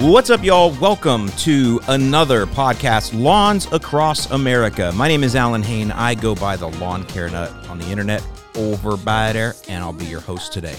What's up, y'all? Welcome to another podcast, Lawns Across America. My name is Allyn Hane. I go by the Lawn Care Nut on the internet over by there, and I'll be your host today.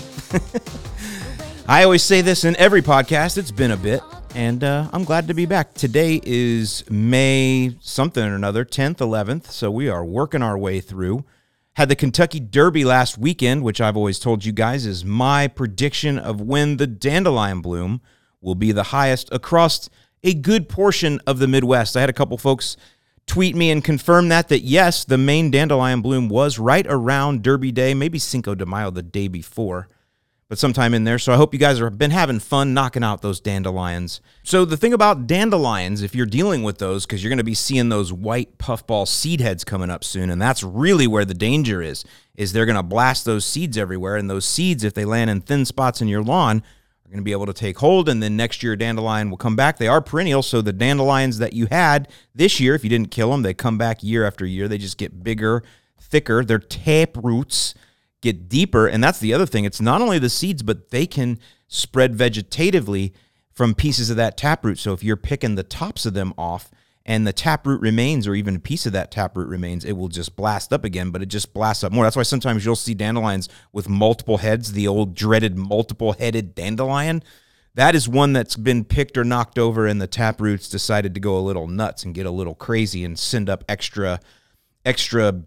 I always say this in every podcast. It's been a bit, and uh, I'm glad to be back. Today is May something or another, 10th, 11th, so we are working our way through. Had the Kentucky Derby last weekend, which I've always told you guys is my prediction of when the dandelion bloom will be the highest across a good portion of the Midwest. I had a couple folks tweet me and confirm that that yes, the main dandelion bloom was right around Derby Day, maybe Cinco de Mayo the day before, but sometime in there. So I hope you guys have been having fun knocking out those dandelions. So the thing about dandelions, if you're dealing with those, because you're going to be seeing those white puffball seed heads coming up soon, and that's really where the danger is, is they're going to blast those seeds everywhere, and those seeds, if they land in thin spots in your lawn, going to be able to take hold, and then next year dandelion will come back. They are perennial, so the dandelions that you had this year, if you didn't kill them, they come back year after year. They just get bigger, thicker. Their tap roots get deeper, and that's the other thing. It's not only the seeds, but they can spread vegetatively from pieces of that taproot. So if you're picking the tops of them off, and the taproot remains, or even a piece of that taproot remains, it will just blast up again, but it just blasts up more. That's why sometimes you'll see dandelions with multiple heads, the old dreaded multiple headed dandelion. That is one that's been picked or knocked over, and the taproots decided to go a little nuts and get a little crazy and send up extra, extra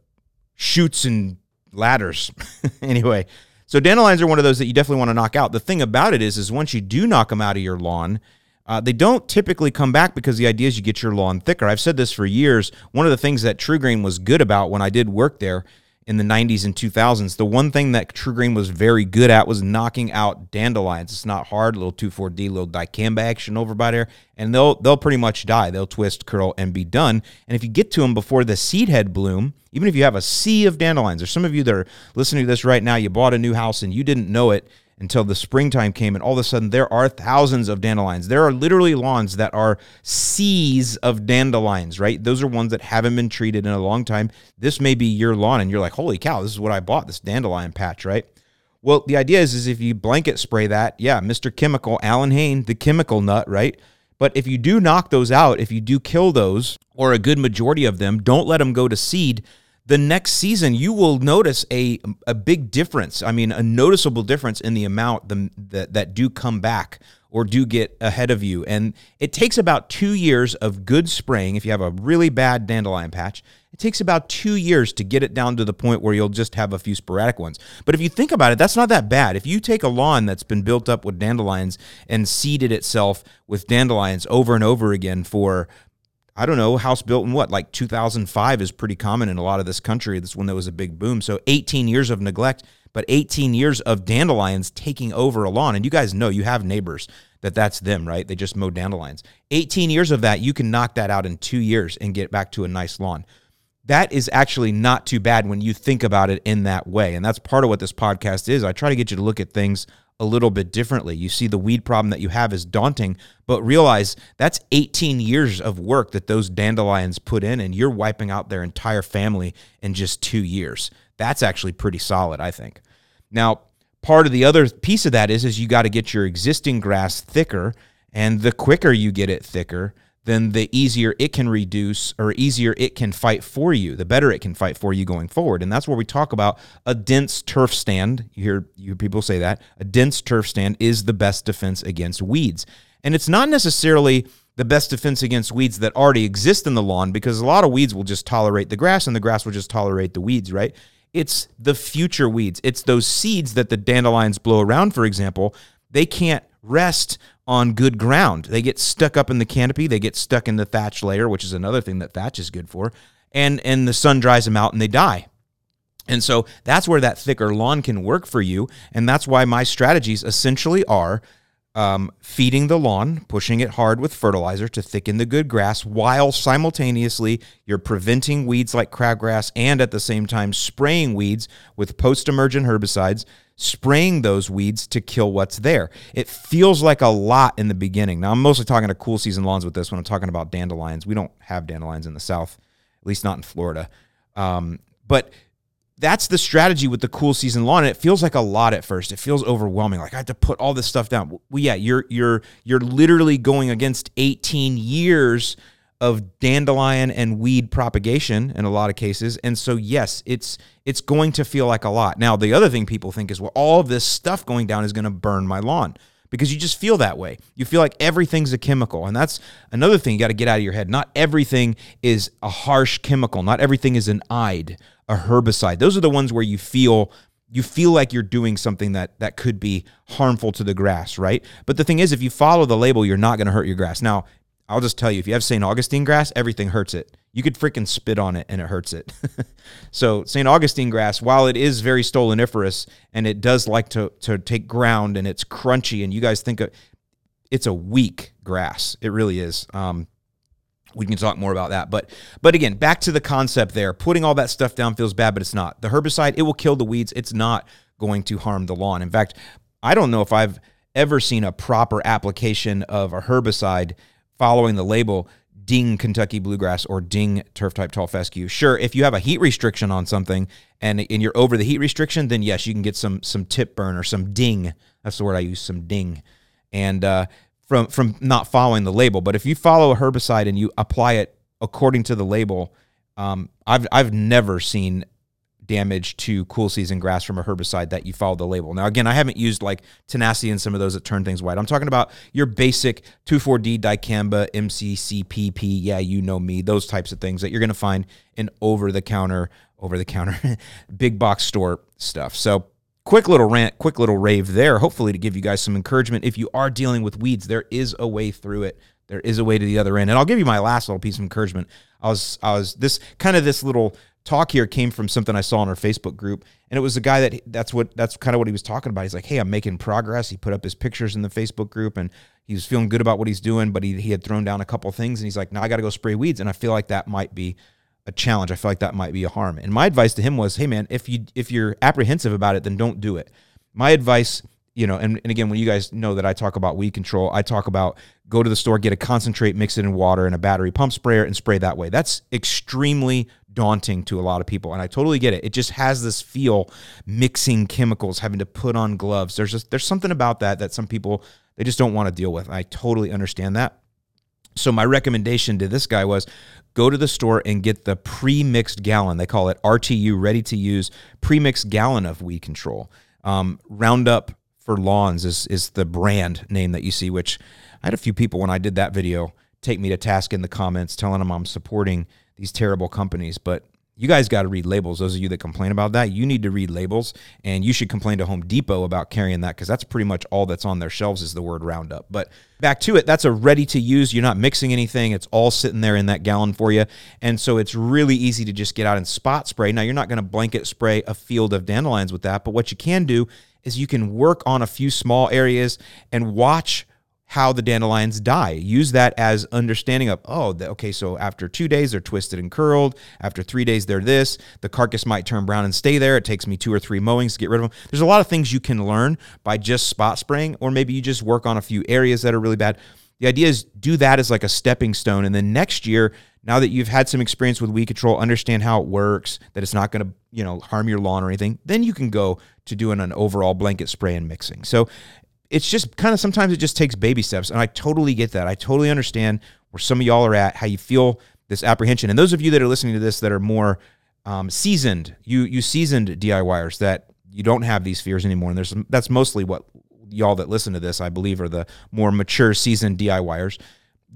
shoots and ladders. anyway, so dandelions are one of those that you definitely want to knock out. The thing about it is, is once you do knock them out of your lawn, uh, they don't typically come back because the idea is you get your lawn thicker. I've said this for years. One of the things that TruGreen was good about when I did work there in the 90s and 2000s, the one thing that TruGreen was very good at was knocking out dandelions. It's not hard, a little 2,4-D, little dicamba action over by there, and they'll they'll pretty much die. They'll twist, curl, and be done. And if you get to them before the seed head bloom, even if you have a sea of dandelions, there's some of you that are listening to this right now, you bought a new house and you didn't know it, until the springtime came and all of a sudden there are thousands of dandelions. There are literally lawns that are seas of dandelions right? Those are ones that haven't been treated in a long time. This may be your lawn and you're like holy cow this is what i bought this dandelion patch right? Well the idea is, is if you blanket spray that yeah mr chemical Allyn Hane the chemical nut right? But if you do knock those out if you do kill those or a good majority of them don't let them go to seed the next season you will notice a a big difference. I mean, a noticeable difference in the amount the, that that do come back or do get ahead of you. And it takes about two years of good spraying. If you have a really bad dandelion patch, it takes about two years to get it down to the point where you'll just have a few sporadic ones. But if you think about it, that's not that bad. If you take a lawn that's been built up with dandelions and seeded itself with dandelions over and over again for I don't know, house built in what, like 2005 is pretty common in a lot of this country. That's when there was a big boom. So 18 years of neglect, but 18 years of dandelions taking over a lawn. And you guys know you have neighbors that that's them, right? They just mow dandelions. 18 years of that, you can knock that out in two years and get back to a nice lawn. That is actually not too bad when you think about it in that way. And that's part of what this podcast is. I try to get you to look at things a little bit differently. You see the weed problem that you have is daunting, but realize that's 18 years of work that those dandelions put in, and you're wiping out their entire family in just two years. That's actually pretty solid, I think. Now, part of the other piece of that is is you got to get your existing grass thicker, and the quicker you get it thicker, then the easier it can reduce or easier it can fight for you, the better it can fight for you going forward. And that's where we talk about a dense turf stand. You hear, you hear people say that. A dense turf stand is the best defense against weeds. And it's not necessarily the best defense against weeds that already exist in the lawn because a lot of weeds will just tolerate the grass and the grass will just tolerate the weeds, right? It's the future weeds. It's those seeds that the dandelions blow around, for example. They can't rest on good ground. They get stuck up in the canopy, they get stuck in the thatch layer, which is another thing that thatch is good for, and and the sun dries them out and they die. And so that's where that thicker lawn can work for you, and that's why my strategies essentially are um, feeding the lawn, pushing it hard with fertilizer to thicken the good grass, while simultaneously you're preventing weeds like crabgrass and at the same time spraying weeds with post emergent herbicides spraying those weeds to kill what's there. It feels like a lot in the beginning. Now, I'm mostly talking to cool season lawns with this when I'm talking about dandelions. We don't have dandelions in the South, at least not in Florida. Um, but that's the strategy with the cool season lawn. It feels like a lot at first. It feels overwhelming. Like I have to put all this stuff down. Well, yeah, you're you're you're literally going against 18 years of dandelion and weed propagation in a lot of cases. And so yes, it's it's going to feel like a lot. Now, the other thing people think is well all of this stuff going down is going to burn my lawn because you just feel that way. You feel like everything's a chemical. And that's another thing you got to get out of your head. Not everything is a harsh chemical. Not everything is an ide, a herbicide. Those are the ones where you feel you feel like you're doing something that that could be harmful to the grass, right? But the thing is if you follow the label, you're not going to hurt your grass. Now, I'll just tell you, if you have St. Augustine grass, everything hurts it. You could freaking spit on it and it hurts it. so St. Augustine grass, while it is very stoloniferous and it does like to to take ground and it's crunchy, and you guys think of, it's a weak grass. It really is. Um, we can talk more about that, but but again, back to the concept there. Putting all that stuff down feels bad, but it's not. The herbicide it will kill the weeds. It's not going to harm the lawn. In fact, I don't know if I've ever seen a proper application of a herbicide following the label ding Kentucky bluegrass or ding turf type tall fescue. Sure, if you have a heat restriction on something and and you're over the heat restriction, then yes, you can get some some tip burn or some ding. That's the word I use, some ding. And uh, from from not following the label, but if you follow a herbicide and you apply it according to the label, um, I've I've never seen damage to cool season grass from a herbicide that you follow the label. Now, again, I haven't used like tenacity and some of those that turn things white. I'm talking about your basic 2,4-D dicamba, MCPP. Yeah, you know me. Those types of things that you're going to find in over-the-counter, over-the-counter, big box store stuff. So quick little rant, quick little rave there, hopefully to give you guys some encouragement. If you are dealing with weeds, there is a way through it. There is a way to the other end. And I'll give you my last little piece of encouragement. I was, I was this kind of this little talk here came from something I saw in our Facebook group, and it was a guy that that's what that's kind of what he was talking about. He's like, "Hey, I'm making progress." He put up his pictures in the Facebook group, and he was feeling good about what he's doing, but he he had thrown down a couple things, and he's like, "Now I got to go spray weeds," and I feel like that might be a challenge. I feel like that might be a harm. And my advice to him was, "Hey, man, if you if you're apprehensive about it, then don't do it." My advice you know, and, and again, when you guys know that I talk about weed control, I talk about go to the store, get a concentrate, mix it in water and a battery pump sprayer and spray that way. That's extremely daunting to a lot of people and I totally get it. It just has this feel mixing chemicals, having to put on gloves. There's just there's something about that that some people they just don't want to deal with. I totally understand that. So my recommendation to this guy was go to the store and get the pre-mixed gallon. They call it RTU, ready to use pre-mixed gallon of weed control. Um, Roundup for Lawns is is the brand name that you see. Which I had a few people when I did that video take me to task in the comments, telling them I'm supporting these terrible companies. But you guys got to read labels. Those of you that complain about that, you need to read labels, and you should complain to Home Depot about carrying that because that's pretty much all that's on their shelves is the word Roundup. But back to it, that's a ready to use. You're not mixing anything. It's all sitting there in that gallon for you, and so it's really easy to just get out and spot spray. Now you're not going to blanket spray a field of dandelions with that, but what you can do is you can work on a few small areas and watch how the dandelions die. Use that as understanding of, oh, okay, so after two days they're twisted and curled. After three days they're this. The carcass might turn brown and stay there. It takes me two or three mowings to get rid of them. There's a lot of things you can learn by just spot spraying, or maybe you just work on a few areas that are really bad. The idea is do that as like a stepping stone. And then next year, now that you've had some experience with weed control, understand how it works, that it's not going to, you know, harm your lawn or anything, then you can go to doing an overall blanket spray and mixing. So it's just kind of sometimes it just takes baby steps. And I totally get that. I totally understand where some of y'all are at, how you feel this apprehension. And those of you that are listening to this that are more um, seasoned, you you seasoned DIYers that you don't have these fears anymore. And there's that's mostly what y'all that listen to this, I believe, are the more mature, seasoned DIYers.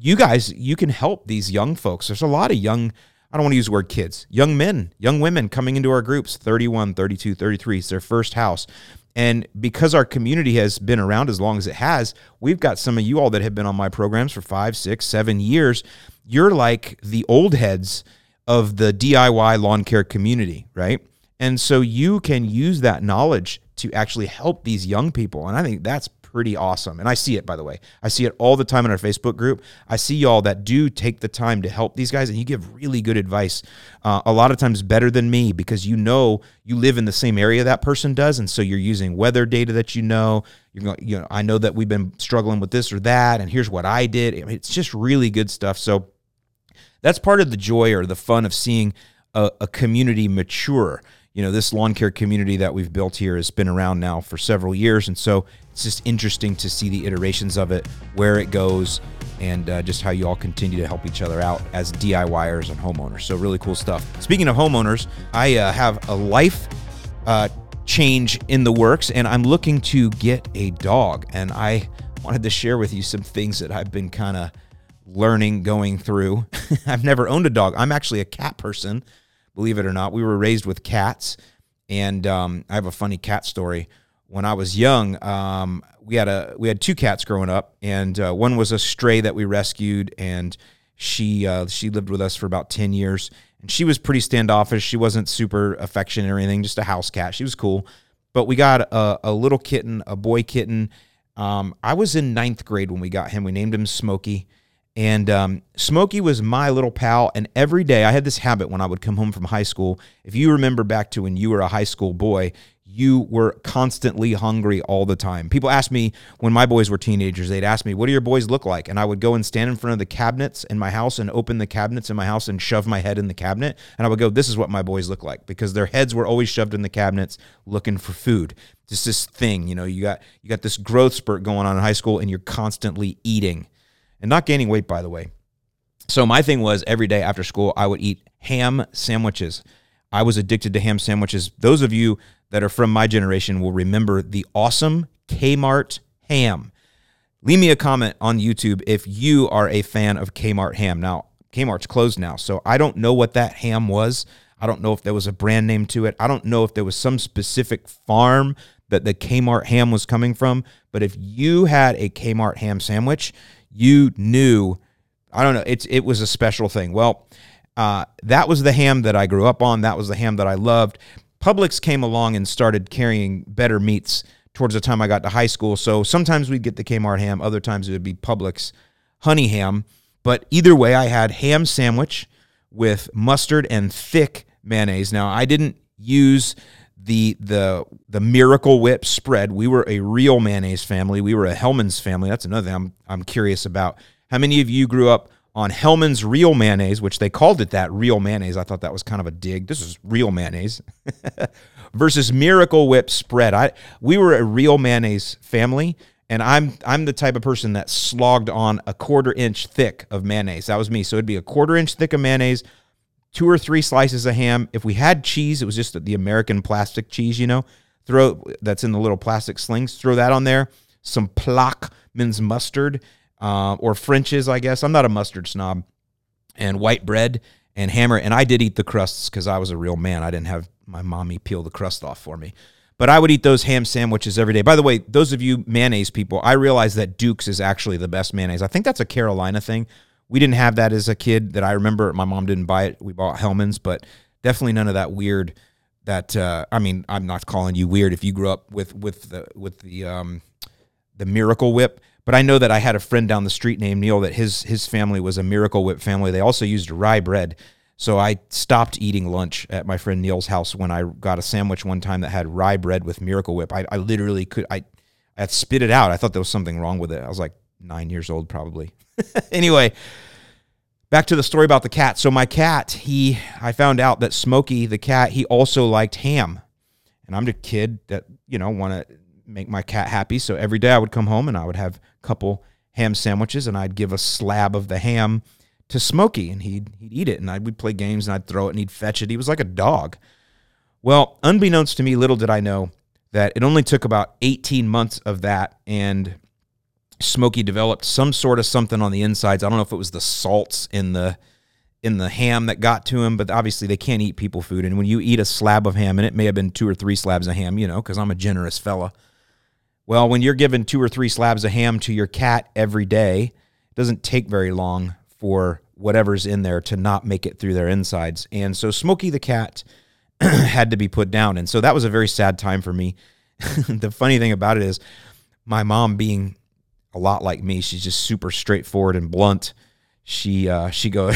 You guys, you can help these young folks. There's a lot of young, I don't want to use the word kids, young men, young women coming into our groups, 31, 32, 33. It's their first house. And because our community has been around as long as it has, we've got some of you all that have been on my programs for five, six, seven years. You're like the old heads of the DIY lawn care community, right? And so you can use that knowledge to actually help these young people. And I think that's pretty awesome. And I see it, by the way. I see it all the time in our Facebook group. I see y'all that do take the time to help these guys, and you give really good advice. Uh, a lot of times better than me because you know you live in the same area that person does, and so you're using weather data that you know. You're going, you know, I know that we've been struggling with this or that, and here's what I did. I mean, it's just really good stuff. So that's part of the joy or the fun of seeing a, a community mature you know, this lawn care community that we've built here has been around now for several years. And so it's just interesting to see the iterations of it, where it goes, and uh, just how you all continue to help each other out as DIYers and homeowners. So, really cool stuff. Speaking of homeowners, I uh, have a life uh, change in the works, and I'm looking to get a dog. And I wanted to share with you some things that I've been kind of learning going through. I've never owned a dog. I'm actually a cat person, believe it or not. We were raised with cats, and um, I have a funny cat story. When I was young, um, we had a we had two cats growing up, and uh, one was a stray that we rescued, and she uh, she lived with us for about ten years, and she was pretty standoffish. She wasn't super affectionate or anything, just a house cat. She was cool, but we got a, a little kitten, a boy kitten. Um, I was in ninth grade when we got him. We named him Smokey and um, Smokey was my little pal. And every day I had this habit when I would come home from high school. If you remember back to when you were a high school boy, you were constantly hungry all the time. People asked me when my boys were teenagers, they'd ask me, What do your boys look like? And I would go and stand in front of the cabinets in my house and open the cabinets in my house and shove my head in the cabinet. And I would go, This is what my boys look like because their heads were always shoved in the cabinets looking for food. Just this thing, you know, you got you got this growth spurt going on in high school and you're constantly eating and not gaining weight, by the way. So my thing was every day after school, I would eat ham sandwiches. I was addicted to ham sandwiches. Those of you that are from my generation will remember the awesome Kmart ham. Leave me a comment on YouTube if you are a fan of Kmart ham. Now, Kmart's closed now, so I don't know what that ham was. I don't know if there was a brand name to it. I don't know if there was some specific farm that the Kmart ham was coming from. But if you had a Kmart ham sandwich, you knew I don't know, it's it was a special thing. Well, uh, that was the ham that I grew up on. That was the ham that I loved. Publix came along and started carrying better meats towards the time I got to high school. So sometimes we'd get the Kmart ham, other times it would be Publix honey ham. But either way, I had ham sandwich with mustard and thick mayonnaise. Now I didn't use the the the Miracle Whip spread. We were a real mayonnaise family. We were a Hellmann's family. That's another thing I'm I'm curious about. How many of you grew up on Hellmann's real mayonnaise, which they called it that real mayonnaise? I thought that was kind of a dig. This is real mayonnaise versus Miracle Whip spread. I we were a real mayonnaise family. And I'm I'm the type of person that slogged on a quarter inch thick of mayonnaise. That was me. So it'd be a quarter inch thick of mayonnaise, two or three slices of ham. If we had cheese, it was just the American plastic cheese, you know. Throw that's in the little plastic slings. Throw that on there. Some Plochman's mustard uh, or French's, I guess. I'm not a mustard snob. And white bread and hammer. And I did eat the crusts because I was a real man. I didn't have my mommy peel the crust off for me. But I would eat those ham sandwiches every day. By the way, those of you mayonnaise people, I realize that Duke's is actually the best mayonnaise. I think that's a Carolina thing. We didn't have that as a kid that I remember. My mom didn't buy it. We bought Hellmann's, but definitely none of that weird. That uh, I mean, I'm not calling you weird if you grew up with with the with the um, the Miracle Whip. But I know that I had a friend down the street named Neil that his his family was a Miracle Whip family. They also used rye bread. So I stopped eating lunch at my friend Neil's house when I got a sandwich one time that had rye bread with Miracle Whip. I, I literally could I I spit it out. I thought there was something wrong with it. I was like nine years old probably. anyway, back to the story about the cat. So my cat, he I found out that Smokey the cat, he also liked ham. And I'm the kid that, you know, want to make my cat happy. So every day I would come home and I would have a couple ham sandwiches and I'd give a slab of the ham to Smokey and he'd he'd eat it and I would play games and I'd throw it and he'd fetch it. He was like a dog. Well, unbeknownst to me, little did I know that it only took about 18 months of that and Smokey developed some sort of something on the insides. I don't know if it was the salts in the in the ham that got to him, but obviously they can't eat people food. And when you eat a slab of ham, and it may have been two or three slabs of ham, you know, because I'm a generous fella. Well, when you're given two or three slabs of ham to your cat every day, it doesn't take very long for whatever's in there to not make it through their insides. And so Smokey the cat had to be put down. And so that was a very sad time for me. the funny thing about it is my mom being a lot like me. She's just super straightforward and blunt. She uh, she go.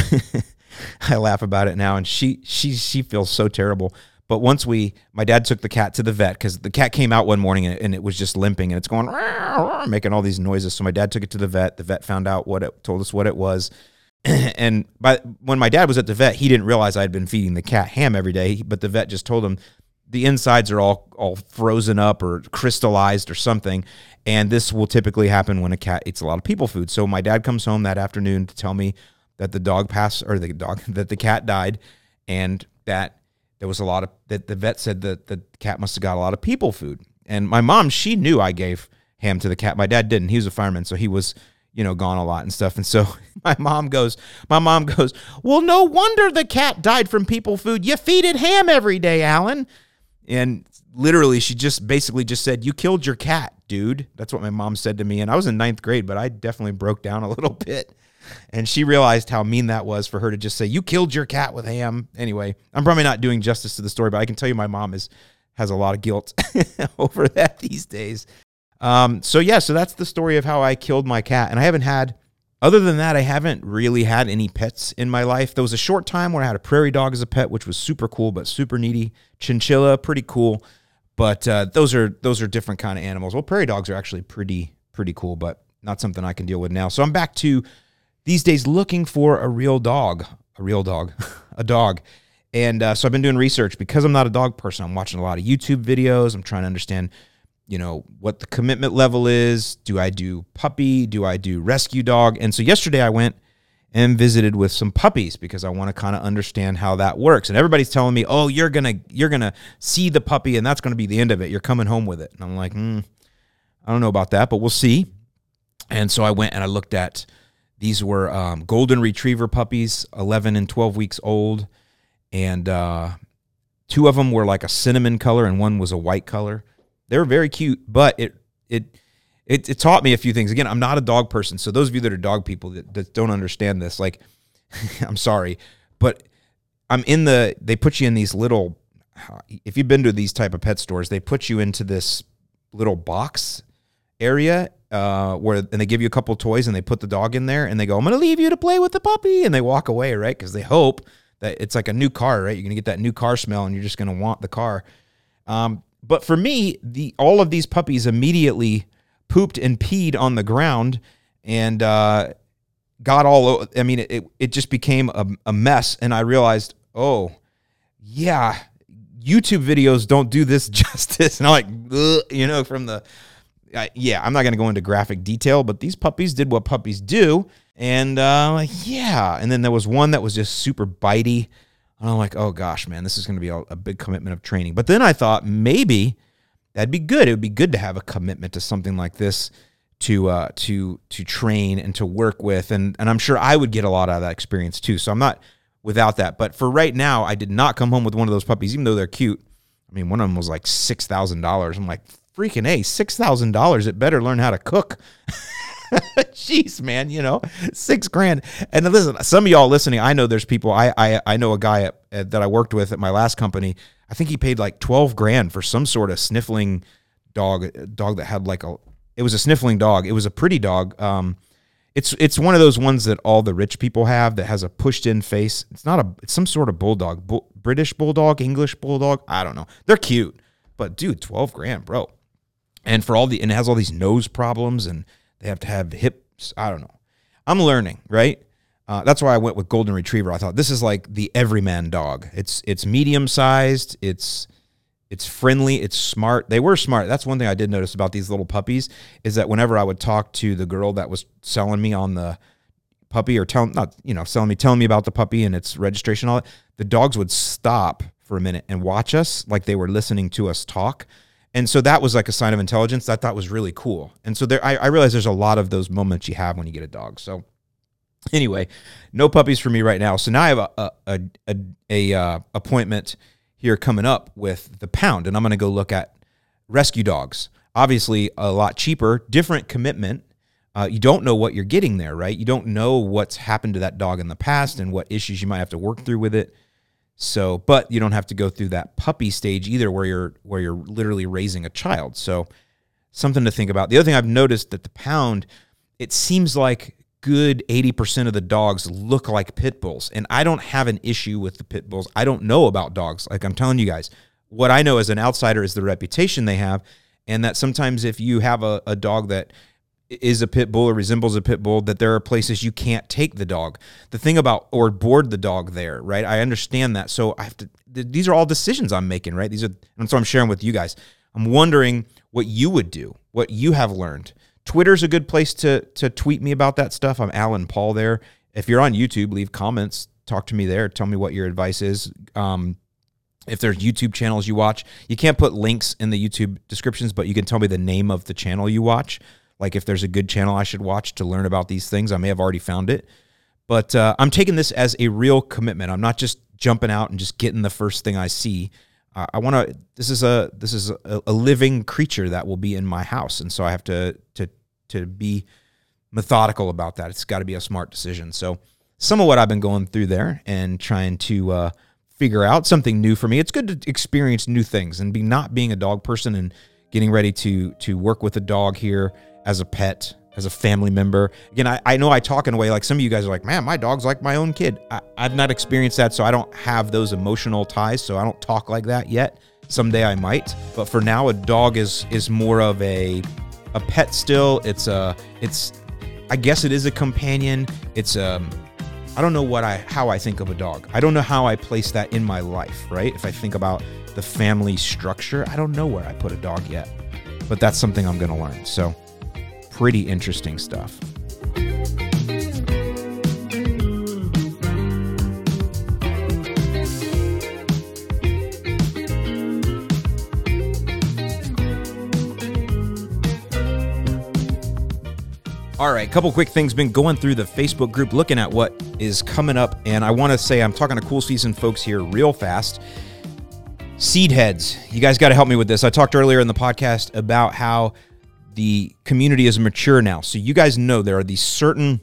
I laugh about it now, and she she she feels so terrible. But once we, my dad took the cat to the vet because the cat came out one morning and, and, it was just limping and it's going making all these noises. So my dad took it to the vet. The vet found out what it told us what it was. and by when my dad was at the vet, he didn't realize I had been feeding the cat ham every day. But the vet just told him the insides are all all frozen up or crystallized or something. And this will typically happen when a cat eats a lot of people food. So my dad comes home that afternoon to tell me that the dog passed or the dog that the cat died, and that there was a lot of that the vet said that the cat must have got a lot of people food. And my mom, she knew I gave ham to the cat. My dad didn't. He was a fireman, so he was you know, gone a lot and stuff. And so my mom goes, my mom goes, well, no wonder the cat died from people food. You feed it ham every day, Allyn. And literally, she just basically just said, you killed your cat, dude. That's what my mom said to me. And I was in ninth grade, but I definitely broke down a little bit. And she realized how mean that was for her to just say, you killed your cat with ham. Anyway, I'm probably not doing justice to the story, but I can tell you my mom is has a lot of guilt over that these days. Um, so yeah, so that's the story of how I killed my cat, and I haven't had. Other than that, I haven't really had any pets in my life. There was a short time where I had a prairie dog as a pet, which was super cool, but super needy. Chinchilla, pretty cool, but uh, those are those are different kind of animals. Well, prairie dogs are actually pretty pretty cool, but not something I can deal with now. So I'm back to these days looking for a real dog, a real dog, a dog. And uh, so I've been doing research because I'm not a dog person. I'm watching a lot of YouTube videos. I'm trying to understand you know, what the commitment level is. Do I do puppy? Do I do rescue dog? And so yesterday I went and visited with some puppies because I want to kind of understand how that works. And everybody's telling me, "Oh, you're to you're to see the puppy and that's to be the end of it. You're coming home with it." And I'm like, mm, "I don't know about that, but we'll see." And so I went and I looked at these were um, golden retriever puppies, 11 and 12 weeks old, and uh, two of them were like a cinnamon color and one was a white color. They were very cute, but it it it, it taught me a few things. Again, I'm not a dog person, so those of you that are dog people that, that don't understand this, like, I'm sorry, but I'm in the. They put you in these little. If you've been to these type of pet stores, they put you into this little box area uh, where and they give you a couple toys and they put the dog in there and they go, "I'm going to leave you to play with the puppy," and they walk away, right? Because they hope that it's like a new car, right? You're going to get that new car smell and you're just going to want the car. Um, but for me, the all of these puppies immediately pooped and peed on the ground and uh, got all. I mean, it it just became a, a mess, and I realized, oh, yeah, YouTube videos don't do this justice. And I'm like, you know, from the uh, yeah, I'm not going to go into graphic detail, but these puppies did what puppies do, and uh, yeah. And then there was one that was just super bitey. And I'm like, oh gosh, man, this is going to be a, a, big commitment of training. But then I thought maybe that'd be good. It would be good to have a commitment to something like this to uh, to to train and to work with, and and I'm sure I would get a lot out of that experience too. So I'm not without that. But for right now, I did not come home with one of those puppies, even though they're cute. I mean, one of them was like six thousand dollars. I'm like, freaking a, six thousand dollars. It better learn how to cook. Jeez, man, you know, six grand. And listen, some of y'all listening, I know there's people. I I, I know a guy at, at, that I worked with at my last company. I think he paid like twelve grand for some sort of sniffling dog, dog that had like a. It was a sniffling dog. It was a pretty dog. Um, it's it's one of those ones that all the rich people have that has a pushed in face. It's not a. It's some sort of bulldog, Bull, British bulldog, English bulldog. I don't know. They're cute, but dude, twelve grand, bro. And for all the and it has all these nose problems and they have to have hips. I don't know. I'm learning, right? Uh, that's why I went with golden retriever. I thought this is like the everyman dog. It's it's medium sized. It's it's friendly. It's smart. They were smart. That's one thing I did notice about these little puppies is that whenever I would talk to the girl that was selling me on the puppy or telling not you know selling me telling me about the puppy and its registration all that, the dogs would stop for a minute and watch us like they were listening to us talk and so that was like a sign of intelligence that I thought was really cool. And so there, I, I realize there's a lot of those moments you have when you get a dog. So anyway, no puppies for me right now. So now I have a a, a, a, a uh, appointment here coming up with the pound, and I'm going to go look at rescue dogs. Obviously, a lot cheaper, different commitment. Uh, you don't know what you're getting there, right? You don't know what's happened to that dog in the past and what issues you might have to work through with it. So, but you don't have to go through that puppy stage either where you're where you're literally raising a child. So, something to think about. The other thing I've noticed that the pound it seems like good 80% of the dogs look like pit bulls. And I don't have an issue with the pit bulls. I don't know about dogs. Like I'm telling you guys, what I know as an outsider is the reputation they have. And that sometimes if you have a, a dog that is a pit bull or resembles a pit bull that there are places you can't take the dog. The thing about or board the dog there, right? I understand that. So I have to these are all decisions I'm making, right? These are and so I'm sharing with you guys. I'm wondering what you would do, what you have learned. Twitter's a good place to to tweet me about that stuff. I'm AllynPaul there. If you're on YouTube, leave comments, talk to me there, tell me what your advice is. Um, if there's YouTube channels you watch, you can't put links in the YouTube descriptions, but you can tell me the name of the channel you watch. Like if there's a good channel I should watch to learn about these things, I may have already found it. But uh, I'm taking this as a real commitment. I'm not just jumping out and just getting the first thing I see. Uh, I want to. This is a this is a, a living creature that will be in my house, and so I have to to to be methodical about that. It's got to be a smart decision. So some of what I've been going through there and trying to uh, figure out something new for me. It's good to experience new things and be not being a dog person and getting ready to to work with a dog here as a pet, as a family member. Again, I, I know I talk in a way like some of you guys are like, man, my dog's like my own kid. I, I've not experienced that, so I don't have those emotional ties, so I don't talk like that yet. Someday I might, but for now, a dog is is more of a a pet still. It's a it's I guess it is a companion. It's um I don't know what I how I think of a dog. I don't know how I place that in my life, right? If I think about the family structure, I don't know where I put a dog yet. But that's something I'm going to learn. So, pretty interesting stuff. All right, a couple quick things. Been going through the Facebook group, looking at what is coming up, and I want to say I'm talking to cool season folks here real fast. Seed heads, you guys got to help me with this. I talked earlier in the podcast about how the community is mature now, so you guys know there are these certain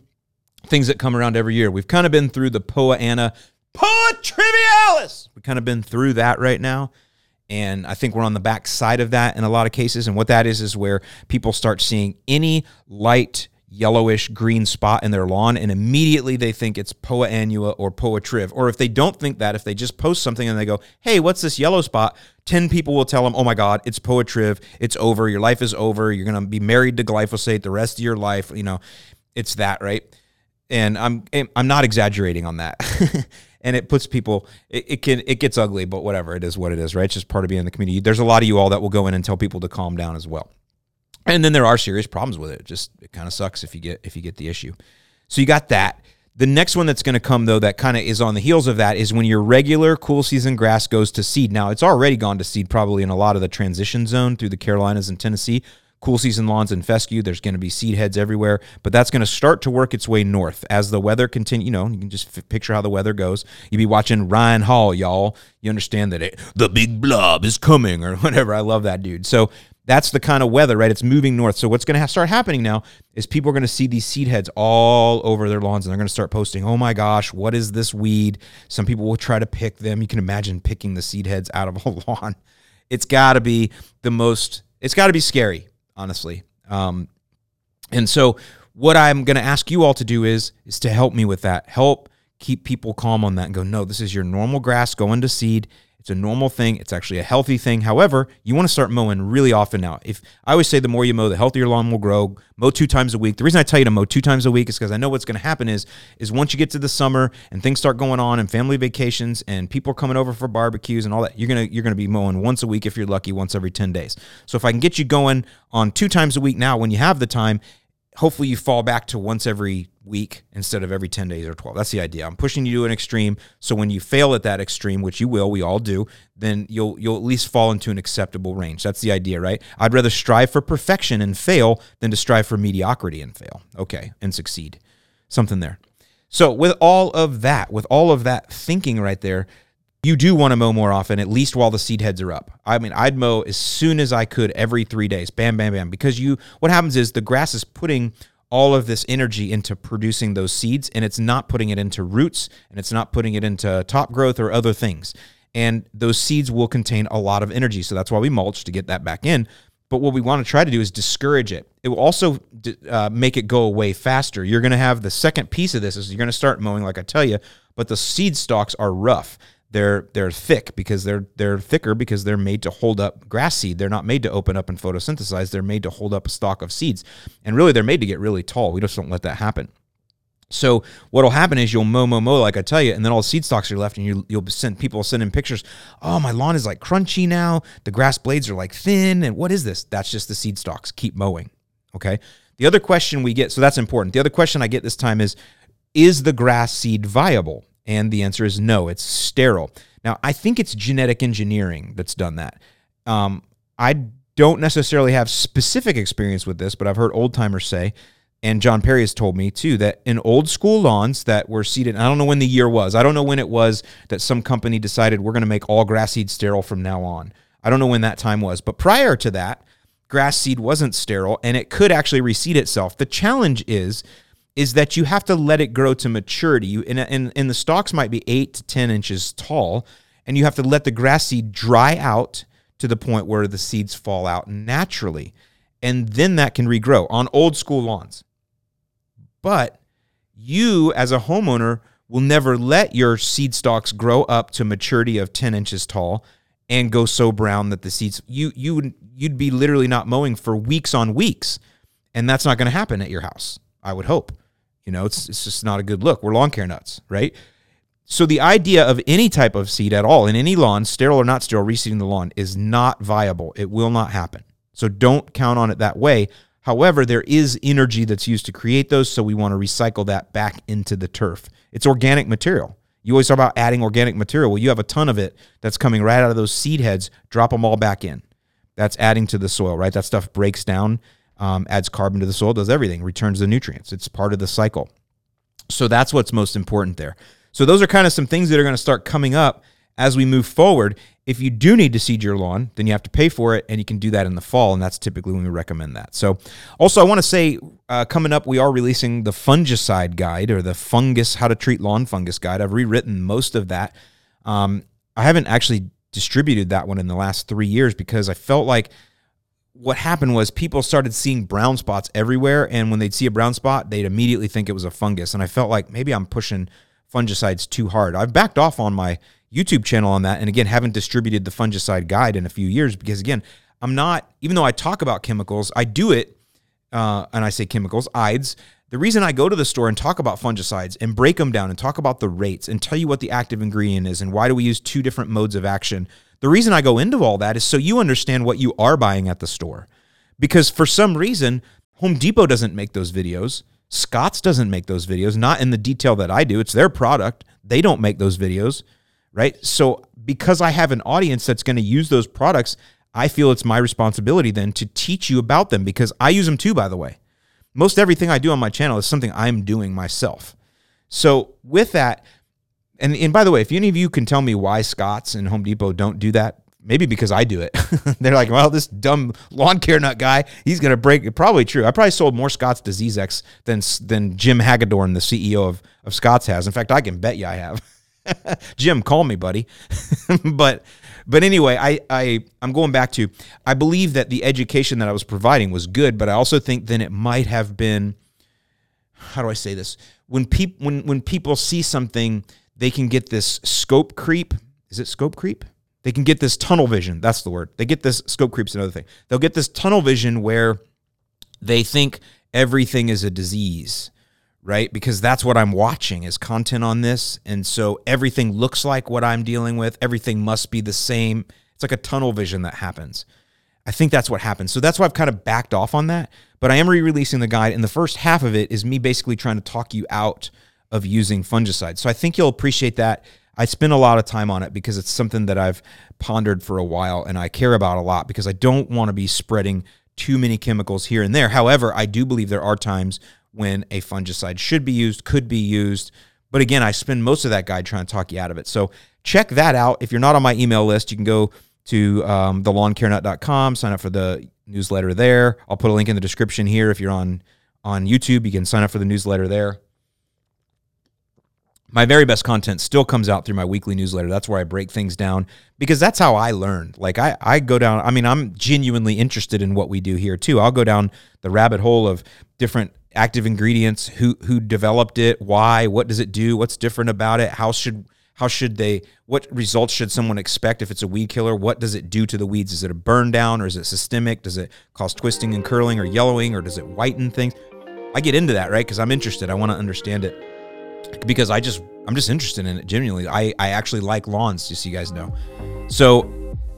things that come around every year. We've kind of been through the Poa annua, Poa Trivialis. We've kind of been through that right now. And I think we're on the back side of that in a lot of cases. And what that is, is where people start seeing any light yellowish green spot in their lawn and immediately they think it's poa annua or poa triv. Or if they don't think that if they just post something and they go hey what's this yellow spot? 10 people will tell them oh my god it's poa triv. It's over. Your life is over. You're going to be married to glyphosate the rest of your life. You know it's that right? And i'm i'm not exaggerating on that. And it puts people it, it, can it gets ugly but whatever. It is what it is right? It's just part of being in the community. There's a lot of you all that will go in and tell people to calm down as well and then there are serious problems with it. Just it kind of sucks if you get if you get the issue. So you got that. The next one that's going to come though that kind of is on the heels of that is when your regular cool season grass goes to seed. Now it's already gone to seed probably in a lot of the transition zone through the Carolinas and Tennessee. Cool season lawns and fescue, there's going to be seed heads everywhere, but that's going to start to work its way north as the weather continue. You know, you can just f- picture how the weather goes. You be watching Ryan Hall, y'all. You understand that it, the big blob is coming or whatever. I love that dude. So that's the kind of weather, right? It's moving north. So what's going to start happening now is people are going to see these seed heads all over their lawns and they're going to start posting, "Oh my gosh, what is this weed?" Some people will try to pick them. You can imagine picking the seed heads out of a lawn. It's got to be the most it's got to be scary, honestly. Um, and so what I'm going to ask you all to do is is to help me with that. Help keep people calm on that and go, "No, this is your normal grass going to seed." It's a normal thing. It's actually a healthy thing. However, you want to start mowing really often now. If I always say the more you mow, the healthier your lawn will grow. Mow two times a week. The reason I tell you to mow two times a week is because I know what's going to happen is is once you get to the summer and things start going on and family vacations and people are coming over for barbecues and all that, you're gonna you're gonna be mowing once a week if you're lucky, once every 10 days. So if I can get you going on two times a week now when you have the time, hopefully you fall back to once every week instead of every 10 days or 12. That's the idea. I'm pushing you to an extreme. So when you fail at that extreme, which you will, we all do, then you'll you'll at least fall into an acceptable range. That's the idea, right? I'd rather strive for perfection and fail than to strive for mediocrity and fail. Okay, and succeed. Something there. So with all of that, with all of that thinking right there, you do want to mow more often, at least while the seed heads are up. I mean, I'd mow as soon as I could every three days. Bam, bam, bam. Because you what happens is the grass is putting all of this energy into producing those seeds and it's not putting it into roots and it's not putting it into top growth or other things. And those seeds will contain a lot of energy. So that's why we mulch to get that back in. But what we want to try to do is discourage it. It will also uh, make it go away faster. You're going to have the second piece of this is you're going to start mowing, like I tell you, but the seed stalks are rough. They're they're thick because they're they're thicker because they're made to hold up grass seed. They're not made to open up and photosynthesize. They're made to hold up a stalk of seeds. And really they're made to get really tall. We just don't let that happen. So what'll happen is you'll mow, mow, mow, like I tell you, and then all the seed stalks are left, and you, you'll send people send in pictures. Oh, my lawn is like crunchy now. The grass blades are like thin, and what is this? That's just the seed stalks. Keep mowing. Okay. The other question we get, so that's important. The other question I get this time is, is the grass seed viable? And the answer is no, it's sterile. Now, I think it's genetic engineering that's done that. Um, I don't necessarily have specific experience with this, but I've heard old timers say, and John Perry has told me too, that in old school lawns that were seeded, I don't know when the year was, I don't know when it was that some company decided we're going to make all grass seed sterile from now on. I don't know when that time was, but prior to that, grass seed wasn't sterile and it could actually reseed itself. The challenge is is that you have to let it grow to maturity. You, and, and, and the stalks might be eight to 10 inches tall, and you have to let the grass seed dry out to the point where the seeds fall out naturally. And then that can regrow on old school lawns. But you, as a homeowner, will never let your seed stalks grow up to maturity of 10 inches tall and go so brown that the seeds you you you'd be literally not mowing for weeks on weeks and that's not going to happen at your house i would hope you know, it's, it's just not a good look. We're lawn care nuts, right? So the idea of any type of seed at all in any lawn, sterile or not sterile, reseeding the lawn is not viable. It will not happen. So don't count on it that way. However, there is energy that's used to create those, so we want to recycle that back into the turf. It's organic material. You always talk about adding organic material. Well, you have a ton of it that's coming right out of those seed heads. Drop them all back in. That's adding to the soil, right? That stuff breaks down um, adds carbon to the soil, does everything, returns the nutrients. It's part of the cycle. So that's what's most important there. So those are kind of some things that are going to start coming up as we move forward. If you do need to seed your lawn, then you have to pay for it, and you can do that in the fall, and that's typically when we recommend that. So, also, I want to say uh, coming up, we are releasing the fungicide guide or the fungus how to treat lawn fungus guide. I've rewritten most of that. Um, I haven't actually distributed that one in the last three years because I felt like what happened was people started seeing brown spots everywhere and when they'd see a brown spot they'd immediately think it was a fungus and i felt like maybe i'm pushing fungicides too hard. I've backed off on my youtube channel on that and again haven't distributed the fungicide guide in a few years because again i'm not even though i talk about chemicals i do it uh, and i say chemicals ides. The reason I go to the store and talk about fungicides and break them down and talk about the rates and tell you what the active ingredient is and why do we use two different modes of action the reason I go into all that is so you understand what you are buying at the store. Because for some reason, Home Depot doesn't make those videos. Scotts doesn't make those videos, not in the detail that I do. It's their product. They don't make those videos, right? So because I have an audience that's going to use those products, I feel it's my responsibility then to teach you about them because I use them too, by the way. Most everything I do on my channel is something I'm doing myself. So with that, and and by the way, if any of you can tell me why Scotts and Home Depot don't do that, maybe because I do it. They're like, well, this dumb lawn care nut guy, he's gonna break. It. Probably true. I probably sold more Scotts DiseaseEx than than Jim Hagedorn, the CEO of of Scotts, has. In fact, I can bet you I have. Jim, call me, buddy. but but anyway, I, I I'm going back to I believe that the education that I was providing was good, but I also think then it might have been how do I say this? When people when when people see something they can get this scope creep. Is it scope creep? They can get this tunnel vision. That's the word. They get this scope creep's another thing. They'll get this tunnel vision where they think everything is a disease, right? Because that's what I'm watching is content on this. And so everything looks like what I'm dealing with. Everything must be the same. It's like a tunnel vision that happens. I think that's what happens. So that's why I've kind of backed off on that. But I am re releasing the guide. And the first half of it is me basically trying to talk you out of using fungicides. So I think you'll appreciate that. I spend a lot of time on it because it's something that I've pondered for a while and I care about a lot because I don't want to be spreading too many chemicals here and there. However, I do believe there are times when a fungicide should be used, could be used. But again, I spend most of that guide trying to talk you out of it. So check that out. If you're not on my email list, you can go to um, thelawncarenut.com, sign up for the newsletter there. I'll put a link in the description here. If you're on on YouTube, you can sign up for the newsletter there my very best content still comes out through my weekly newsletter. That's where I break things down because that's how I learn. Like I, I go down, I mean, I'm genuinely interested in what we do here too. I'll go down the rabbit hole of different active ingredients, who who developed it, why, what does it do, what's different about it, how should How should they, what results should someone expect if it's a weed killer? What does it do to the weeds? Is it a burn down or is it systemic? Does it cause twisting and curling or yellowing or does it whiten things? I get into that, right? Because I'm interested. I want to understand it because I just, I'm just interested in it genuinely. I, I actually like lawns, just so you guys know. So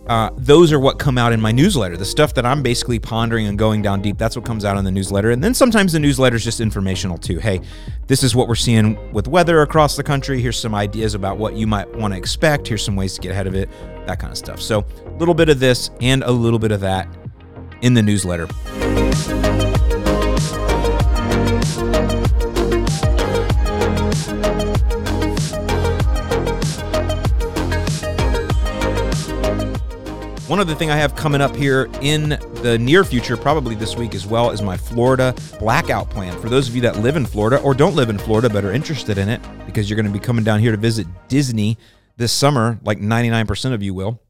uh, those are what come out in my newsletter. The stuff that I'm basically pondering and going down deep, that's what comes out in the newsletter. And then sometimes the newsletter is just informational too. Hey, this is what we're seeing with weather across the country. Here's some ideas about what you might want to expect. Here's some ways to get ahead of it, that kind of stuff. So a little bit of this and a little bit of that in the newsletter. One other thing I have coming up here in the near future, probably this week as well, is my Florida blackout plan. For those of you that live in Florida or don't live in Florida but are interested in it, because you're going to be coming down here to visit Disney this summer, like 99% of you will.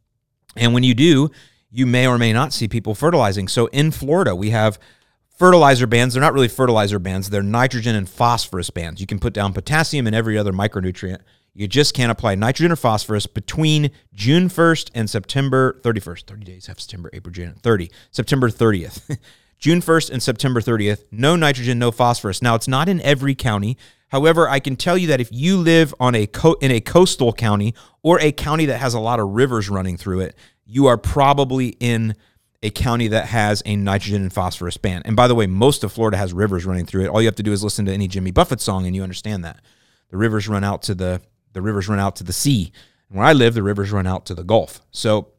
And when you do, you may or may not see people fertilizing. So in Florida, we have fertilizer bands. They're not really fertilizer bands, they're nitrogen and phosphorus bands. You can put down potassium and every other micronutrient you just can't apply nitrogen or phosphorus between June 1st and September 31st. 30 days have September, April, June, 30. September 30th. June 1st and September 30th. No nitrogen, no phosphorus. Now, it's not in every county. However, I can tell you that if you live on a co- in a coastal county or a county that has a lot of rivers running through it, you are probably in a county that has a nitrogen and phosphorus ban. And by the way, most of Florida has rivers running through it. All you have to do is listen to any Jimmy Buffett song and you understand that. The rivers run out to the the rivers run out to the sea. And where I live, the rivers run out to the Gulf. So,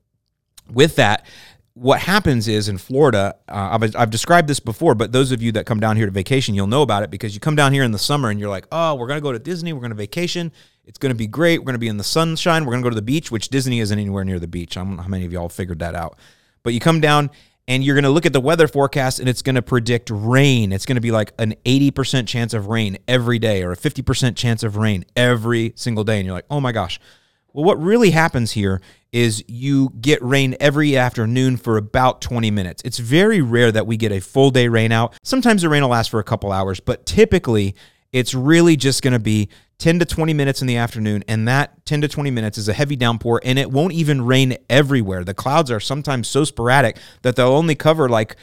with that, what happens is in Florida, uh, I've, I've, described this before, but those of you that come down here to vacation, you'll know about it because you come down here in the summer and you're like, oh, we're going to go to Disney, we're going to vacation. It's going to be great. We're going to be in the sunshine. We're going to go to the beach, which Disney isn't anywhere near the beach. I don't know how many of y'all figured that out. But you come down and you're going to look at the weather forecast and it's going to predict rain. It's going to be like an 80% chance of rain every day or a 50% chance of rain every single day. And you're like, oh my gosh. Well, what really happens here is you get rain every afternoon for about 20 minutes. It's very rare that we get a full day rain out. Sometimes the rain will last for a couple hours, but typically it's really just going to be 10 to 20 minutes in the afternoon, and that 10 to 20 minutes is a heavy downpour, and it won't even rain everywhere. The clouds are sometimes so sporadic that they'll only cover like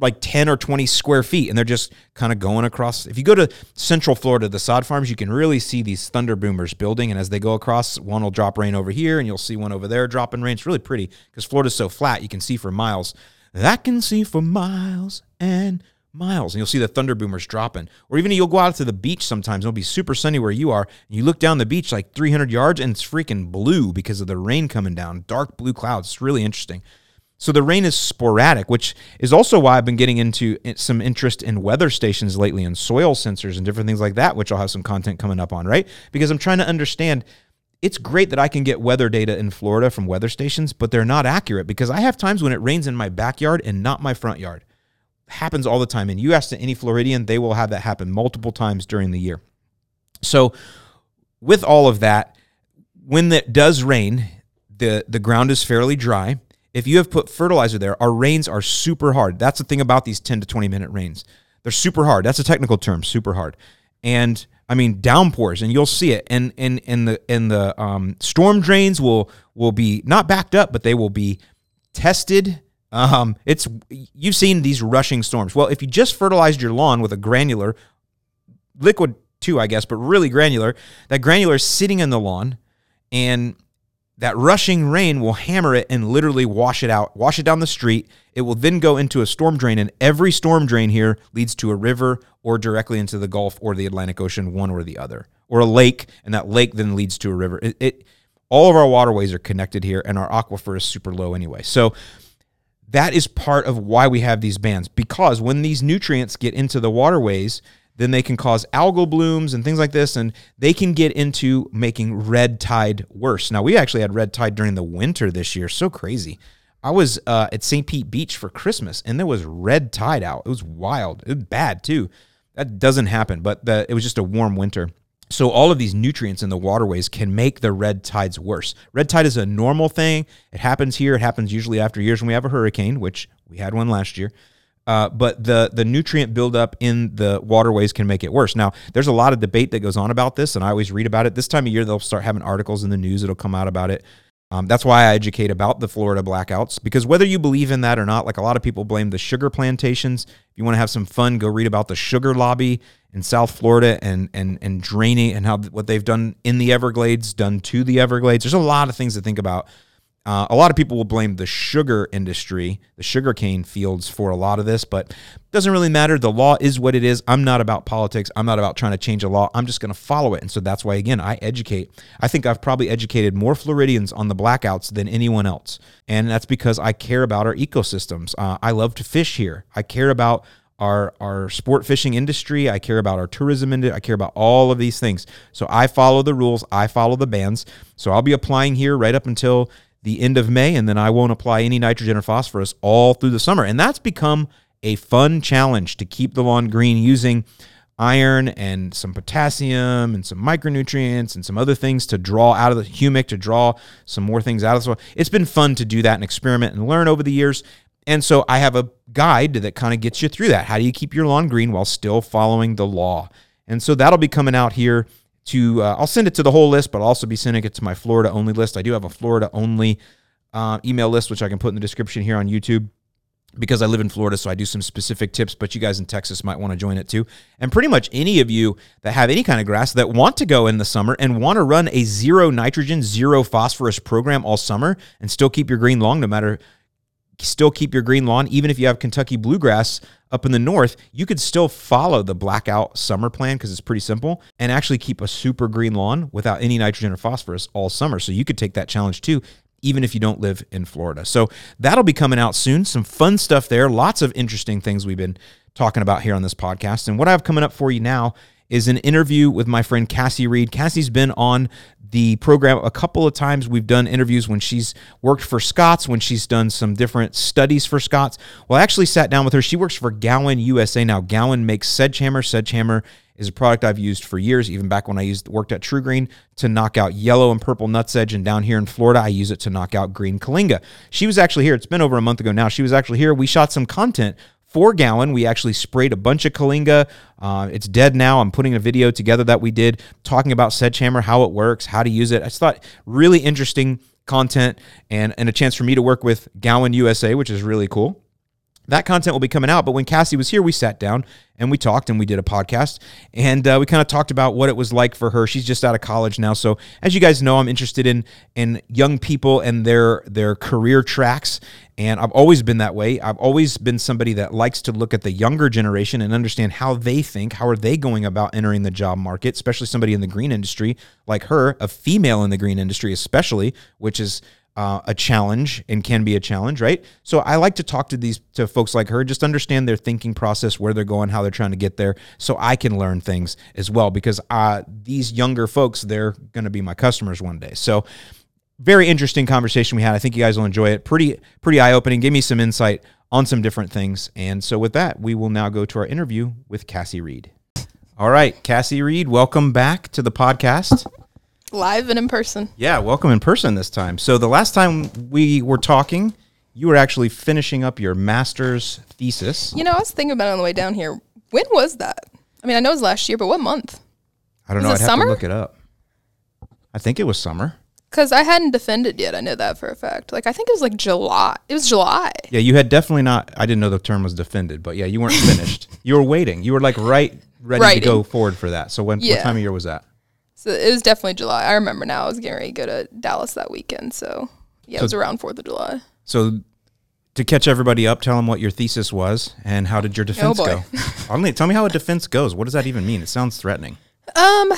like 10 or 20 square feet and they're just kind of going across. If you go to central florida the sod farms you can really see these thunder boomers building and as they go across one will drop rain over here and you'll see one over there dropping rain. It's really pretty because florida's so flat you can see for miles. That can see for miles and miles and you'll see the thunder boomers dropping. Or even you'll go out to the beach sometimes, it'll be super sunny where you are, and you look down the beach like 300 yards and it's freaking blue because of the rain coming down, dark blue clouds. It's really interesting. So the rain is sporadic, which is also why I've been getting into some interest in weather stations lately and soil sensors and different things like that, which I'll have some content coming up on, right? Because I'm trying to understand it's great that I can get weather data in Florida from weather stations, but they're not accurate because I have times when it rains in my backyard and not my front yard happens all the time. And you ask any Floridian, they will have that happen multiple times during the year. So, with all of that, when it does rain, the, the ground is fairly dry. If you have put fertilizer there, our rains are super hard. That's the thing about these 10 to 20 minute rains. They're super hard. That's a technical term, super hard. And I mean downpours, and you'll see it. And and and the and the um, storm drains will will be not backed up, but they will be tested um, it's you've seen these rushing storms. Well, if you just fertilized your lawn with a granular liquid too, I guess, but really granular, that granular is sitting in the lawn and that rushing rain will hammer it and literally wash it out, wash it down the street. It will then go into a storm drain, and every storm drain here leads to a river or directly into the Gulf or the Atlantic Ocean, one or the other, or a lake, and that lake then leads to a river. It, it all of our waterways are connected here, and our aquifer is super low anyway. So that is part of why we have these bans because when these nutrients get into the waterways, then they can cause algal blooms and things like this, and they can get into making red tide worse. Now, we actually had red tide during the winter this year. So crazy. I was uh, at St. Pete Beach for Christmas, and there was red tide out. It was wild. It was bad too. That doesn't happen, but the, it was just a warm winter. So all of these nutrients in the waterways can make the red tides worse. Red tide is a normal thing. It happens here. It happens usually after years when we have a hurricane, which we had one last year. Uh, but the the nutrient buildup in the waterways can make it worse. Now, there's a lot of debate that goes on about this, and I always read about it. This time of year, they'll start having articles in the news. It'll come out about it. Um, that's why I educate about the Florida blackouts because whether you believe in that or not, like a lot of people blame the sugar plantations. If you want to have some fun, go read about the sugar lobby in South Florida and and and draining and how what they've done in the Everglades, done to the Everglades. There's a lot of things to think about uh, a lot of people will blame the sugar industry, the sugarcane fields, for a lot of this, but it doesn't really matter. The law is what it is. I'm not about politics. I'm not about trying to change a law. I'm just going to follow it. And so that's why, again, I educate. I think I've probably educated more Floridians on the blackouts than anyone else. And that's because I care about our ecosystems. Uh, I love to fish here. I care about our our sport fishing industry. I care about our tourism industry. I care about all of these things. So I follow the rules. I follow the bans. So I'll be applying here right up until the end of May, and then I won't apply any nitrogen or phosphorus all through the summer. And that's become a fun challenge to keep the lawn green using iron and some potassium and some micronutrients and some other things to draw out of the humic to draw some more things out of the soil. It's been fun to do that and experiment and learn over the years. And so I have a guide that kind of gets you through that. How do you keep your lawn green while still following the law? And so that'll be coming out here to uh, I'll send it to the whole list, but I'll also be sending it to my Florida only list. I do have a Florida only uh, email list, which I can put in the description here on YouTube because I live in Florida, so I do some specific tips, but you guys in Texas might want to join it too. And pretty much any of you that have any kind of grass that want to go in the summer and want to run a zero nitrogen, zero phosphorus program all summer and still keep your green long no matter still keep your green lawn, even if you have Kentucky bluegrass up in the north, you could still follow the blackout summer plan because it's pretty simple and actually keep a super green lawn without any nitrogen or phosphorus all summer. So you could take that challenge too, even if you don't live in Florida. So that'll be coming out soon. Some fun stuff there. Lots of interesting things we've been talking about here on this podcast. And what I have coming up for you now is an interview with my friend Cassie Reed. Cassie's been on the program a couple of times. We've done interviews when she's worked for Scotts, when she's done some different studies for Scotts. Well, I actually sat down with her. She works for Gowan USA now. Gowan makes Sedgehammer. Sedgehammer is a product I've used for years, even back when I used worked at TruGreen to knock out yellow and purple nutsedge. And down here in Florida, I use it to knock out green Kyllinga. She was actually here. It's been over a month ago now. She was actually here. We shot some content for Gowan. We actually sprayed a bunch of Kyllinga. Uh, it's dead now. I'm putting a video together that we did talking about Sedgehammer, how it works, how to use it. I just thought really interesting content and, and a chance for me to work with Gowan USA, which is really cool that content will be coming out. But when Cassie was here, we sat down and we talked and we did a podcast and uh, we kind of talked about what it was like for her. She's just out of college now, so as you guys know, I'm interested in in young people and their their career tracks. And I've always been that way. I've always been somebody that likes to look at the younger generation and understand how they think, how are they going about entering the job market, especially somebody in the green industry like her, a female in the green industry, especially, which is uh, a challenge and can be a challenge, right? So I like to talk to these to folks like her, just understand their thinking process, where they're going, how they're trying to get there, so I can learn things as well. Because uh, these younger folks, they're going to be my customers one day. So very interesting conversation we had. I think you guys will enjoy it. Pretty pretty eye opening. Give me some insight on some different things. And so with that, we will now go to our interview with Cassie Reed. All right, Cassie Reed, welcome back to the podcast. Live and in person. Yeah, welcome in person this time. So the last time we were talking, you were actually finishing up your master's thesis. You know, I was thinking about it on the way down here. When was that? I mean, I know it was last year, but what month? I don't Was know. I'd have summer? to look it up. I think it was summer. Because I hadn't defended yet. I know that for a fact. Like, I think it was like July. It was July. Yeah, you had definitely not. I didn't know the term was defended, but yeah, you weren't finished. you were waiting. You were like right ready to go forward for that. So when yeah. what time of year was that? So it was definitely July. I remember now. I was getting ready to go to Dallas that weekend. So, yeah, it was around 4th of July. So to catch everybody up, tell them what your thesis was and how did your defense Oh, go? Only tell me how a defense goes. What does that even mean? It sounds threatening. Um,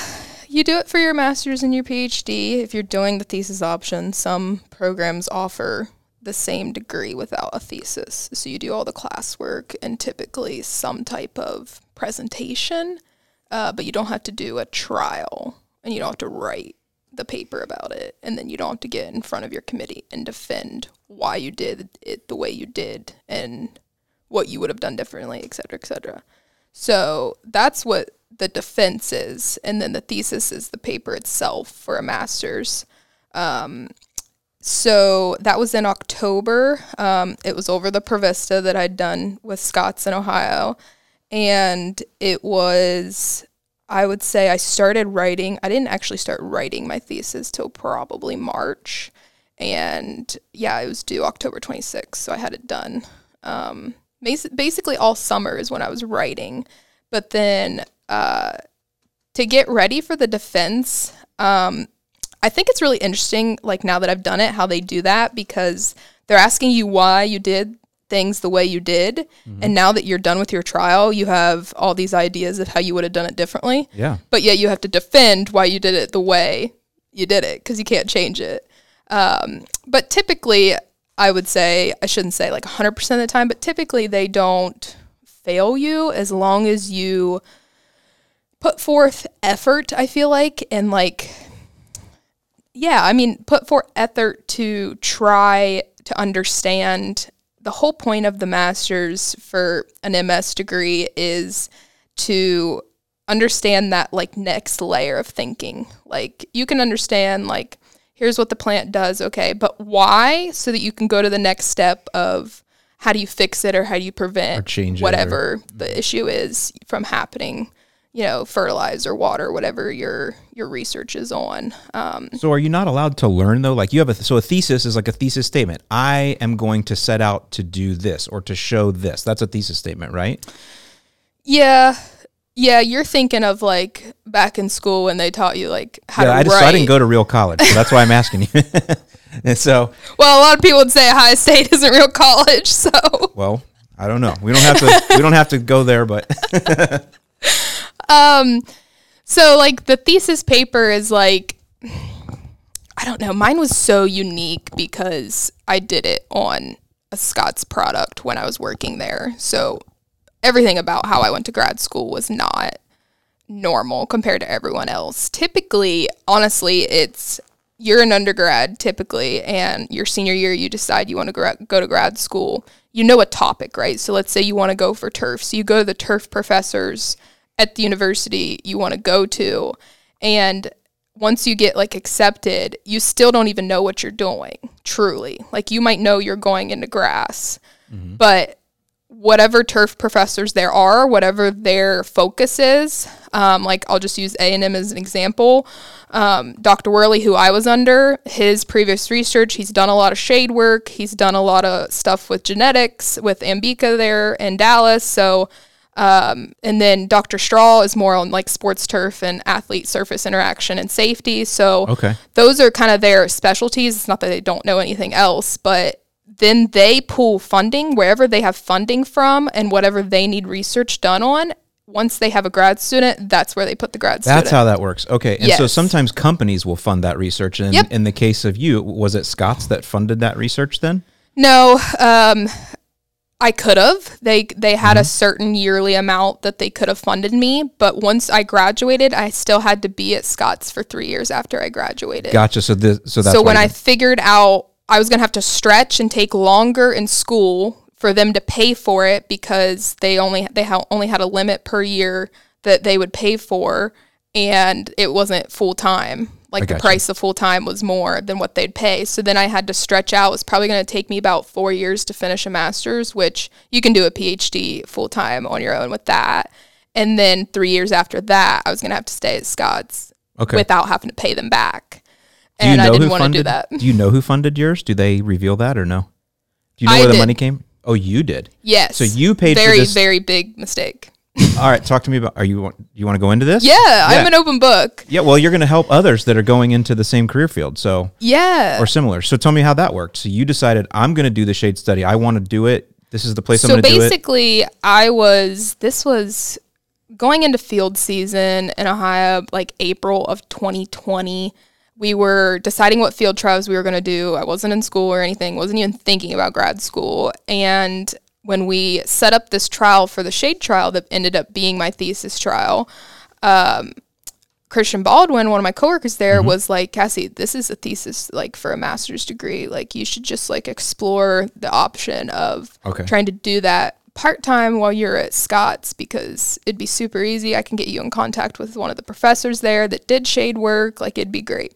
you do it for your master's and your PhD. If you're doing the thesis option, some programs offer the same degree without a thesis. So you do all the classwork and typically some type of presentation, uh, but you don't have to do a trial and you don't have to write the paper about it. And then you don't have to get in front of your committee and defend why you did it the way you did and what you would have done differently, et cetera, et cetera. So that's what the defense is, and then the thesis is the paper itself for a master's. Um, so that was in October. Um, it was over the Provista that I'd done with Scotts in Ohio. And it was, I would say, I started writing. I didn't actually start writing my thesis till probably March. And yeah, it was due October 26th. So I had it done. Um, basically, all summer is when I was writing. But then uh, to get ready for the defense, um, I think it's really interesting, like now that I've done it, how they do that because they're asking you why you did things the way you did. Mm-hmm. And now that you're done with your trial, you have all these ideas of how you would have done it differently. Yeah. But yet you have to defend why you did it the way you did it because you can't change it. Um, but typically, I would say, I shouldn't say like 100% of the time, but typically they don't fail you as long as you put forth effort, I feel like, and like yeah, I mean, put forth effort to try to understand. The whole point of the master's for an MS degree is to understand that like next layer of thinking. Like you can understand like here's what the plant does, okay, but why? So that you can go to the next step of how do you fix it or how do you prevent or change whatever or, the issue is from happening you know, fertilizer, water, whatever your your research is on. Um, so, are you not allowed to learn though? Like, you have a so a thesis is like a thesis statement. I am going to set out to do this or to show this. That's a thesis statement, right? Yeah, yeah. You're thinking of like back in school when they taught you like how yeah, to I just write. I didn't go to real college, so that's why I'm asking you. and so, well, a lot of people would say Ohio State isn't real college. So, well, I don't know. We don't have to. we don't have to go there, but. Um, so like the thesis paper is like, I don't know. Mine was so unique because I did it on a Scotts product when I was working there. So everything about how I went to grad school was not normal compared to everyone else. Typically, honestly, it's you're an undergrad typically, and your senior year you decide you want to go to grad school. You know a topic, right? So let's say you want to go for turf. So you go to the turf professors at the university you want to go to. And once you get like accepted, you still don't even know what you're doing, truly. Like you might know you're going into grass, mm-hmm. but whatever turf professors there are, whatever their focus is, um, like I'll just use A&M as an example. Um, Dr. Wherley, who I was under, his previous research, he's done a lot of shade work. He's done a lot of stuff with genetics with Ambika there in Dallas. So um, and then Dr. Straw is more on like sports turf and athlete surface interaction and safety. So okay. those are kind of their specialties. It's not that they don't know anything else, but then they pull funding wherever they have funding from and whatever they need research done on. Once they have a grad student, that's where they put the grad student. That's how that works. Okay. And yes. so sometimes companies will fund that research. And yep. in the case of you, was it Scotts that funded that research then? No, um, I could have. They they had mm-hmm. a certain yearly amount that they could have funded me, but once I graduated, I still had to be at Scotts for three years after I graduated. Gotcha. So this so that's so when I figured out I was gonna have to stretch and take longer in school for them to pay for it because they only they ha- only had a limit per year that they would pay for, and it wasn't full time like the price you. of full time was more than what they'd pay. So then I had to stretch out. It was probably going to take me about four years to finish a master's, which you can do a PhD full time on your own with that. And then three years after that, I was going to have to stay at Scotts okay. without having to pay them back. Do and I didn't want to do that. Do you know who funded yours? Do they reveal that or no? Do you know I where did. the money came? Oh, you did. Yes. So you paid for very, very big mistake. All right, talk to me about. Are you you want to go into this? Yeah, yeah, I'm an open book. Yeah, well, you're going to help others that are going into the same career field, so yeah, or similar. So tell me how that worked. So you decided I'm going to do the shade study. I want to do it. This is the place so I'm going to do it. So basically, I was. This was going into field season in Ohio, like April of 2020. We were deciding what field trials we were going to do. I wasn't in school or anything. wasn't even thinking about grad school, and when we set up this trial for the shade trial that ended up being my thesis trial, um, Christian Baldwin, one of my coworkers there, mm-hmm. was like, Cassie, this is a thesis like for a master's degree. Like you should just like explore the option of okay. trying to do that part time while you're at Scotts because it'd be super easy. I can get you in contact with one of the professors there that did shade work. Like it'd be great.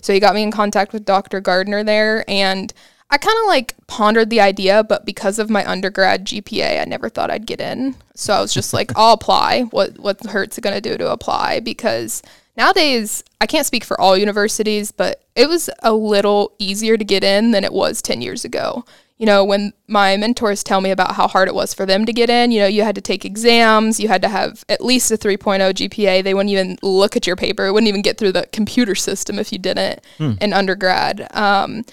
So he got me in contact with Dr. Gardner there and I kind of like pondered the idea, but because of my undergrad GPA, I never thought I'd get in. So I was just like, I'll apply. What what hurts going to do to apply? Because nowadays, I can't speak for all universities, but it was a little easier to get in than it was 10 years ago. You know, when my mentors tell me about how hard it was for them to get in, you know, you had to take exams, you had to have at least a 3.0 GPA. They wouldn't even look at your paper, it wouldn't even get through the computer system if you didn't in undergrad. Um,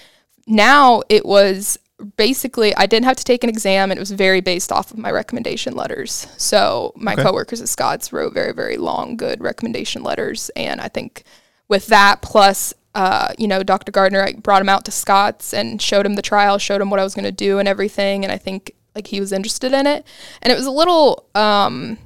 now it was basically I didn't have to take an exam and it was very based off of my recommendation letters. So my Okay. coworkers at Scotts wrote very, very long, good recommendation letters. And I think with that plus uh, you know, Dr. Gardner, I brought him out to Scotts and showed him the trial, showed him what I was gonna do and everything, and I think like he was interested in it. And it was a little um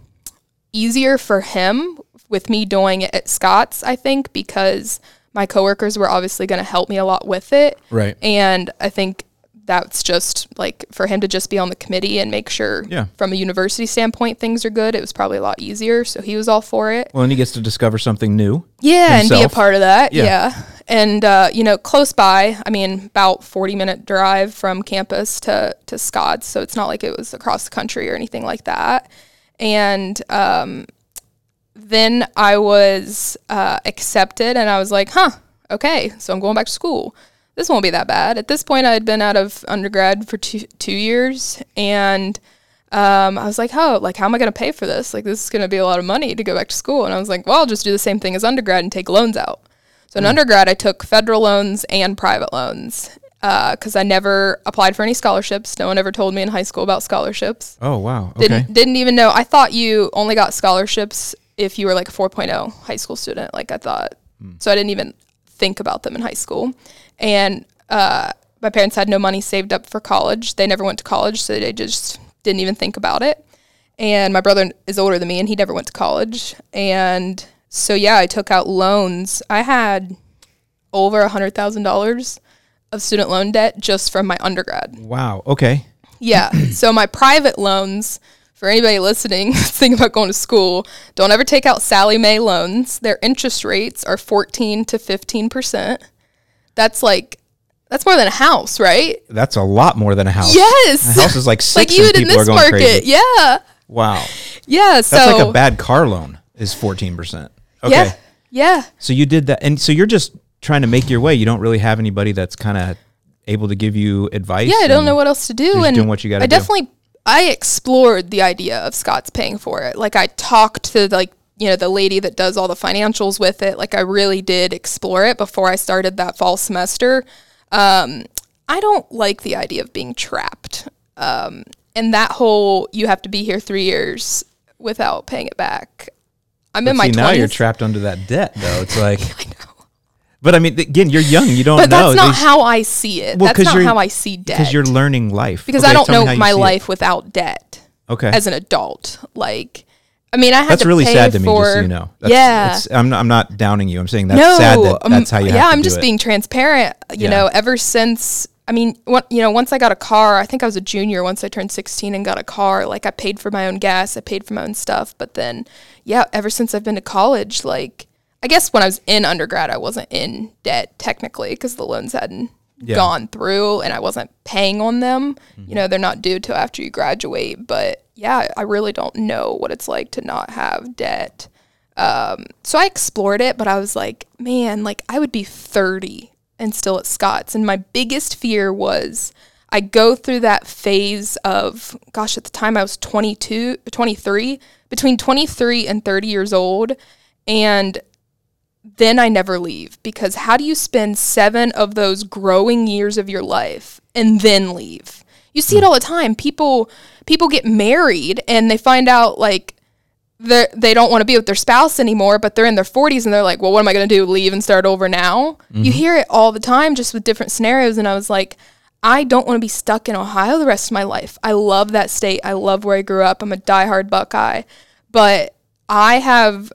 easier for him with me doing it at Scotts, I think, because my coworkers were obviously going to help me a lot with it. Right. And I think that's just like for him to just be on the committee and make sure Yeah. from a university standpoint things are good. It was probably a lot easier. So he was all for it. Well, and he gets to discover something new. Yeah, and be a part of that. Yeah. Yeah. And uh, you know, close by, I mean, about 40 minute drive from campus to to Scotts, so it's not like it was across the country or anything like that. And um, then I was uh, accepted, and I was like, "Huh, okay, so I'm going back to school. This won't be that bad." At this point, I had been out of undergrad for two two years, and um, I was like, "Oh, like how am I going to pay for this? Like this is going to be a lot of money to go back to school." And I was like, "Well, I'll just do the same thing as undergrad and take loans out." So in undergrad, I took federal loans and private loans because I never applied for any scholarships. No one ever told me in high school about scholarships. Oh, wow. Okay. Didn't didn't even know. I thought you only got scholarships if you were like a 4.0 high school student. Like I thought. So I didn't even think about them in high school. And uh, my parents had no money saved up for college. They never went to college, so they just didn't even think about it. And my brother is older than me, and he never went to college. And so yeah, I took out loans. I had over a hundred thousand dollars of student loan debt just from my undergrad. Wow. Okay. Yeah. so my private loans, for anybody listening thinking about going to school, don't ever take out Sallie Mae loans. Their interest rates are 14 to 15%. That's like, that's more than a house, right? That's a lot more than a house. Yes. A house is like six like would in this market. crazy. Yeah. Wow. Yeah. So, That's like a bad car loan is 14%. Okay. yeah. Yeah. So you did that. And so you're just trying to make your way. You don't really have anybody that's kind of able to give you advice. Yeah, I don't know what else to do. and doing what you gotta I do. definitely I explored the idea of Scotts paying for it. Like I talked to like you know the lady that does all the financials with it. Like I really did explore it before I started that fall semester. Um, I don't like the idea of being trapped. Um, and that whole you have to be here three years without paying it back. I'm in But my see, now you're trapped under that debt, though. It's like, But I mean, again, you're young. You don't but know. that's not These- how I see it. Well, that's not how I see debt. because you're learning life. because Okay, I don't know my see it. life without debt. Okay. as an adult. Like, I mean, I had that's to really pay sad to me, for, just so you know. That's, yeah. it's- I'm not, I'm not downing you. I'm saying that's no, sad that um, that's how you have yeah, to I'm do just it. being transparent. You Yeah. know, ever since I mean, what you know, once I got a car, I think I was a junior once I turned 16 and got a car. Like I paid for my own gas, I paid for my own stuff. But then, yeah, ever since I've been to college, like I guess when I was in undergrad, I wasn't in debt technically because the loans hadn't Yeah. gone through and I wasn't paying on them. Mm-hmm. You know, they're not due till after you graduate. But yeah, I really don't know what it's like to not have debt. Um, so I explored it, but I was like, man, like I would be 30 and still at Scotts. And my biggest fear was I go through that phase of, gosh, at the time I was 22, 23, between 23 and 30 years old. And then I never leave because how do you spend seven of those growing years of your life and then leave? You see it hmm. all the time. People people get married and they find out like they they don't want to be with their spouse anymore, but they're in their 40s and they're like, "Well, what am I going to do? Leave and start over now?" You mm-hmm. hear it all the time just with different scenarios and I was like, I don't want to be stuck in Ohio the rest of my life. I love that state. I love where I grew up. I'm a diehard Buckeye. But I have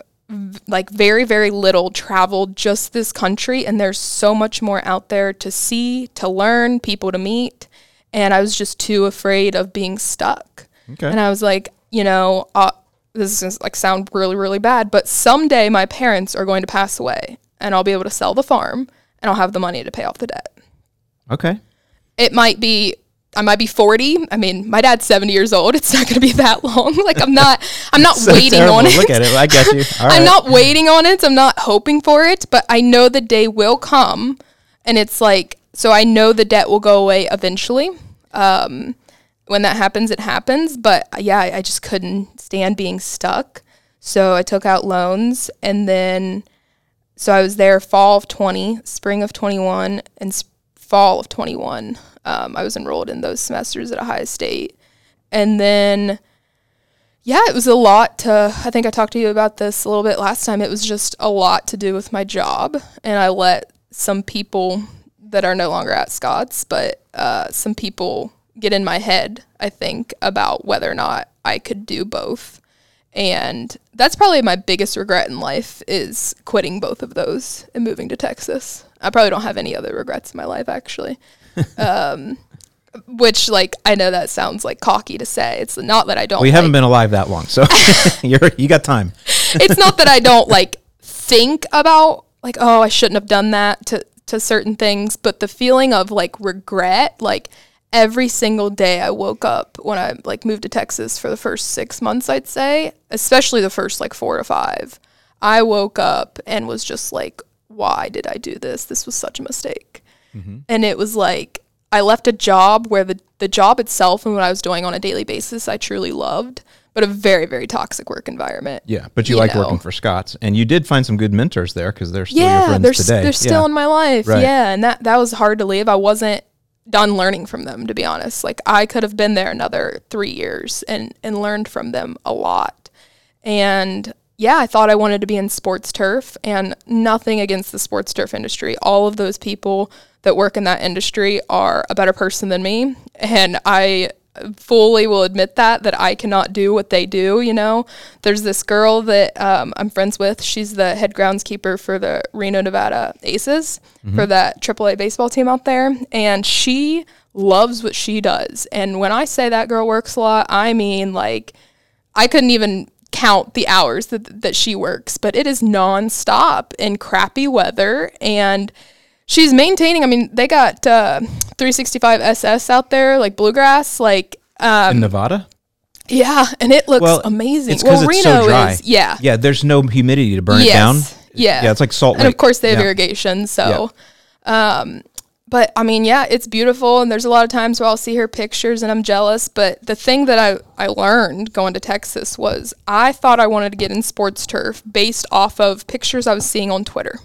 like very very little traveled just this country and there's so much more out there to see, to learn, people to meet, and I was just too afraid of being stuck. Okay. And I was like, you know, uh, this is like sound really really bad, but someday my parents are going to pass away. and I'll be able to sell the farm and I'll have the money to pay off the debt. Okay. It might be I might be 40. I mean, my dad's 70 years old. It's not going to be that long. Like I'm not I'm not So waiting terrible. on it. Look at it. I get you. All I'm not waiting on it. I'm not hoping for it, but I know the day will come and it's like so I know the debt will go away eventually. Um when that happens, it happens, but yeah, I just couldn't stand being stuck. So I took out loans and then so I was there fall of 20, spring of 21 and fall of 21. Um, I was enrolled in those semesters at Ohio State. And then yeah, it was a lot to, I think I talked to you about this a little bit last time. It was just a lot to do with my job. And I let some people that are no longer at Scotts, but uh, some people get in my head, I think, about whether or not I could do both. And that's probably my biggest regret in life is quitting both of those and moving to Texas. I probably don't have any other regrets in my life, actually. Um, which, like, I know that sounds like cocky to say. It's not that I don't. we haven't like- been alive that long, so you're you got time. it's not that I don't like think about like oh I shouldn't have done that to to certain things, but the feeling of like regret, like every single day I woke up when I like moved to Texas for the first 6 months I'd say, especially the first like 4 to 5. I woke up and was just like why did I do this? This was such a mistake. Mm-hmm. And it was like I left a job where the the job itself and what I was doing on a daily basis I truly loved, but a very very toxic work environment. Yeah, but you, You like know. working for Scotts, and you did find some good mentors there because they're still your yeah, friends they're, today. they're still yeah. in my life. Right. Yeah, and that that was hard to leave. I wasn't done learning from them to be honest. Like I could have been there another 3 years and and learned from them a lot. And yeah, I thought I wanted to be in sports turf and nothing against the sports turf industry. All of those people that work in that industry are a better person than me and I fully will admit that that I cannot do what they do. You know, there's this girl that um, I'm friends with. She's the head groundskeeper for the Reno, Nevada Aces for that AAA baseball team out there, and she loves what she does. And when I say that girl works a lot, I mean like I couldn't even count the hours that that she works, but it is nonstop in crappy weather and she's maintaining. I mean, they got uh, 365 SS out there, like bluegrass, like um, in Nevada. yeah, and it looks Well, amazing. It's because well, it's Reno so dry. is yeah, yeah. There's no humidity to burn it down. Yeah. yeah. It's like salt and lake. of course they have Yeah. irrigation. So, um, but I mean, yeah, it's beautiful, and there's a lot of times where I'll see her pictures and I'm jealous. But the thing that I I learned going to Texas was I thought I wanted to get in sports turf based off of pictures I was seeing on Twitter.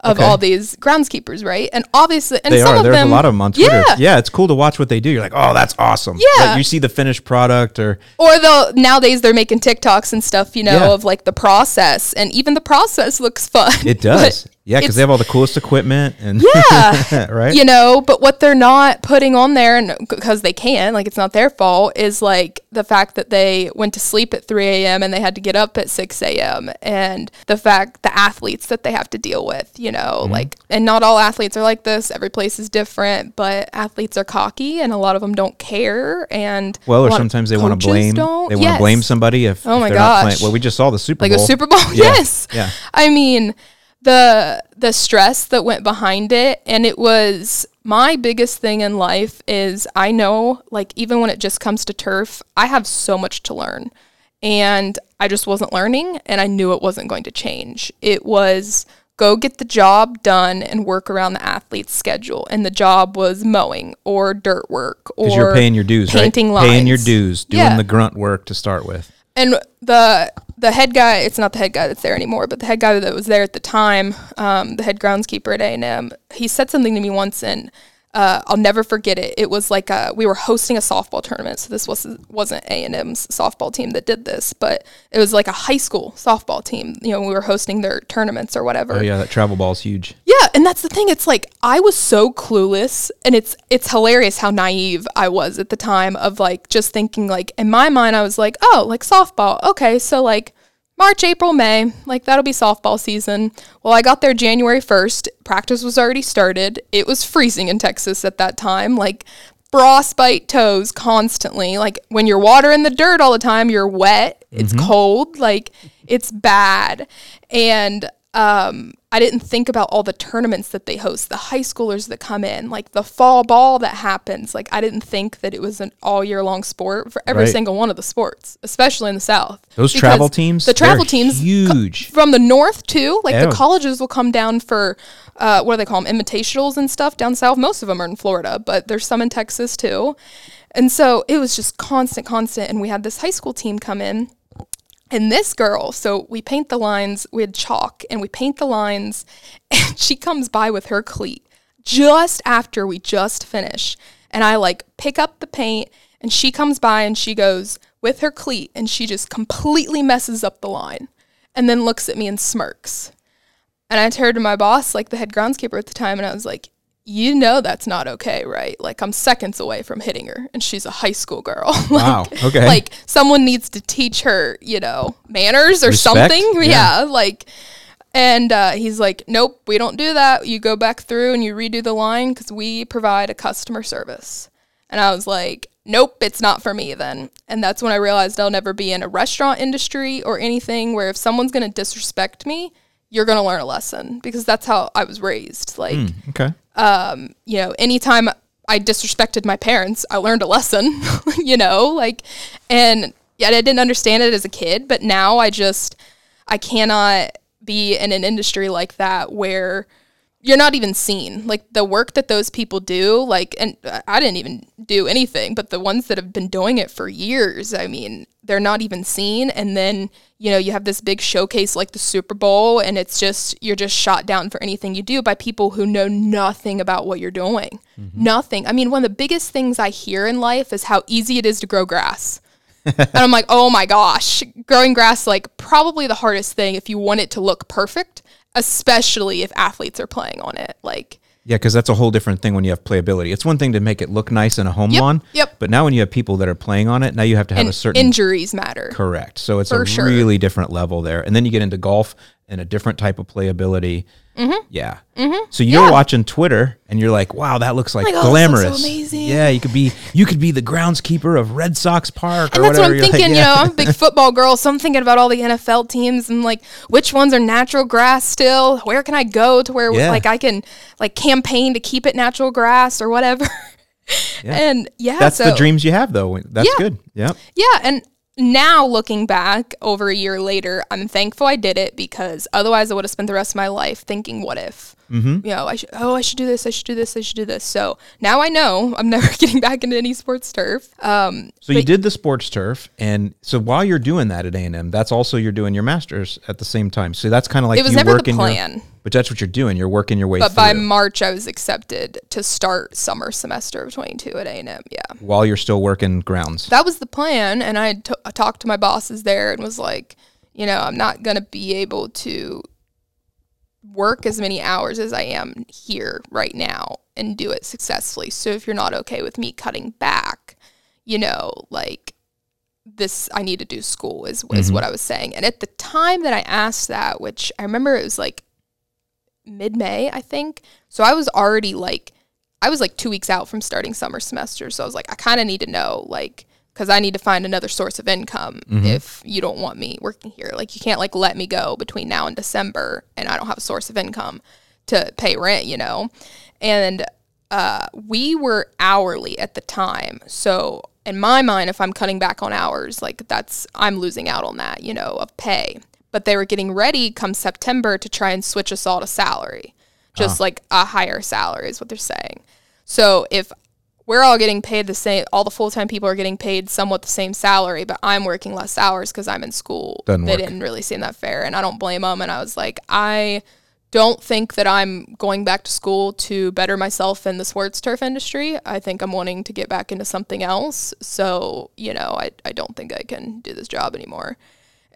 Of Okay. all these groundskeepers, right? And obviously, and They some are. of There's them, a lot of them on Twitter. Yeah, Yeah. it's cool to watch what they do. You're like, oh, that's awesome. Yeah. Like, you see the finished product, or or they'll nowadays they're making TikToks and stuff, you know, Yeah. of like the process, and even the process looks fun. it does. Yeah, because they have all the coolest equipment and Yeah. right. you know but what they're not putting on there and because they can like it's not their fault is like the fact that they went to sleep at 3 a.m and they had to get up at 6 a.m and the fact the athletes that they have to deal with you know Mm-hmm. like and not all athletes are like this every place is different but athletes are cocky and a lot of them don't care and Well, or sometimes they want to blame. don't. They want to Yes. blame somebody if. Oh if my they're not playing. gosh. Well, we just saw the Super Bowl. like Bowl. a Super Bowl. Yeah. Yes. Yeah. I mean, the the stress that went behind it and it was my biggest thing in life is I know like even when it just comes to turf, I have so much to learn. And I just wasn't learning and I knew it wasn't going to change. It was go get the job done and work around the athlete's schedule. And the job was mowing or dirt work or you're paying your dues, painting right? Paying your dues, doing Yeah. the grunt work to start with. and the the head guy it's not the head guy that's there anymore but the head guy that was there at the time um, the head groundskeeper at a&m he said something to me once and uh, I'll never forget it. It was like a, we were hosting a softball tournament, so this was wasn't A and M's softball team that did this, but it was like a high school softball team. You know, we were hosting their tournaments or whatever. Oh yeah, that travel ball's huge. Yeah, and that's the thing. It's like I was so clueless, and it's it's hilarious how naive I was at the time of like just thinking like in my mind I was like, oh, like softball. Okay, so like March, April, May, like that'll be softball season. Well, I got there January 1st. Practice was already started. It was freezing in Texas at that time. Like frostbite toes constantly. Like when you're watering the dirt all the time, you're wet. It's cold. Like it's bad. And um, I didn't think about all the tournaments that they host, the high schoolers that come in, like the fall ball that happens. Like I didn't think that it was an all year long sport for every Right. single one of the sports, especially in the South. Those Because travel teams, the travel teams, co- huge. from the north too. Like the colleges will come down for uh, what do they call them, invitationals and stuff down south. Most of them are in Florida, but there's some in Texas too. And so it was just constant, constant. And we had this high school team come in. And this girl, so we paint the lines, had chalk and we paint the lines, and she comes by with her cleat just after we just finish. And I like pick up the paint, and she comes by and she goes with her cleat, and she just completely messes up the line and then looks at me and smirks. And I turned to my boss, like the head groundskeeper at the time, and I was like, You know that's not okay, right? Like I'm seconds away from hitting her, and she's a high school girl. like, Wow, okay. Like someone needs to teach her, you know, manners or Respect, something. yeah. Yeah. like and uh, he's like, Nope, we don't do that. You go back through and you redo the line because we provide a customer service. And I was like, Nope, it's not for me then. And that's when I realized I'll never be in a restaurant industry or anything where if someone's gonna disrespect me, you're gonna learn a lesson because that's how I was raised. Like, Okay. Um, you know, anytime I disrespected my parents, I learned a lesson, you know, like, and yet I didn't understand it as a kid, but now I just, I cannot be in an industry like that where you're not even seen. Like the work that those people do, like, and I didn't even do anything, but the ones that have been doing it for years, I mean, they're not even seen. And then, you know, you have this big showcase like the Super Bowl, and it's just, you're just shot down for anything you do by people who know nothing about what you're doing. Mm-hmm. Nothing. I mean, one of the biggest things I hear in life is how easy it is to grow grass. and I'm like, oh my gosh, growing grass, like probably the hardest thing if you want it to look perfect, especially if athletes are playing on it. Like, Yeah, because that's a whole different thing when you have playability. It's one thing to make it look nice in a home Yep, lawn. yep. But now when you have people that are playing on it, now you have to have and a certain injuries matter. correct. So it's a sure. really different level there. And then you get into golf and a different type of playability. Mm-hmm. Yeah. Mm-hmm. So you're Yeah. watching Twitter and you're like, "Wow, that looks like Like, oh, looks so glamorous." amazing. Yeah, you could be you could be the groundskeeper of Red Sox Park or And that's what whatever. I'm You're like, thinking. yeah. You know, I'm a big football girl, so I'm thinking about all the NFL teams and like which ones are natural grass still. Where can I go to where Yeah. like I can like campaign to keep it natural grass or whatever. Yeah. And yeah, That's so, the dreams you have, though. That's Yeah. good. Yeah. Yeah, and now looking back over a year later, I'm thankful I did it because otherwise I would have spent the rest of my life thinking, "What if?" Mm-hmm. You know, I should. Oh, I should do this. I should do this. I should do this. So now I know I'm never getting back into any sports turf. Um, So you did the sports turf, and so while you're doing that at A and M, that's also you're doing your masters at the same time. So that's kind of like It was you never the working your- plan. but that's what you're doing. You're working your way through. but through by March, I was accepted to start summer semester of 22 at A&M. Yeah. while you're still working grounds. that was the plan and I t- I talked to my bosses there and was like you know i'm not going to be able to work as many hours as i am here right now and do it successfully. So if you're not okay with me cutting back you know like this i need to do school is, is mm-hmm. what i was saying. And at the time that i asked that which i remember it was like mid-may i think. So i was already like I was like two weeks out from starting summer semester. So I was like, I kind of need to know, like, because I need to find another source of income if you don't want me working here. Like, you can't like let me go between now and December and I don't have a source of income to pay rent, you know? And uh, we were hourly at the time. So in my mind, if I'm cutting back on hours, like that's, I'm losing out on that, you know, of pay. But they were getting ready come September to try and switch us all to salary just like a higher salary is what they're saying. So if we're all getting paid the same, all the full time people are getting paid somewhat the same salary, but I'm working less hours because I'm in school. Doesn't they work. didn't really seem that fair, and I don't blame them. And I was like, I don't think that I'm going back to school to better myself in the sports turf industry. I think I'm wanting to get back into something else. So, you know, I, I don't think I can do this job anymore.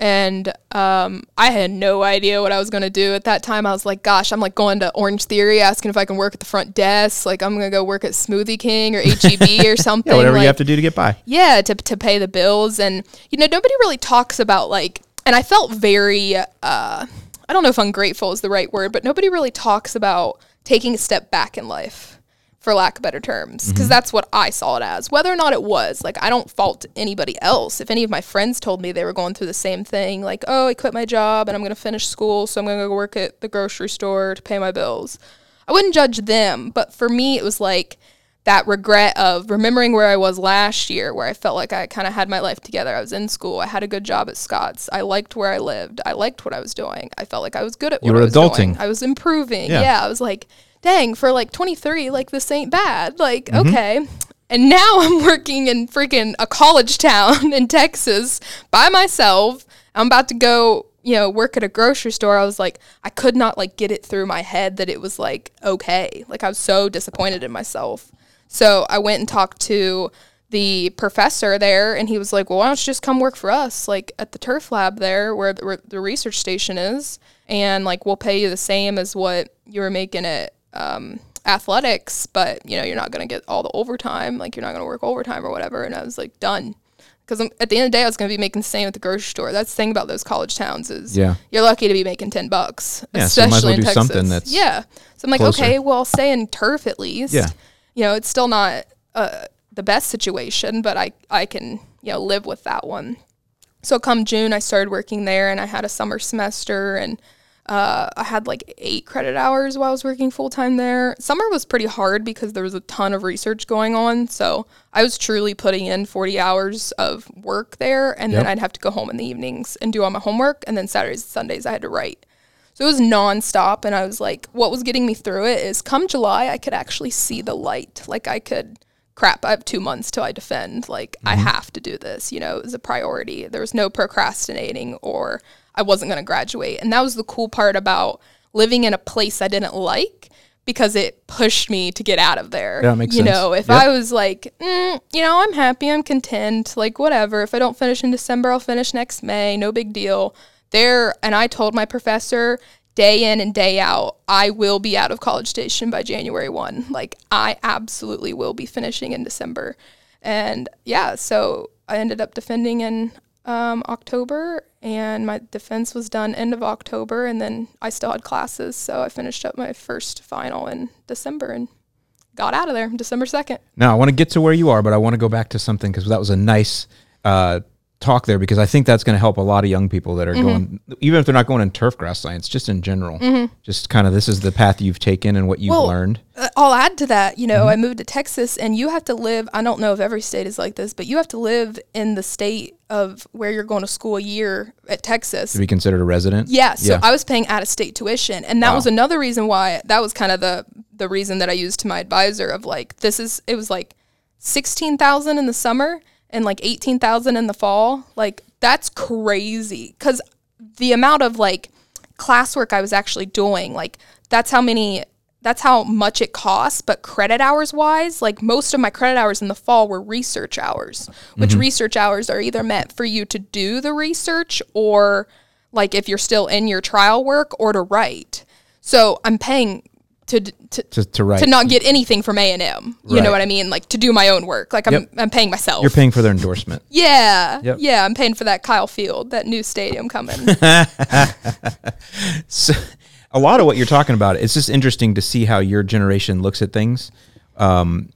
And um, I had no idea what I was going to do at that time. I was like, gosh, I'm like going to Orange Theory asking if I can work at the front desk. Like, I'm going to go work at Smoothie King or HEB or something. yeah, whatever like, you have to do to get by. yeah, to, to pay the bills. And, you know, nobody really talks about like, and I felt very, uh, I don't know if ungrateful is the right word, but nobody really talks about taking a step back in life. For lack of better terms, because mm-hmm. that's what I saw it as. Whether or not it was, like, I don't fault anybody else. If any of my friends told me they were going through the same thing, like, oh, I quit my job and I'm going to finish school, so I'm going to go work at the grocery store to pay my bills, I wouldn't judge them. But for me, it was like that regret of remembering where I was last year, where I felt like I kind of had my life together. I was in school, I had a good job at Scotts, I liked where I lived, I liked what I was doing, I felt like I was good at You what were I was doing. adulting. I was improving. Yeah. Yeah. I was like, dang, for like 23, like this ain't bad. Like, Mm-hmm. okay. And now I'm working in freaking a college town in Texas by myself. I'm about to go, you know, work at a grocery store. I was like, I could not like get it through my head that it was like okay. Like I was so disappointed in myself. So I went and talked to the professor there and he was like, Well, why don't you just come work for us, like at the turf lab there where the, where the research station is, and like we'll pay you the same as what you were making at um, athletics, but you know, you're not gonna get all the overtime, like you're not gonna work overtime or whatever. And I was like, done. Because at the end of the day, I was going to be making the same at the grocery store. That's the thing about those college towns is Yeah. you're lucky to be making ten bucks, Yeah, so might as well especially in Texas. something that's yeah. So I'm like, closer. okay, well, I'll stay in turf at least. Yeah. You know, it's still not uh, the best situation, but I I can you know live with that one. So come June, I started working there, and I had a summer semester, and uh, I had like eight credit hours while I was working full time there. Summer was pretty hard because there was a ton of research going on. So I was truly putting in 40 hours of work there, and then I'd have to go home in the evenings and do all my homework. And then Saturdays and Sundays, I had to write. So it was nonstop. And I was like, what was getting me through it is come July, I could actually see the light. Like I could, crap, I have two months till I defend. Like I have to do this. You know, it was a priority. There was no procrastinating or I wasn't going to graduate. And that was the cool part about living in a place I didn't like because it pushed me to get out of there. Yeah, makes you sense. know, if Yep. I was like, mm, you know, I'm happy, I'm content, like whatever. If I don't finish in December, I'll finish next May, no big deal. There, and I told my professor day in and day out, I will be out of College Station by January 1. Like, I absolutely will be finishing in December. And yeah, so I ended up defending in um, October, and my defense was done end of October, and then I still had classes, so I finished up my first final in December and got out of there December 2nd. Now I want to get to where you are, but I want to go back to something because that was a nice uh, talk there because I think that's going to help a lot of young people that are Mm-hmm. going, even if they're not going in turf grass science, just in general. Just kind of this is the path you've taken and what you've Well, learned. Uh, I'll add to that, you know, Mm-hmm. I moved to Texas and you have to live, I don't know if every state is like this, but you have to live in the state of where you're going to school a year at Texas. To be considered a resident. Yeah, so Yeah. I was paying out of state tuition, and that Wow. was another reason why that was kind of the the reason that I used to my advisor of like this is it was like sixteen thousand in the summer and like eighteen thousand in the fall. Like that's crazy because the amount of like classwork I was actually doing, like that's how many. That's how much it costs, but credit hours wise, like most of my credit hours in the fall were research hours, which mm-hmm. research hours are either meant for you to do the research or like if you're still in your trial work or to write. So I'm paying to to, To, to write. to not get anything from A and M. You Right. know what I mean? Like to do my own work. Like I'm Yep. I'm paying myself. You're paying for their endorsement. yeah, Yep. yeah. I'm paying for that Kyle Field, that new stadium coming. so, a lot of what you're talking about, it's just interesting to see how your generation looks at things. Um,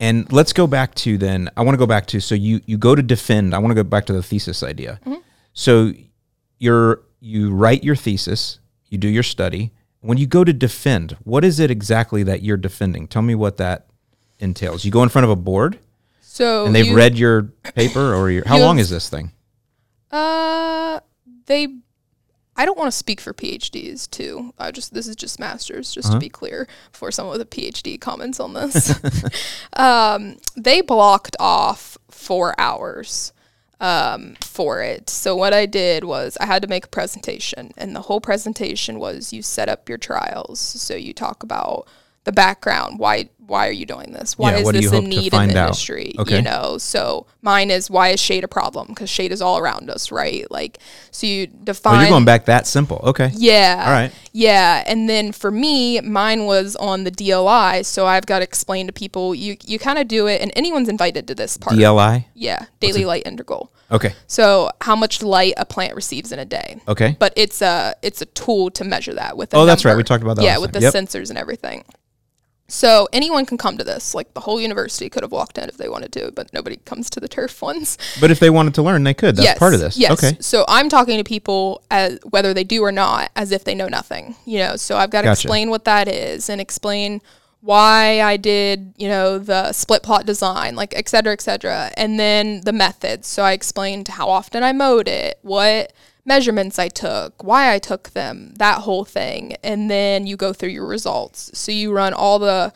and let's go back to then. I want to go back to so you you go to defend. I want to go back to the thesis idea. So you're you write your thesis, you do your study. When you go to defend, what is it exactly that you're defending? Tell me what that entails. You go in front of a board So and they've you- read your paper or your, how long is this thing? Uh, they. I don't want to speak for PhDs too. I just this is just masters, just Uh-huh. to be clear, before someone with a PhD comments on this. um, they blocked off four hours um, for it. So what I did was I had to make a presentation, and the whole presentation was you set up your trials. So you talk about the background. Why why are you doing this? Why Yeah, is this a need in the out? industry? Okay. You know, so mine is why is shade a problem? Because shade is all around us, right? Like so you Oh, define. you're going back that simple. Okay. Yeah. All right. Yeah, and then for me, mine was on the DLI, so I've got to explain to people you you kind of do it, and anyone's invited to this part. DLI. Yeah, daily light integral. Okay. So how much light a plant receives in a day. Okay. But it's a it's a tool to measure that with. A Oh, that's right. We talked about that Yeah, with time. the Yep. sensors and everything. So anyone can come to this. Like the whole university could have walked in if they wanted to, but nobody comes to the turf ones. But if they wanted to learn, they could. That's yes, part of this. Yes. Okay. So I'm talking to people as whether they do or not, as if they know nothing. You know, so I've got to Gotcha. explain what that is and explain why I did, you know, the split plot design, like et cetera, et cetera. And then the methods. So I explained how often I mowed it, what measurements I took, why I took them, that whole thing. And then you go through your results. So you run all the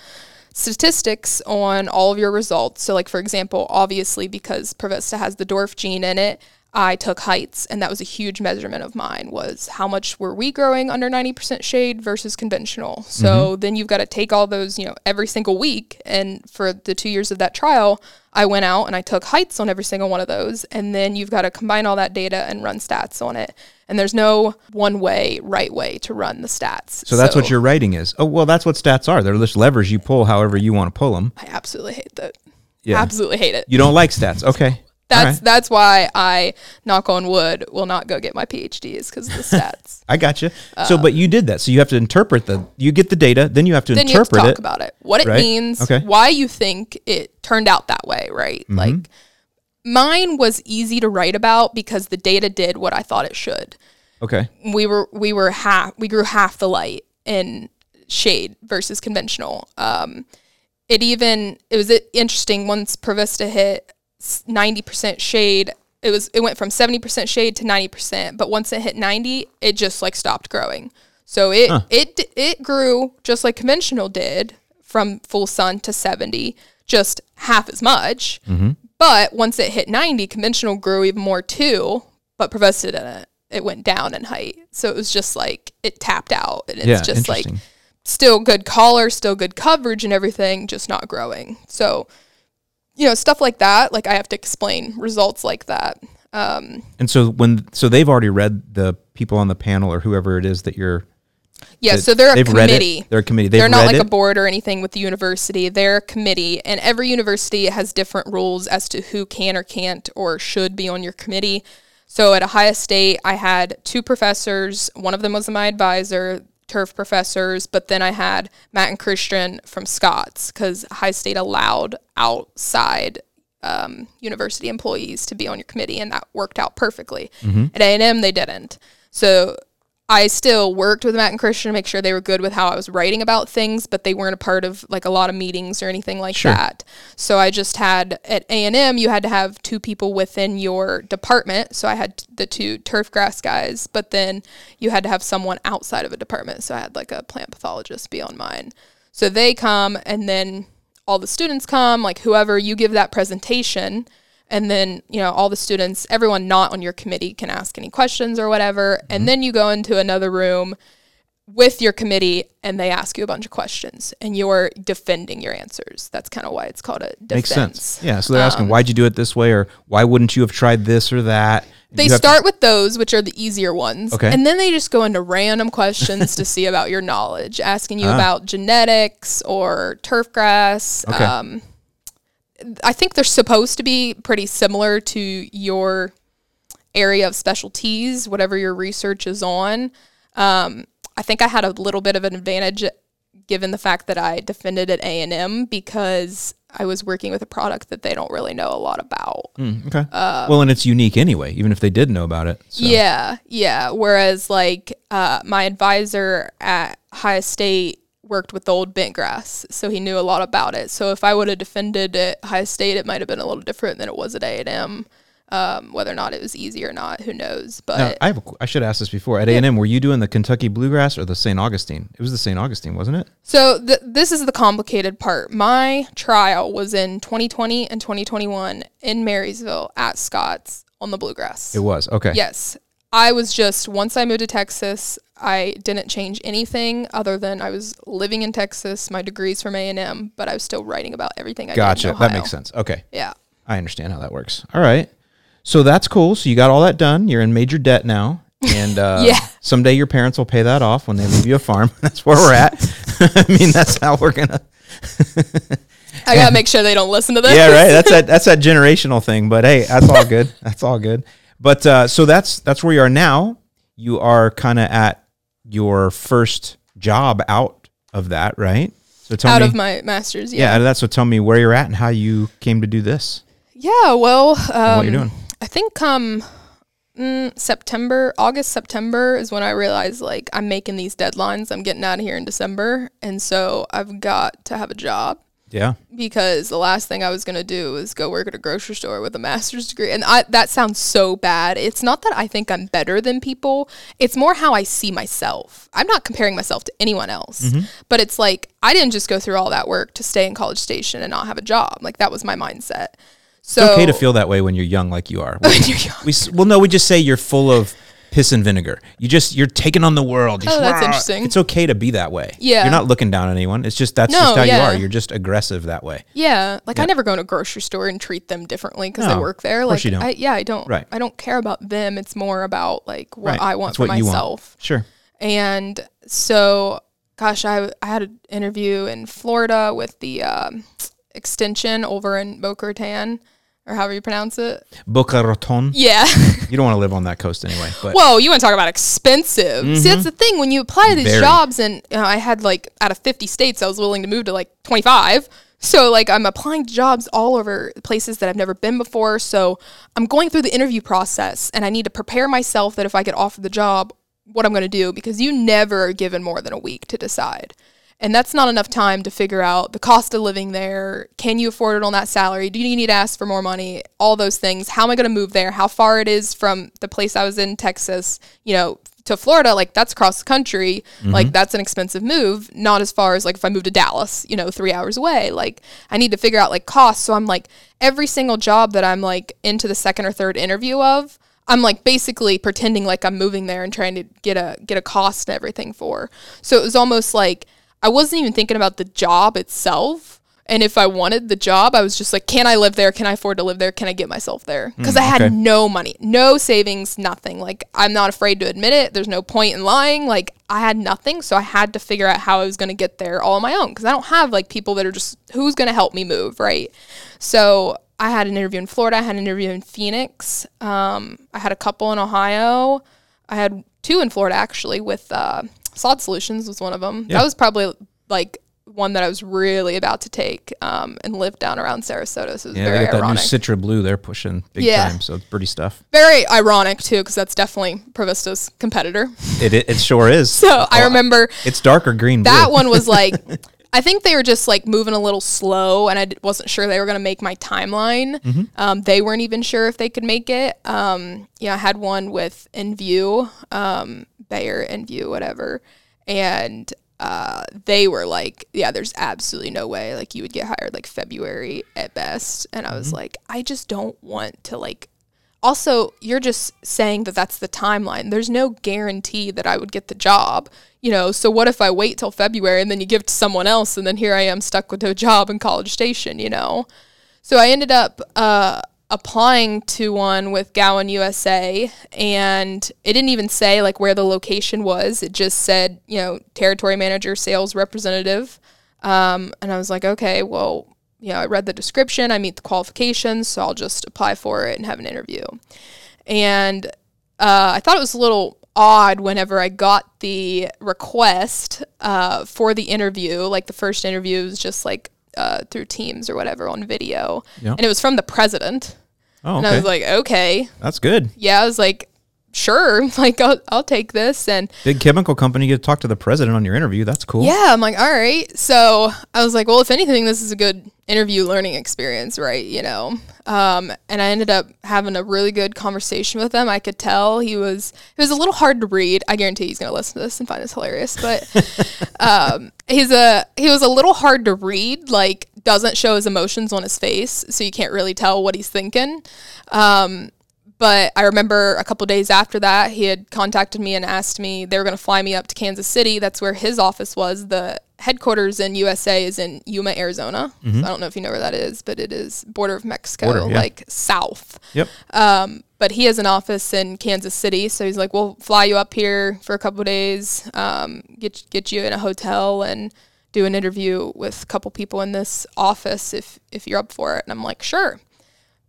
statistics on all of your results. So, like for example, obviously because Provista has the dwarf gene in it, I took heights, and that was a huge measurement of mine. Was how much were we growing under ninety percent shade versus conventional? So mm-hmm. then you've got to take all those, you know, every single week. And for the two years of that trial, I went out and I took heights on every single one of those, and then you've got to combine all that data and run stats on it. And there's no one way, right way to run the stats. So that's what your writing is. Oh, well, that's what stats are. They're just levers you pull however you want to pull them. I absolutely hate that. Yeah. Absolutely hate it. You don't like stats. Okay. That's right. that's why I knock on wood will not go get my PhDs because of the stats. I got you. so, but you did that. So you have to interpret the, you get the data, then you have to then you have to interpret talk it. about it, what it right? means, Okay. Mm-hmm. why you think it turned out that way, right? Like mine was easy to write about because the data did what I thought it should. Okay. we were we were half we grew half the light in shade versus conventional. Um, it even it was interesting once Provista hit ninety percent shade. It was it went from seventy percent shade to ninety percent, but once it hit ninety, it just like stopped growing. So it it it grew just like conventional did from full sun to seventy, just half as much. Mm-hmm. But once it hit 90, conventional grew even more too, but Provista didn't. It went down in height. So it was just like it tapped out. And it's Yeah, just like still good collar, still good coverage and everything, just not growing. So, you know, stuff like that, like I have to explain results like that. Um, And so when, so they've already read the people on the panel or whoever it is that you're, yeah, that so they're a committee. it. They're a committee. They've They're not like it. a board or anything with the university. They're a committee, and every university has different rules as to who can or can't or should be on your committee. So at Ohio State, I had two professors. One of them was my advisor, turf professors, but then I had Matt and Christian from Scotts because Ohio State allowed outside um, university employees to be on your committee, and that worked out perfectly. At A and M, they didn't. So I still worked with Matt and Christian to make sure they were good with how I was writing about things, but they weren't a part of like a lot of meetings or anything like Sure. that. So I just had at A and M, you had to have two people within your department. So I had the two turf grass guys, but then you had to have someone outside of a department. So I had like a plant pathologist be on mine. So they come, and then all the students come, like whoever you give that presentation and then you know all the students everyone not on your committee can ask any questions or whatever and then you go into another room with your committee and they ask you a bunch of questions and you're defending your answers that's kind of why it's called a defense Makes sense. Yeah. So they're asking, why'd you do it this way? Or why wouldn't you have tried this or that? they have to- start with those which are the easier ones Okay. and then they just go into random questions to see about your knowledge asking you Ah. about genetics or turf grass Okay. um, i think they're supposed to be pretty similar to your area of specialties whatever your research is on um, i think i had a little bit of an advantage given the fact that i defended at a&m because i was working with a product that they don't really know a lot about Mm, okay. well, and it's unique anyway, even if they did know about it. So. Yeah, yeah. Whereas like uh, my advisor at Ohio State worked with the old bent grass, so he knew a lot about it. So if I would have defended at Ohio State, it might have been a little different than it was at A and M. Um, whether or not it was easy or not, who knows? But Now, I have. A, I should ask this before. At A and M, were you doing the Kentucky bluegrass or the St. Augustine? It was the St. Augustine, wasn't it? So th- this is the complicated part. My trial was in 2020 and 2021 in Marysville at Scotts on the bluegrass. It was. Okay. Yes. I was just once I moved to Texas, I didn't change anything other than I was living in Texas. My degrees from A and M, but I was still writing about everything I Gotcha. That makes sense. Okay. Yeah. I understand how that works. All right. So that's cool. So you got all that done. You're in major debt now. And uh, Yeah. someday your parents will pay that off when they leave you a farm. That's where we're at. I mean, that's how we're going to. I gotta make sure they don't listen to this. Yeah, right. That's that. That's that generational thing. But hey, that's all good. That's all good. But uh, so that's that's where you are now. You are kind of at your first job out of that, right? So tell out me, of my master's. yeah, Yeah, that's what. Tell me where you're at and how you came to do this. Yeah, well, um, what you're doing. I think come mm, September, August, September is when I realized like I'm making these deadlines. I'm getting out of here in December, and so I've got to have a job Yeah, because the last thing I was gonna do was go work at a grocery store with a master's degree, and I, that sounds so bad. It's not that I think I'm better than people; it's more how I see myself. I'm not comparing myself to anyone else, mm-hmm. but it's like I didn't just go through all that work to stay in College Station and not have a job. Like that was my mindset. So it's okay to feel that way when you're young, like you are. We, When you're young. we well, no, we just say you're full of piss and vinegar. You just you're taking on the world. You Oh, just, that's interesting. It's okay to be that way. Yeah. you're not looking down on anyone. It's just that's No, just how you are. You're just aggressive that way. Yeah, like Yeah. I never go to a grocery store and treat them differently because No, they work there. Like, you don't. I, yeah, I don't. Right. I don't care about them. It's more about like what Right. I want That's for what you want. myself. Sure. And so, gosh, I I had an interview in Florida with the um, extension over in Boca Raton, or however you pronounce it. Boca Raton. Yeah. You don't want to live on that coast anyway. But Whoa, you want to talk about expensive? See, that's the thing. When you apply to these Mm-hmm. Very. jobs, and you know, I had like out of 50 states, I was willing to move to like 25. So like I'm applying to jobs all over places that I've never been before. So I'm going through the interview process, and I need to prepare myself that if I get offered the job, what I'm going to do because you never are given more than a week to decide. And that's not enough time to figure out the cost of living there. Can you afford it on that salary? Do you need to ask for more money? All those things. How am I going to move there? How far it is from the place I was in, Texas, you know, to Florida? Like, that's across the country. Mm-hmm. Like, that's an expensive move. Not as far as like if I move to Dallas, you know, three hours away. Like, I need to figure out like costs. So I'm like, every single job that I'm like into the second or third interview of, I'm like basically pretending like I'm moving there and trying to get a get a cost and everything for. So it was almost like I wasn't even thinking about the job itself. And if I wanted the job, I was just like, can I live there? Can I afford to live there? Can I get myself there? Because I had okay. no money, no savings, nothing. Like, I'm not afraid to admit it. There's no point in lying. Like, I had nothing. So I had to figure out how I was going to get there all on my own because I don't have like people that are just, who's going to help me move, right? So I had an interview in Florida. I had an interview in Phoenix. Um, I had a couple in Ohio. I had two in Florida actually with uh, Sod Solutions was one of them. Yeah. That was probably like one that I was really about to take um, and live down around Sarasota. So it was yeah, very that new. Citra Blue they're pushing big Yeah. time. So it's pretty stuff. very ironic too because that's definitely Provista's competitor. It it, it sure is. So I remember it's darker green. that blue. one was like I think they were just like moving a little slow, and I d- wasn't sure they were going to make my timeline. Mm-hmm. Um, they weren't even sure if they could make it. Um, yeah, I had one with Envu, um, Bayer Envu, whatever, and uh, they were like, "Yeah, there's absolutely no way like you would get hired like February at best." And I was Mm-hmm. like, I just don't want to like also you're just saying that that's the timeline there's no guarantee that i would get the job you know so what if i wait till february and then you give to someone else and then here i am stuck with a job in college station you know so i ended up uh, applying to one with gowan usa and it didn't even say like where the location was it just said you know territory manager sales representative um, and i was like okay well you know, I read the description, I meet the qualifications, so I'll just apply for it and have an interview. And uh, I thought it was a little odd whenever I got the request uh, for the interview. Like the first interview was just like uh, through Teams or whatever on video, Yeah. and it was from the president. Oh, And I was like, okay, That's good. yeah. I was like, sure, like I'll, I'll take this. And Big chemical company. You get to talk to the president on your interview. That's cool. Yeah, I'm like, all right. So I was like, well, if anything, this is a good interview learning experience, right? You know, um, and I ended up having a really good conversation with him. I could tell he was it was a little hard to read. I guarantee he's gonna listen to this and find this hilarious, but um, he's a he was a little hard to read. Like doesn't show his emotions on his face, so you can't really tell what he's thinking. Um, but I remember a couple days after that, he had contacted me and asked me they were going to fly me up to Kansas City. That's where his office was. The headquarters in USA is in Yuma, Arizona. So I don't know if you know where that is, but it is border of Mexico, Mm-hmm. Border, yeah. like south. Yep. Um, but he has an office in Kansas City, so he's like, "We'll fly you up here for a couple days, um, get get you in a hotel, and do an interview with a couple people in this office if if you're up for it." And I'm like, "Sure."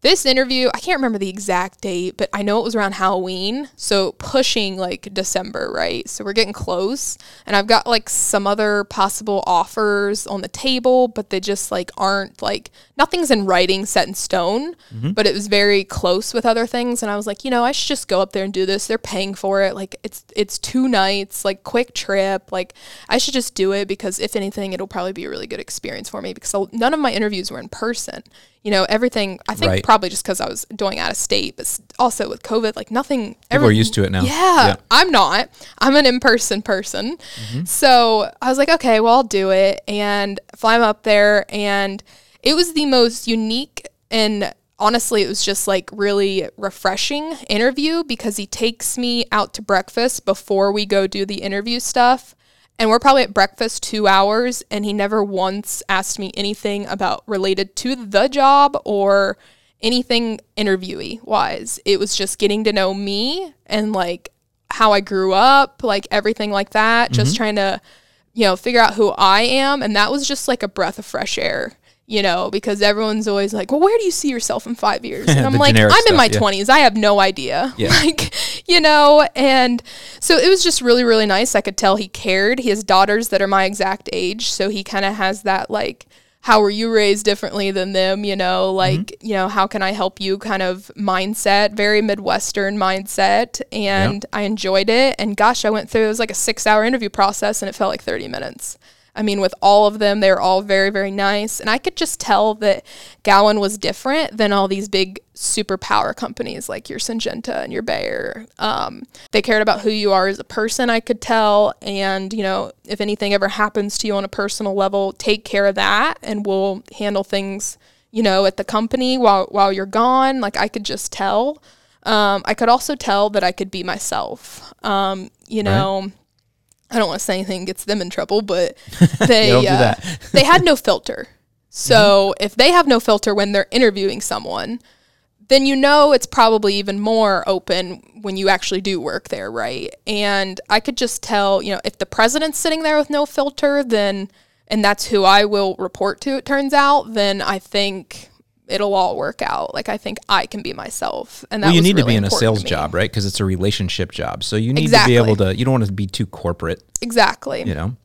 This interview, I can't remember the exact date, but I know it was around Halloween. So pushing like December, right? So we're getting close. And I've got like some other possible offers on the table, but they just like aren't like nothing's in writing set in stone. Mm-hmm. But it was very close with other things. And I was like, you know, I should just go up there and do this. They're paying for it. Like it's it's two nights, like quick trip. Like I should just do it because if anything, it'll probably be a really good experience for me because none of my interviews were in person you know, everything. I think right. probably just because I was doing out of state, but also with COVID, like nothing. Are used to it now. Yeah, yeah. I'm not. I'm an in person person. Mm-hmm. So I was like, okay, well, I'll do it and fly up there. And it was the most unique and honestly, it was just like really refreshing interview because he takes me out to breakfast before we go do the interview stuff and we're probably at breakfast two hours and he never once asked me anything about related to the job or anything interviewee wise it was just getting to know me and like how i grew up like everything like that mm-hmm. just trying to you know figure out who i am. And that was just like a breath of fresh air you know, because everyone's always like, well, where do you see yourself in five years? And I'm like, I'm stuff, in my yeah. 20s. I have no idea. Yeah. like, you know, and so it was just really, really nice. I could tell he cared. He has daughters that are my exact age. So he kind of has that, like, how were you raised differently than them? You know, mm-hmm. like, mm-hmm. you know, how can I help you kind of mindset, very Midwestern mindset. And I enjoyed it. And gosh, I went through, it was like a six hour interview process and it felt like 30 minutes. I mean, with all of them, they're all very, very nice. And I could just tell that Gowan was different than all these big superpower companies like your Syngenta and your Bayer. Um, they cared about who you are as a person, I could tell. And, you know, if anything ever happens to you on a personal level, take care of that and we'll handle things, you know, at the company while, while you're gone. Like I could just tell. Um, I could also tell that I could be myself. Um, you know, right I don't want to say anything gets them in trouble, but they uh, they had no filter. So mm-hmm. if they have no filter when they're interviewing someone, then you know it's probably even more open when you actually do work there, right? And I could just tell, you know, if the president's sitting there with no filter, then and that's who I will report to, it turns out, then I think it'll all work out. Like I think I can be myself, and that well, you need really to be in a sales job, right? Because it's a relationship job, so you need exactly. to be able to. You don't want to be too corporate. Exactly. You know.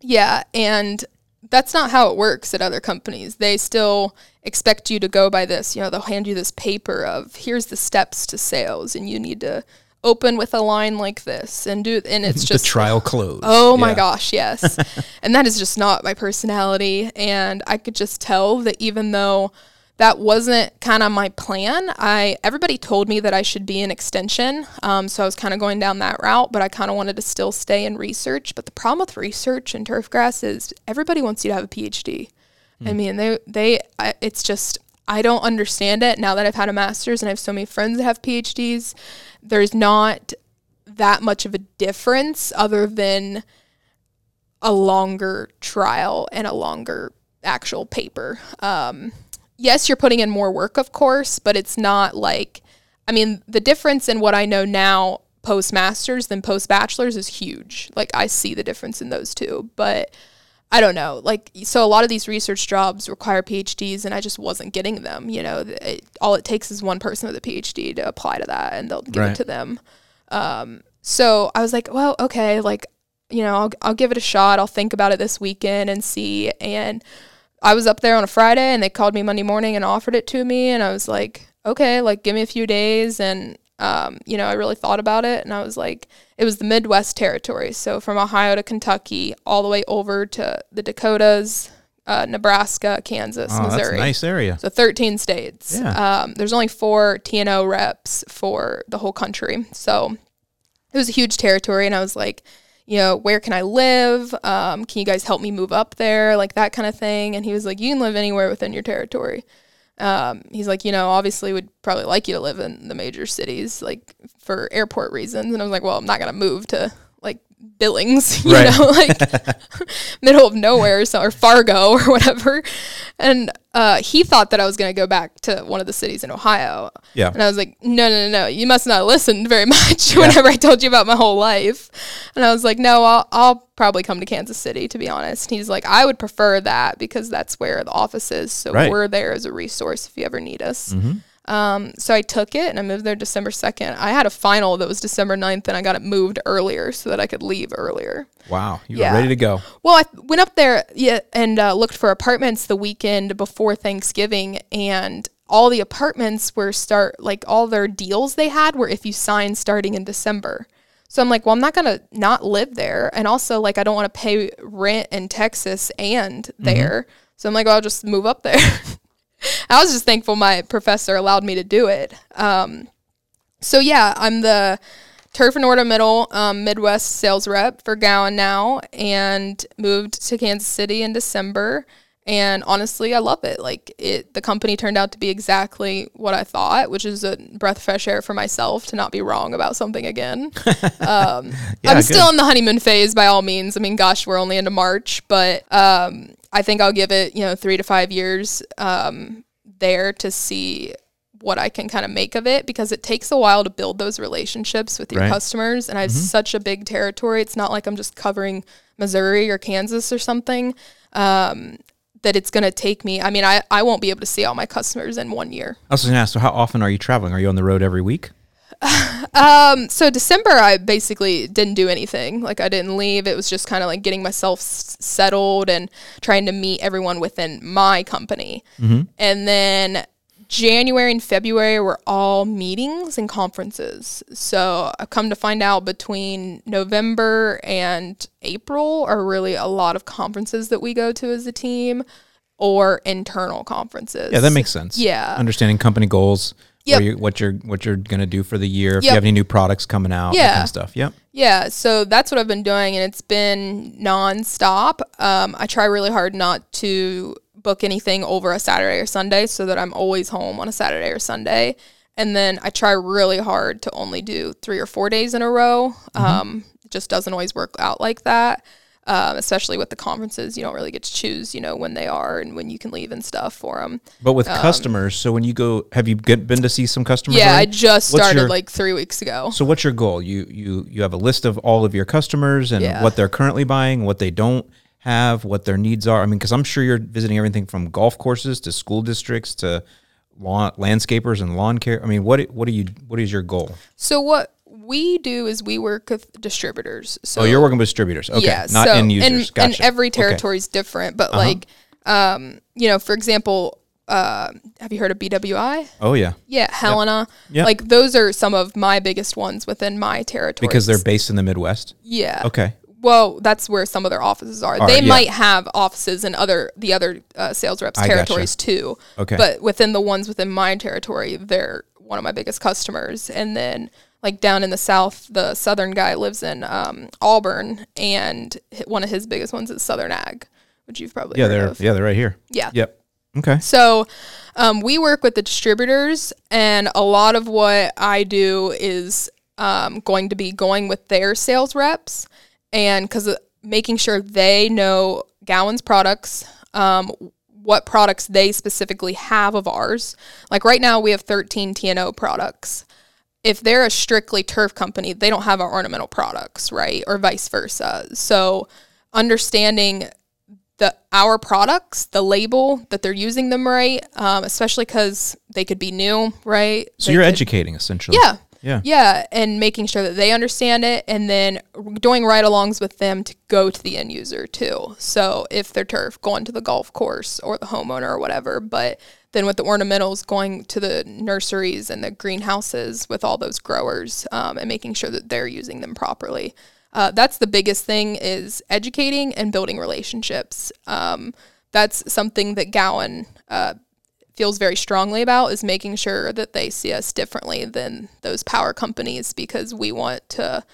Yeah, and that's not how it works at other companies. They still expect you to go by this. You know, they'll hand you this paper of here's the steps to sales, and you need to open with a line like this and do and it's just the trial close. Oh my gosh, yes. and that is just not my personality and I could just tell that even though that wasn't kind of my plan. I everybody told me that I should be an extension, um, so I was kind of going down that route. But I kind of wanted to still stay in research. But the problem with research and turf grass is everybody wants you to have a PhD. Mm. I hmm. mean, they they I, it's just I don't understand it now that I've had a master's and I have so many friends that have PhDs. There's not that much of a difference other than a longer trial and a longer actual paper. Um, yes, you're putting in more work, of course, but it's not like, I mean, the difference in what I know now post masters than post bachelors is huge. Like, I see the difference in those two, but I don't know. Like, so a lot of these research jobs require PhDs, and I just wasn't getting them. You know, it, all it takes is one person with a PhD to apply to that, and they'll give right. it to them. Um, so I was like, well, okay, like, you know, I'll, I'll give it a shot. I'll think about it this weekend and see. And I was up there on a Friday and they called me Monday morning and offered it to me. And I was like, okay, like give me a few days. And, um, you know, I really thought about it. And I was like, it was the Midwest territory. So from Ohio to Kentucky, all the way over to the Dakotas, uh, Nebraska, Kansas, oh, Missouri. nice area. So 13 states. Yeah. Um, there's only four T&O reps for the whole country. So it was a huge territory. And I was like, you know, where can I live? Um, can you guys help me move up there? Like that kind of thing. And he was like, you can live anywhere within your territory. Um, he's like, you know, obviously would probably like you to live in the major cities, like for airport reasons. And I was like, well, I'm not going to move to Billings, you right. know, like middle of nowhere so, or Fargo or whatever. And uh, he thought that I was going to go back to one of the cities in Ohio. Yeah. And I was like, no, no, no, no. You must not listen very much yeah. whenever I told you about my whole life. And I was like, no, I'll, I'll probably come to Kansas City, to be honest. He's like, I would prefer that because that's where the office is. So right. we're there as a resource if you ever need us. Mm-hmm. Um, so I took it and I moved there December 2nd. I had a final that was December 9th and I got it moved earlier so that I could leave earlier. Wow, you Yeah. were ready to go. Well, I went up there yeah, and uh, looked for apartments the weekend before Thanksgiving, and all the apartments were start like all their deals they had were if you sign starting in December. So I'm like, well, I'm not gonna not live there, and also like I don't want to pay rent in Texas and there. So I'm like, well, I'll just move up there. I was just thankful my professor allowed me to do it. Um, so yeah, I'm the turf and ornamental um, Midwest sales rep for Gowan now, and moved to Kansas City in December. And honestly, I love it. Like it, the company turned out to be exactly what I thought, which is a breath of fresh air for myself to not be wrong about something again. Um, Yeah, I'm good. still in the honeymoon phase by all means. I mean, gosh, we're only into March, but um, I think I'll give it, you know, three to five years um, there to see what I can kind of make of it because it takes a while to build those relationships with your Right. customers. And I have such a big territory. It's not like I'm just covering Missouri or Kansas or something. Um, that it's going to take me. I mean, I, I won't be able to see all my customers in one year. I was going to ask, so how often are you traveling? Are you on the road every week? Um, so December, I basically didn't do anything. Like I didn't leave. It was just kind of like getting myself s- settled and trying to meet everyone within my company. And then January and February were all meetings and conferences. So I've come to find out between November and April are really a lot of conferences that we go to as a team or internal conferences. Yeah, that makes sense. Yeah. Understanding company goals, Yep. you, what you're what you're going to do for the year, if you have any new products coming out, that Yeah. kind of stuff. Yep. Yeah, so that's what I've been doing, and it's been nonstop. Um, I try really hard not to book anything over a Saturday or Sunday so that I'm always home on a Saturday or Sunday. And then I try really hard to only do three or four days in a row. Um, it just doesn't always work out like that. Um, especially with the conferences, you don't really get to choose, you know, when they are and when you can leave and stuff for them. But with customers, so when you go, have you get, been to see some customers? Yeah, I just What's started your- like three weeks ago. So what's your goal? You you you have a list of all of your customers and Yeah. what they're currently buying, what they don't have, what their needs are. I mean, because I'm sure you're visiting everything from golf courses to school districts to lawn landscapers and lawn care. I mean, what what do you what is your goal? So what we do is we work with distributors. So oh, you're working with distributors. Okay, yeah, not so, end users. And, gotcha. and every territory is different, but like, um, you know, for example, uh, have you heard of BWI? Oh yeah, Yeah, Helena. Yep. Like those are some of my biggest ones within my territory. because they're based in the Midwest. yeah. Okay. Well, that's where some of their offices are. All they right, yeah. might have offices in other the other uh, sales reps I gotcha. territories too. Okay. But within the ones within my territory, they're one of my biggest customers. And then like down in the south, the southern guy lives in um, Auburn, and one of his biggest ones is Southern Ag, which you've probably Yeah, heard they're of. yeah they're right here. Yeah. Yep. Okay. So um, we work with the distributors, and a lot of what I do is um, going to be going with their sales reps, and because making sure they know Gowan's products, um, what products they specifically have of ours. Like right now, we have 13 T&O products. If they're a strictly turf company, they don't have our ornamental products, right? Or vice versa. So understanding the our products, the label that they're using them right, um, especially because they could be new, right? So They you're could- educating essentially. yeah, Yeah. yeah, and making sure that they understand it, and then doing ride-alongs with them to go to the end user too. So if they're turf, going to the golf course or the homeowner or whatever, but then with the ornamentals, going to the nurseries and the greenhouses with all those growers, um, and making sure that they're using them properly. Uh, that's the biggest thing is educating and building relationships. Um, that's something that Gowan uh, feels very strongly about is making sure that they see us differently than those power companies because we want to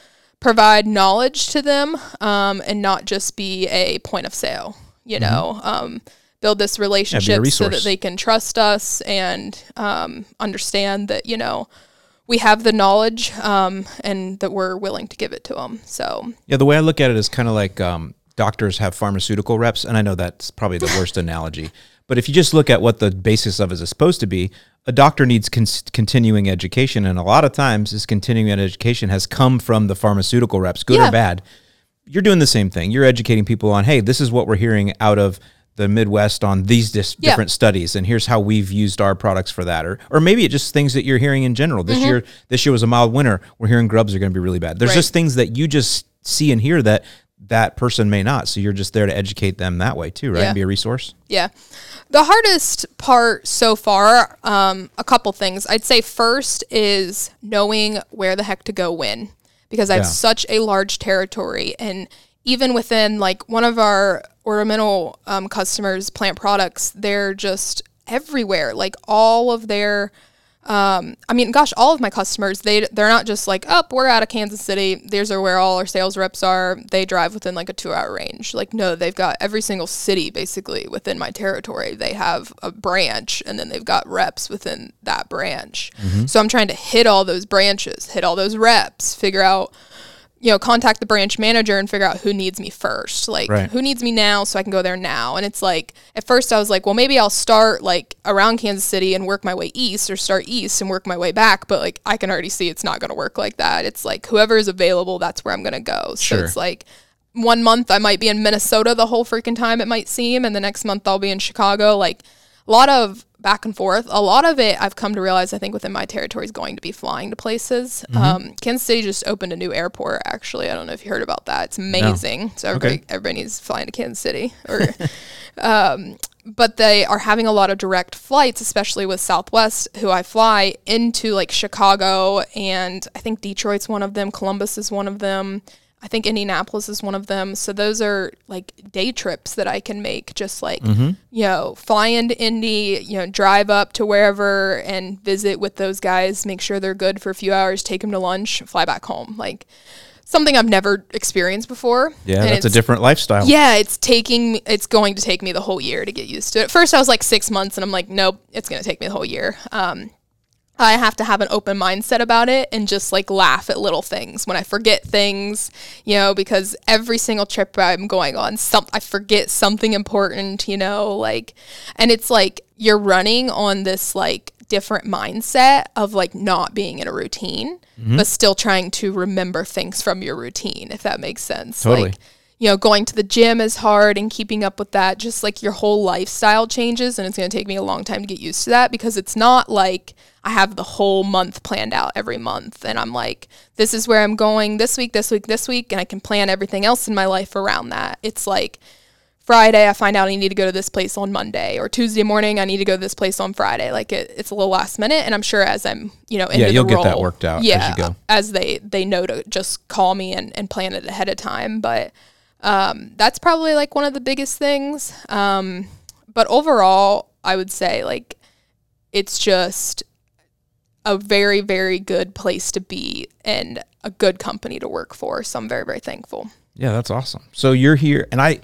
provide knowledge to them um, and not just be a point of sale you know? Um, build this relationship so that they can trust us and um, understand that you know we have the knowledge um, and that we're willing to give it to them so Yeah, the way I look at it is kind of like um, doctors have pharmaceutical reps, and I know that's probably the worst analogy. But if you just look at what the basis of it is supposed to be, a doctor needs con- continuing education, and a lot of times this continuing education has come from the pharmaceutical reps, good Yeah. or bad. You're doing the same thing. You're educating people on, hey, this is what we're hearing out of the Midwest on these dis- Yeah. different studies, and here's how we've used our products for that, or or maybe it just things that you're hearing in general. This year, this year was a mild winter. We're hearing grubs are going to be really bad. There's Mm-hmm. Right. just things that you just see and hear that that person may not. So you're just there to educate them that way too, right? Yeah. And be a resource. Yeah. The hardest part so far, um, a couple things. I'd say first is knowing where the heck to go when, because I have Yeah. such a large territory. And even within like one of our ornamental um, customers, plant products, they're just everywhere. Like all of their um, I mean, gosh, all of my customers, they they're not just like, oh, we're out of Kansas City. These are where all our sales reps are. They drive within like a two hour range. Like, no, they've got every single city basically within my territory. They have a branch, and then they've got reps within that branch. So I'm trying to hit all those branches, hit all those reps, figure out you know, contact the branch manager and figure out who needs me first. Like, Right. who needs me now so I can go there now. And it's like, at first I was like, well, maybe I'll start like around Kansas City and work my way east or start east and work my way back. But like, I can already see it's not going to work like that. It's like, whoever is available, that's where I'm going to go. So Sure. it's like, one month I might be in Minnesota the whole freaking time, it might seem. And the next month I'll be in Chicago. Like, a lot of back and forth. A lot of it I've come to realize I think within my territory is going to be flying to places. Mm-hmm. Um, Kansas City just opened a new airport. Actually, I don't know if you heard about that. It's amazing. So everybody Okay. everybody needs to fly Kansas City. Or, um, but they are having a lot of direct flights, especially with Southwest, who I fly into like Chicago, and I think Detroit's one of them. Columbus is one of them. I think Indianapolis is one of them. So those are like day trips that I can make, just like, Mm-hmm. you know, fly into Indy, you know, drive up to wherever and visit with those guys, make sure they're good for a few hours, take them to lunch, fly back home. Like something I've never experienced before. Yeah, And that's a different lifestyle. yeah, it's taking me- it's going to take me the whole year to get used to it. At first I was like 6 months and I'm like nope, it's going to take me the whole year. Um I have to have an open mindset about it and just like laugh at little things when I forget things, you know, because every single trip I'm going on, some I forget something important, you know, like and it's like you're running on this like different mindset of like not being in a routine, mm-hmm. but still trying to remember things from your routine, if that makes sense. Totally. Like you know, going to the gym is hard and keeping up with that. Just like your whole lifestyle changes, and it's going to take me a long time to get used to that because it's not like I have the whole month planned out every month, and I'm like, this is where I'm going this week, this week, this week, and I can plan everything else in my life around that. It's like Friday, I find out I need to go to this place on Monday, or Tuesday morning, I need to go to this place on Friday. Like it, it's a little last minute, and I'm sure as I'm, you know, Yeah, you'll the get that worked out as Yeah, you go. as they they know to just call me and, and plan it ahead of time. But um, that's probably like one of the biggest things. Um, but overall, I would say like it's just a very very good place to be and a good company to work for. So I'm very very thankful. Yeah, that's awesome. So you're here, and I,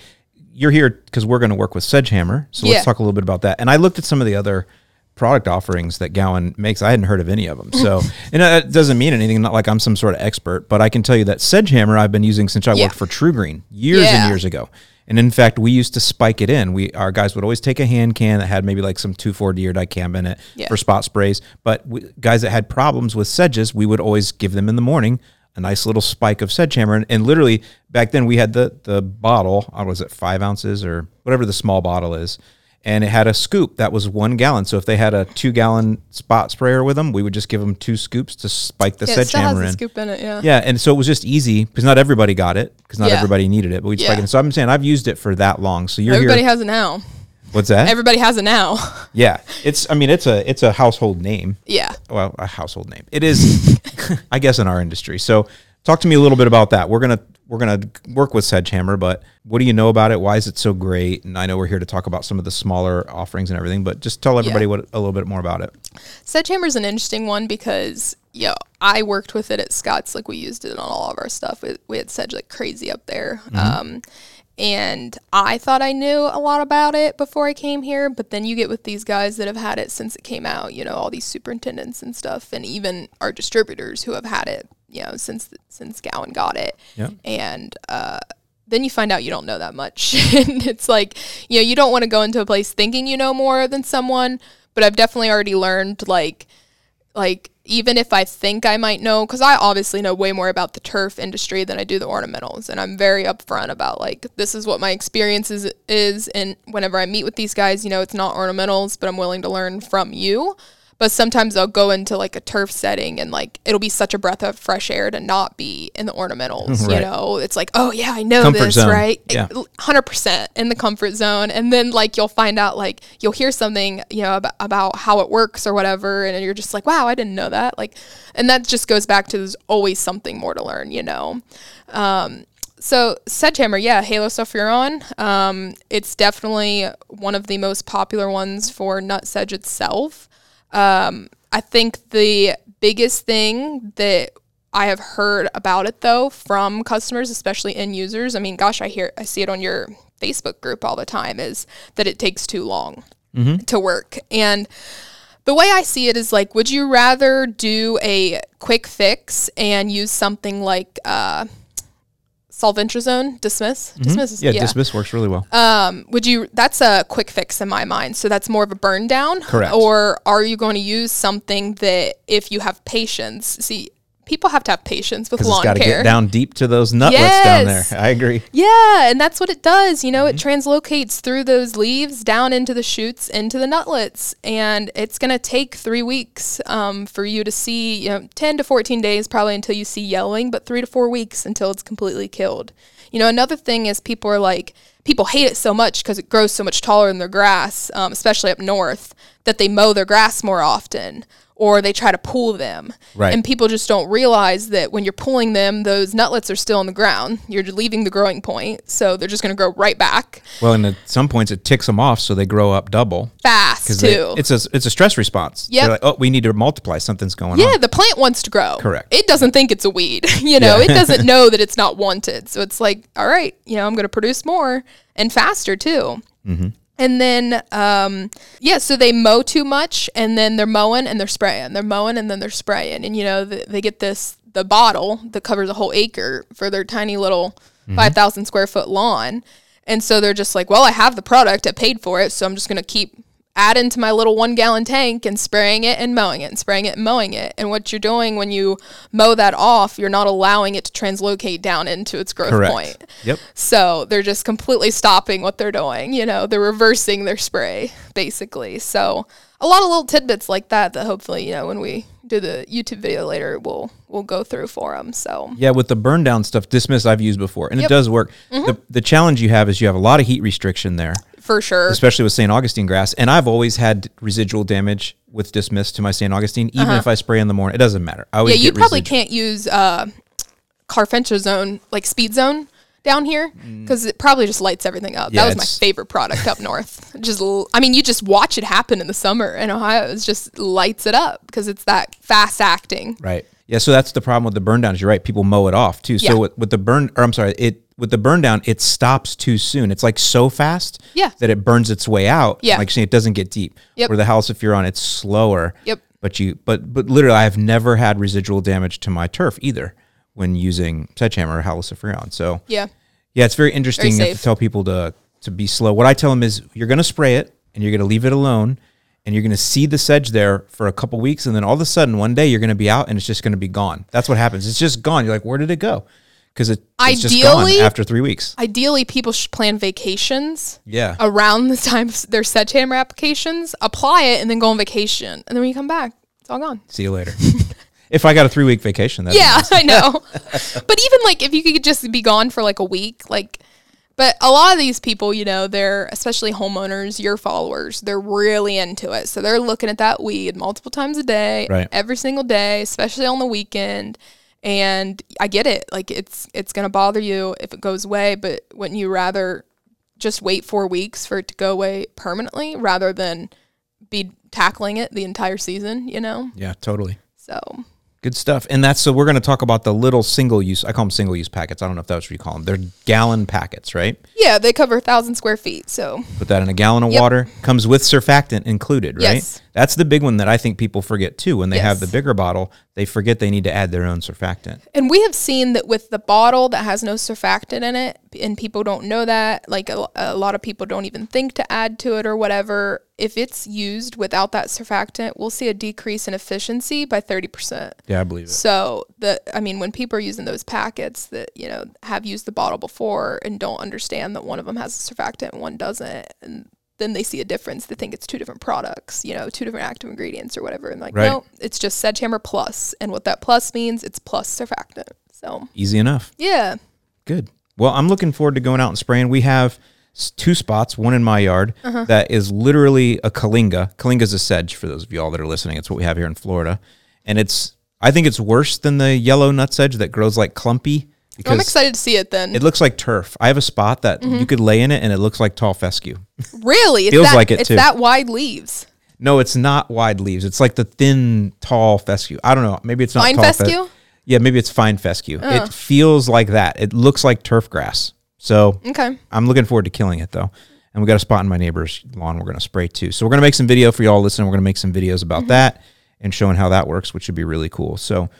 you're here because we're going to work with Sedgehammer. So Yeah. let's talk a little bit about that. And I looked at some of the other product offerings that Gowan makes. I hadn't heard of any of them. So, and that doesn't mean anything. Not like I'm some sort of expert, but I can tell you that Sedgehammer I've been using since I Yeah. worked for TruGreen years and years ago. And in fact, we used to spike it in. We our guys would always take a hand can that had maybe like some 2,4-D or dicam in it Yeah. for spot sprays. But we, guys that had problems with sedges, we would always give them in the morning a nice little spike of sedgehammer. And, and literally back then we had the the bottle. I was it five ounces or whatever the small bottle is. And it had a scoop that was one gallon. So if they had a two gallon spot sprayer with them, we would just give them two scoops to spike the Yeah, it still has sedgehammer a in. scoop in it. Yeah. Yeah, and so it was just easy because not everybody got it because not Yeah. everybody needed it. But we Yeah. spike it. So I'm saying I've used it for that long. So you're Everybody here. has it now. What's that? Everybody has it now. yeah, it's. I mean, it's a it's a household name. yeah. Well, a household name. It is, I guess, in our industry. So talk to me a little bit about that. We're gonna we're gonna work with Sedgehammer, but what do you know about it? Why is it so great? And I know we're here to talk about some of the smaller offerings and everything, but just tell everybody Yeah. what a little bit more about it. Sedgehammer is an interesting one because yo, I worked with it at Scotts. Like we used it on all of our stuff. We, we had sedge like crazy up there. Um, and I thought I knew a lot about it before I came here, but then you get with these guys that have had it since it came out. You know, all these superintendents and stuff, and even our distributors who have had it. You know, since since Gowan got it. Yeah. And uh, then you find out you don't know that much. and it's like, you know, you don't want to go into a place thinking you know more than someone, but I've definitely already learned like like even if I think I might know, because I obviously know way more about the turf industry than I do the ornamentals, and I'm very upfront about like this is what my experience is, is, and whenever I meet with these guys, you know, it's not ornamentals, but I'm willing to learn from you. But sometimes I'll go into like a turf setting and like it'll be such a breath of fresh air to not be in the ornamentals. Right. You know, it's like, oh yeah, I know Comfort this, zone. right? Yeah. hundred percent in the comfort zone, and then like you'll find out like you'll hear something you know about, about how it works or whatever, and you're just like, wow, I didn't know that. Like, and that just goes back to there's always something more to learn, you know. Um, so Sedgehammer, yeah, halosulfuron. Um, it's definitely one of the most popular ones for nut sedge itself. Um, I think the biggest thing that I have heard about it though from customers, especially end users. I mean, gosh, I hear I see it on your Facebook group all the time is that it takes too long to work. And the way I see it is like, would you rather do a quick fix and use something like uh, sulfentrazone, Dismiss, Dismiss, is- Yeah, dismiss works really well. um, would you? That's a quick fix in my mind. So that's more of a burn down. Correct. Or are you going to use something that, if you have patience, see, people have to have patience with it's lawn got to care. get down deep to those nutlets down there. I agree. Yeah, and that's what it does. You know, Mm-hmm. it translocates through those leaves down into the shoots, into the nutlets, and it's going to take three weeks um, for you to see, you know, 10 to 14 days probably until you see yellowing, but three to four weeks until it's completely killed. You know, another thing is people are like, people hate it so much because it grows so much taller than their grass, um, especially up north, that they mow their grass more often. Or they try to pull them. Right. And people just don't realize that when you're pulling them, those nutlets are still in the ground. You're leaving the growing point, so they're just going to grow right back Well, and at some points it ticks them off, so they grow up double. fast too. it's a it's a stress response. They're like, oh, we need to multiply. Something's going yeah, on. Yeah, the plant wants to grow. Correct. It doesn't think it's a weed. you know, Yeah. it doesn't know that it's not wanted. So it's like, all right, you know, I'm going to produce more and faster too. Mm-hmm. And then, um, yeah, so they mow too much, and then they're mowing and they're spraying. They're mowing and then they're spraying, and you know th- they get this the bottle that covers a whole acre for their tiny little five thousand square foot lawn, and so they're just like, well, I have the product, I paid for it, so I'm just gonna keep adding into my little one gallon tank and spraying it and mowing it and spraying it and mowing it. And what you're doing when you mow that off, you're not allowing it to translocate down into its growth Correct. point. Yep. So they're just completely stopping what they're doing. You know, they're reversing their spray, basically. So a lot of little tidbits like that that hopefully, you know, when we do the YouTube video later, we'll we'll go through for them. So Yeah, with the burn down stuff, dismiss I've used before, and it Yep. Mm-hmm. does work. The, the challenge you have is you have a lot of heat restriction there, for sure. especially with St. Augustine grass. And I've always had residual damage with dismiss to my St. Augustine, even if I spray in the morning. It doesn't matter. I always Uh-huh. Yeah, you probably residual. can't use uh, carfentrazone, like SpeedZone down here, because it probably just lights everything up. Mm. Yeah, that was my favorite product up north. Just, I mean, you just watch it happen in the summer in Ohio. It just lights it up because it's that fast acting. Right. Yeah. So that's the problem with the burn downs. You're right. People mow it off too. Yeah. So with, with the burn, or I'm sorry, it with the burn down, it stops too soon. It's like so fast. Yeah. That it burns its way out. Yeah. Like it doesn't get deep. Yep. Where the Halcyon, it's slower. Yep. But you, but but literally, I have never had residual damage to my turf either when using Sedgehammer or Halcyon. So Yeah. yeah, it's very interesting Very to tell people to to be slow. What I tell them is you're going to spray it and you're going to leave it alone and you're going to see the sedge there for a couple weeks and then all of a sudden one day you're going to be out and it's just going to be gone. That's what happens. It's just gone. You're like, where did it go? Because it, it's just gone Ideally- after three weeks. Ideally, people should plan vacations Yeah. around the time of their Sedgehammer applications, apply it, and then go on vacation. And then when you come back, it's all gone. See you later. if I got a three week vacation, that's Yeah, I know. but even like if you could just be gone for like a week, like but a lot of these people, you know, they're especially homeowners, your followers, they're really into it. So they're looking at that weed multiple times a day, Right. every single day, especially on the weekend. And I get it. Like it's it's gonna bother you if it goes away, but wouldn't you rather just wait four weeks for it to go away permanently rather than be tackling it the entire season, you know? Yeah, totally. So Good stuff. And that's so we're going to talk about the little single use. I call them single use packets. I don't know if that's what you call them. They're gallon packets, right? yeah, they cover a thousand square feet. So Put that in a gallon of Yep. water. Comes with surfactant included, right? Yes. That's the big one that I think people forget too. When they have the bigger bottle, they forget they need to add their own surfactant. And we have seen that with the bottle that has no surfactant in it, and people don't know that. Like a, a lot of people don't even think to add to it or whatever. If it's used without that surfactant, we'll see a decrease in efficiency by 30%. Yeah, I believe it. So the I mean when people are using those packets that, you know, have used the bottle before and don't understand that one of them has a surfactant and one doesn't and then they see a difference. They think it's two different products, you know, two different active ingredients or whatever. And like, Right. no, it's just Sedgehammer Plus. And what that plus means, it's plus surfactant. So Easy enough. yeah. Good. Well, I'm looking forward to going out and spraying. We have two spots, one in my yard Uh-huh. that is literally a kyllinga. Kyllinga is a sedge for those of you all that are listening. It's what we have here in Florida, and it's I think it's worse than the yellow nut sedge that grows like clumpy I'm excited to see it then. it looks like turf. I have a spot that Mm-hmm. you could lay in it and it looks like tall fescue. really? It's feels that, like it it's too. that wide leaves. No, it's not wide leaves. It's like the thin, tall fescue. I don't know. Maybe it's not Fine tall fescue? Oh. yeah, maybe it's fine fescue. It feels like that. It looks like turf grass. So Okay. I'm looking forward to killing it though. And we got a spot in my neighbor's lawn we're going to spray too. So we're going to make some video for y'all listening. We're going to make some videos about Mm-hmm. that and showing how that works, which would be really cool. So,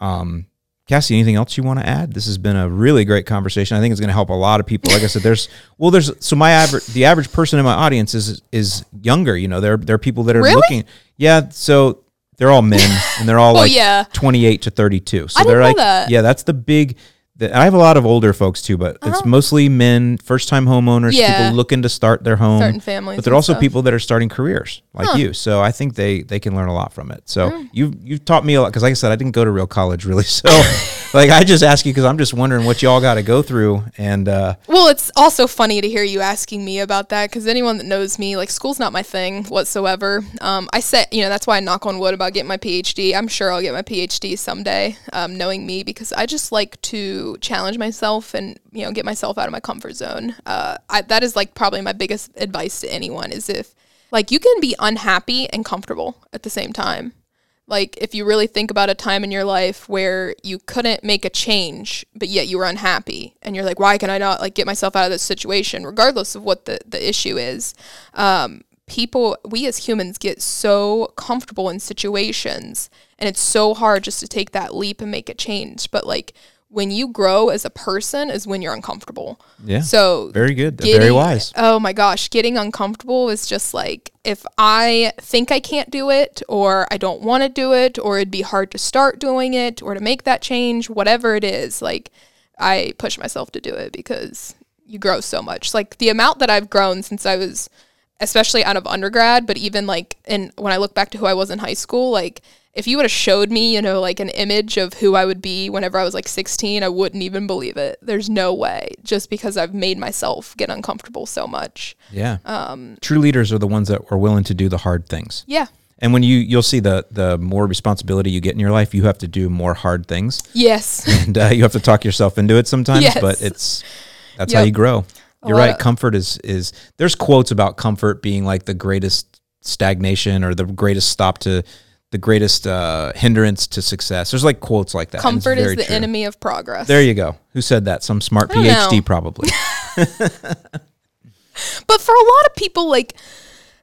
um, Cassie, anything else you want to add? This has been a really great conversation. I think it's going to help a lot of people. Like I said, there's well, there's so my average, the average person in my audience is is younger. You know, there there are people that are Really? looking. Yeah, so they're all men and they're all Oh, like yeah. 28 to 32. So I they're didn't know like, that. yeah, that's the big. I have a lot of older folks too, but it's mostly men, first time homeowners, Uh-huh. Yeah. people looking to start their home, Starting families but they're also stuff. people that are starting careers like you. So I think they they can learn a lot from it. So Hmm. you you've taught me a lot because, like I said, I didn't go to real college really. So like I just ask you because I'm just wondering what y'all got to go through, and uh, Well, it's also funny to hear you asking me about that because anyone that knows me, like school's not my thing whatsoever. Um, I said, you know, that's why I knock on wood about getting my PhD. I'm sure I'll get my PhD someday, um, knowing me, because I just like to challenge myself and you know get myself out of my comfort zone. Uh, I, that is like probably my biggest advice to anyone is if like you can be unhappy and comfortable at the same time. Like, if you really think about a time in your life where you couldn't make a change, but yet you were unhappy, and you're like, why can I not like get myself out of this situation, regardless of what the, the issue is? Um, people, we as humans get so comfortable in situations, and it's so hard just to take that leap and make a change. But like, when you grow as a person is when you're uncomfortable. yeah, So very good, very wise. Oh my gosh, getting uncomfortable is just like if I think I can't do it or I don't want to do it or it'd be hard to start doing it or to make that change, whatever it is, like I push myself to do it because you grow so much. Like the amount that I've grown since I was especially out of undergrad, but even like in when I look back to who I was in high school, like if you would have showed me, you know, like an image of who I would be whenever I was like 16, I wouldn't even believe it. There's no way just because I've made myself get uncomfortable so much. Yeah, Um, true leaders are the ones that are willing to do the hard things. Yeah. And when you you'll see the the more responsibility you get in your life, you have to do more hard things, Yes. and uh, you have to talk yourself into it sometimes. Yes. But it's that's how you grow. You're right. of- comfort is is there's quotes about comfort being like the greatest stagnation or the greatest stop to the greatest uh, hindrance to success. There's like quotes like that. Comfort is the true. enemy of progress. There you go. Who said that? Some smart PhD know. probably. But for a lot of people, like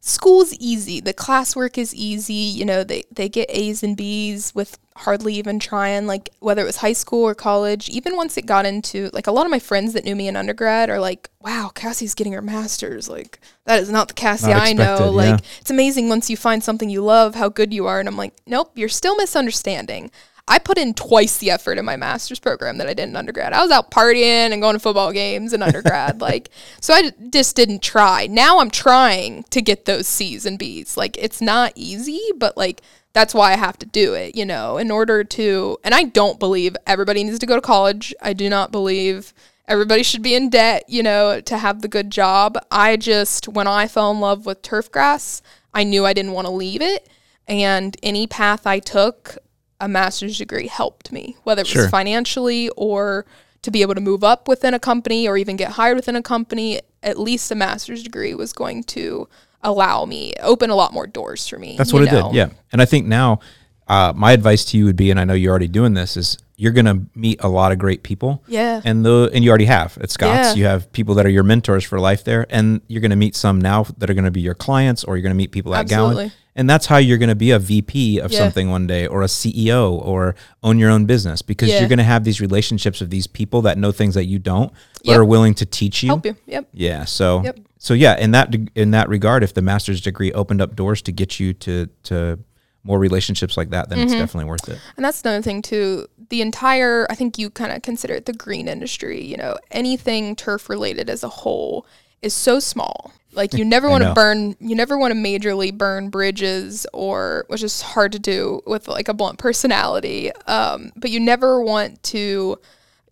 school's easy. The classwork is easy. You know, they, they get A's and B's with hardly even trying, like whether it was high school or college. Even once it got into like a lot of my friends that knew me in undergrad are like, wow, Cassie's getting her master's. Like that is not the Cassie Not I know. expected, Like yeah. it's amazing once you find something you love, how good you are. And I'm like, nope, you're still misunderstanding. I put in twice the effort in my master's program that I did in undergrad. I was out partying and going to football games in undergrad. like, so I just didn't try. Now I'm trying to get those C's and B's. Like, it's not easy, but like, that's why I have to do it, you know, in order to. And I don't believe everybody needs to go to college. I do not believe everybody should be in debt, you know, to have the good job. I just, when I fell in love with turf grass, I knew I didn't want to leave it. And any path I took, a master's degree helped me, whether it was financially or to be able to move up within a company or even get hired within a company. At least a master's degree was going to allow me open a lot more doors for me. That's what it did. Yeah. And I think now, uh, my advice to you would be, and I know you're already doing this, is you're going to meet a lot of great people. Yeah. And the and you already have at Scotts. Yeah. You have people that are your mentors for life there, and you're going to meet some now that are going to be your clients, or you're going to meet people at Gowan. And that's how you're going to be a VP of Yeah. something one day or a CEO or own your own business because Yeah. you're going to have these relationships with these people that know things that you don't but Yep. are willing to teach you. Help you. Yep. Yeah. So Yep. so yeah, in that in that regard, if the master's degree opened up doors to get you to to more relationships like that, then it's Mm-hmm. definitely worth it. And that's another thing too. The entire, I think you kind of consider it the green industry. You know, anything turf related as a whole is so small. Like you never want to burn, you never want to majorly burn bridges, or which is hard to do with like a blunt personality. Um, but you never want to,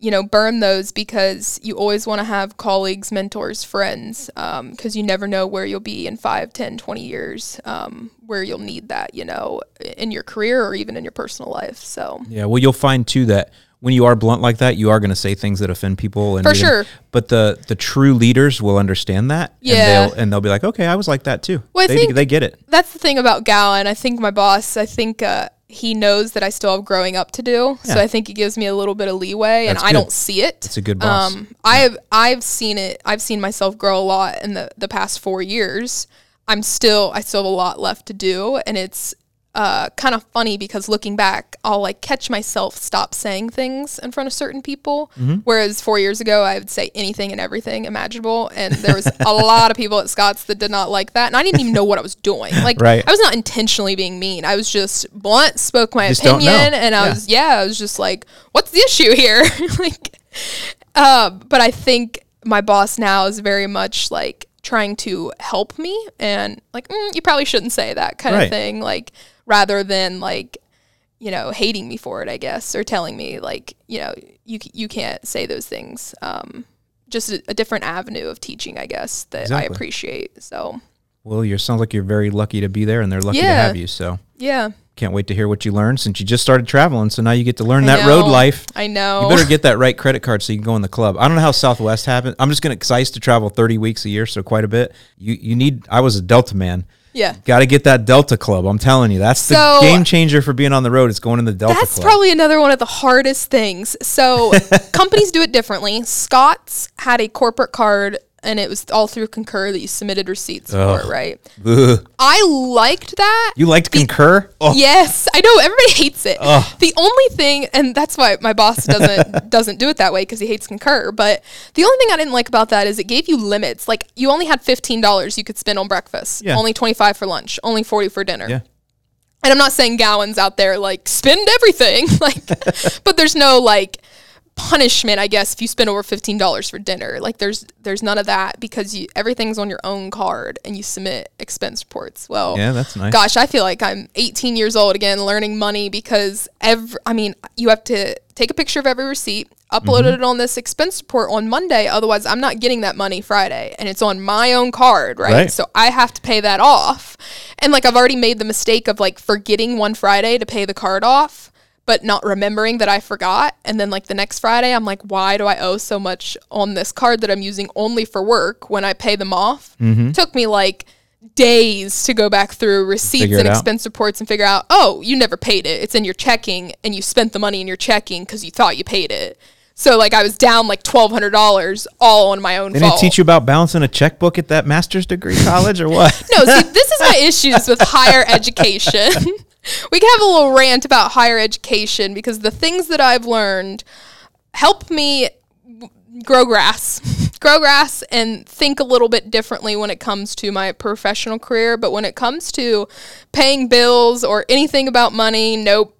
you know, burn those because you always want to have colleagues, mentors, friends, because you never know where you'll be in 5, 10, 20 years, um, where you'll need that, you know, in your career or even in your personal life. So, Yeah, well, you'll find too that when you are blunt like that, you are going to say things that offend people. And For sure. But the the true leaders will understand that. Yeah. And they'll, and they'll be like, okay, I was like that too. Well, I they, think- they get it. that's the thing about Gowan. I think my boss, I think uh, he knows that I still have growing up to do. So I think he gives me a little bit of leeway, and That's I don't see it. It's a good boss. Um, I've I've seen it. I've seen myself grow a lot in the the past four years. I'm still I still have a lot left to do, and it's uh, kind of funny because looking back, I'll like catch myself stop saying things in front of certain people. Mm-hmm. Whereas four years ago, I would say anything and everything imaginable, and there was a lot of people at Scotts that did not like that, and I didn't even know what I was doing. Like Right. I was not intentionally being mean. I was just blunt, spoke my Just opinion, and I Yeah. was yeah, I was just like, what's the issue here? like, uh, but I think my boss now is very much like trying to help me and like, mm, you probably shouldn't say that kind Right. of thing. Like, rather than like, you know, hating me for it, I guess, or telling me like, you know, you you can't say those things. Um, just a, a different avenue of teaching, I guess, that I appreciate. So Well, you sounds like you're very lucky to be there, and they're lucky to have you. So yeah, can't wait to hear what you learned since you just started traveling. So now you get to learn I that road life. I know. You better get that right credit card so you can go in the club. I don't know how Southwest happened. I'm just gonna because I used to travel 30 weeks a year, so quite a bit. You you need. I was a Delta man. Yeah. Got to get that Delta Club. I'm telling you, that's the So- game changer for being on the road. It's going in the Delta That's Club. probably another one of the hardest things. So companies do it differently. Scotts had a corporate card and it was all through Concur that you submitted receipts Ugh. for, right? Ugh. I liked that. You liked Concur? Oh, Yes, I know everybody hates it. The only thing, and that's why my boss doesn't doesn't do it that way because he hates Concur. But the only thing I didn't like about that is it gave you limits. Like you only had fifteen dollars you could spend on breakfast, Yeah. only twenty five for lunch, only forty for dinner. yeah. And I'm not saying Gowan's out there like spend everything, like, but there's no like punishment, I guess, if you spend over fifteen dollars for dinner. Like, there's there's none of that because you everything's on your own card and you submit expense reports. Well, Yeah, that's nice. Gosh, I feel like I'm 18 years old again, learning money because every. I mean, you have to take a picture of every receipt, upload Mm-hmm. it on this expense report on Monday. Otherwise, I'm not getting that money Friday, and it's on my own card, right? Right. So I have to pay that off. And like I've already made the mistake of like forgetting one Friday to pay the card off, but not remembering that I forgot. And then like the next Friday, I'm like, why do I owe so much on this card that I'm using only for work when I pay them off? Mm-hmm. Took me like days to go back through receipts Figure and out. expense reports and figure out, oh, you never paid it. It's in your checking and you spent the money in your checking because you thought you paid it. So like I was down like twelve hundred dollars all on my own They fault. didn't teach you about balancing a checkbook at that master's degree college or what? No, see, this is my issues with higher education. we can have a little rant about higher education because the things that I've learned help me grow grass, grow grass, and think a little bit differently when it comes to my professional career. But when it comes to paying bills or anything about money, nope.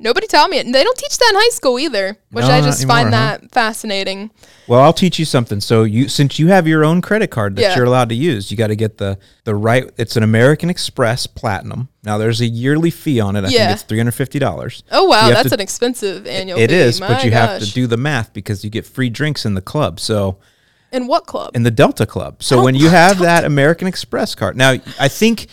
Nobody taught me it. And they don't teach that in high school either, which No, I just anymore, find huh? that fascinating. Well, I'll teach you something. So you since you have your own credit card that Yeah. you're allowed to use, you got to get the the right. It's an American Express Platinum. Now there's a yearly fee on it. I Yeah. think it's three hundred fifty dollars. Oh wow, that's to- an expensive annual. It fee. is, but My you have to do the math because you get free drinks in the club. So In what club? in the Delta Club. So oh, when you have that American Express card, now I think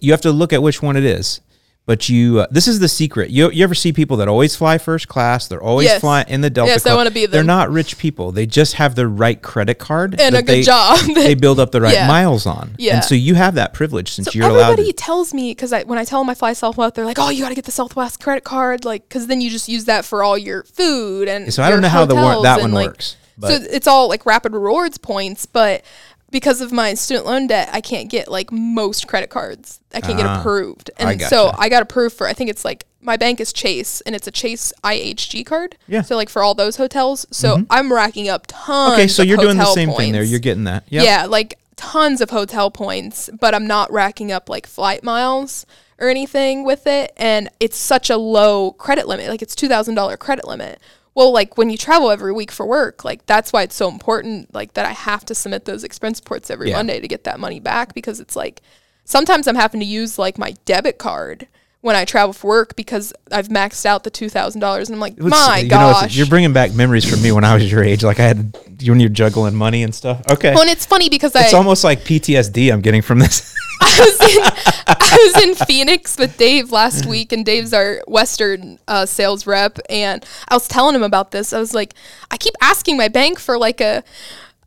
you have to look at which one it is. But you, uh, this is the secret. You, you ever see people that always fly first class? They're always Yes. flying in the Delta Yes, I Club. wanna be They're not rich people. They just have the right credit card And a good they, job. they build up the right Yeah. miles on. Yeah. And so you have that privilege since So you're allowed everybody tells me because I, when I tell them I fly Southwest, they're like, "Oh, you got to get the Southwest credit card, like, because then you just use that for all your food and." So I don't know how the that one like- works. So it's all like rapid rewards points, but because of my student loan debt, I can't get like most credit cards. I can't get Ah, approved. I And so. I got approved for I think it's like my bank is Chase and it's a Chase IHG card. Yeah. Mm-hmm. So like for all those hotels. So I'm racking up tons Okay, so you're doing the same thing there. You're getting that. Yep. Yeah, like tons of hotel points, but I'm not racking up like flight miles or anything with it. And it's such a low credit limit. Like it's $2,000 credit limit. Well, like when you travel every week for work, like that's why it's so important, like that I have to submit those expense reports every Yeah. Monday to get that money back because it's like sometimes I'm having to use like my debit card when I travel for work because I've maxed out the $2,000 and I'm like, Let's- my you know, gosh. you're bringing back memories for me when I was your age. Like I had you when you're juggling money and stuff. Okay. well, and it's funny because it's I, almost like PTSD I'm getting from this. I was in I was in Phoenix with Dave last week, and Dave's our Western uh, sales rep, and I was telling him about this. I was like, I keep asking my bank for like a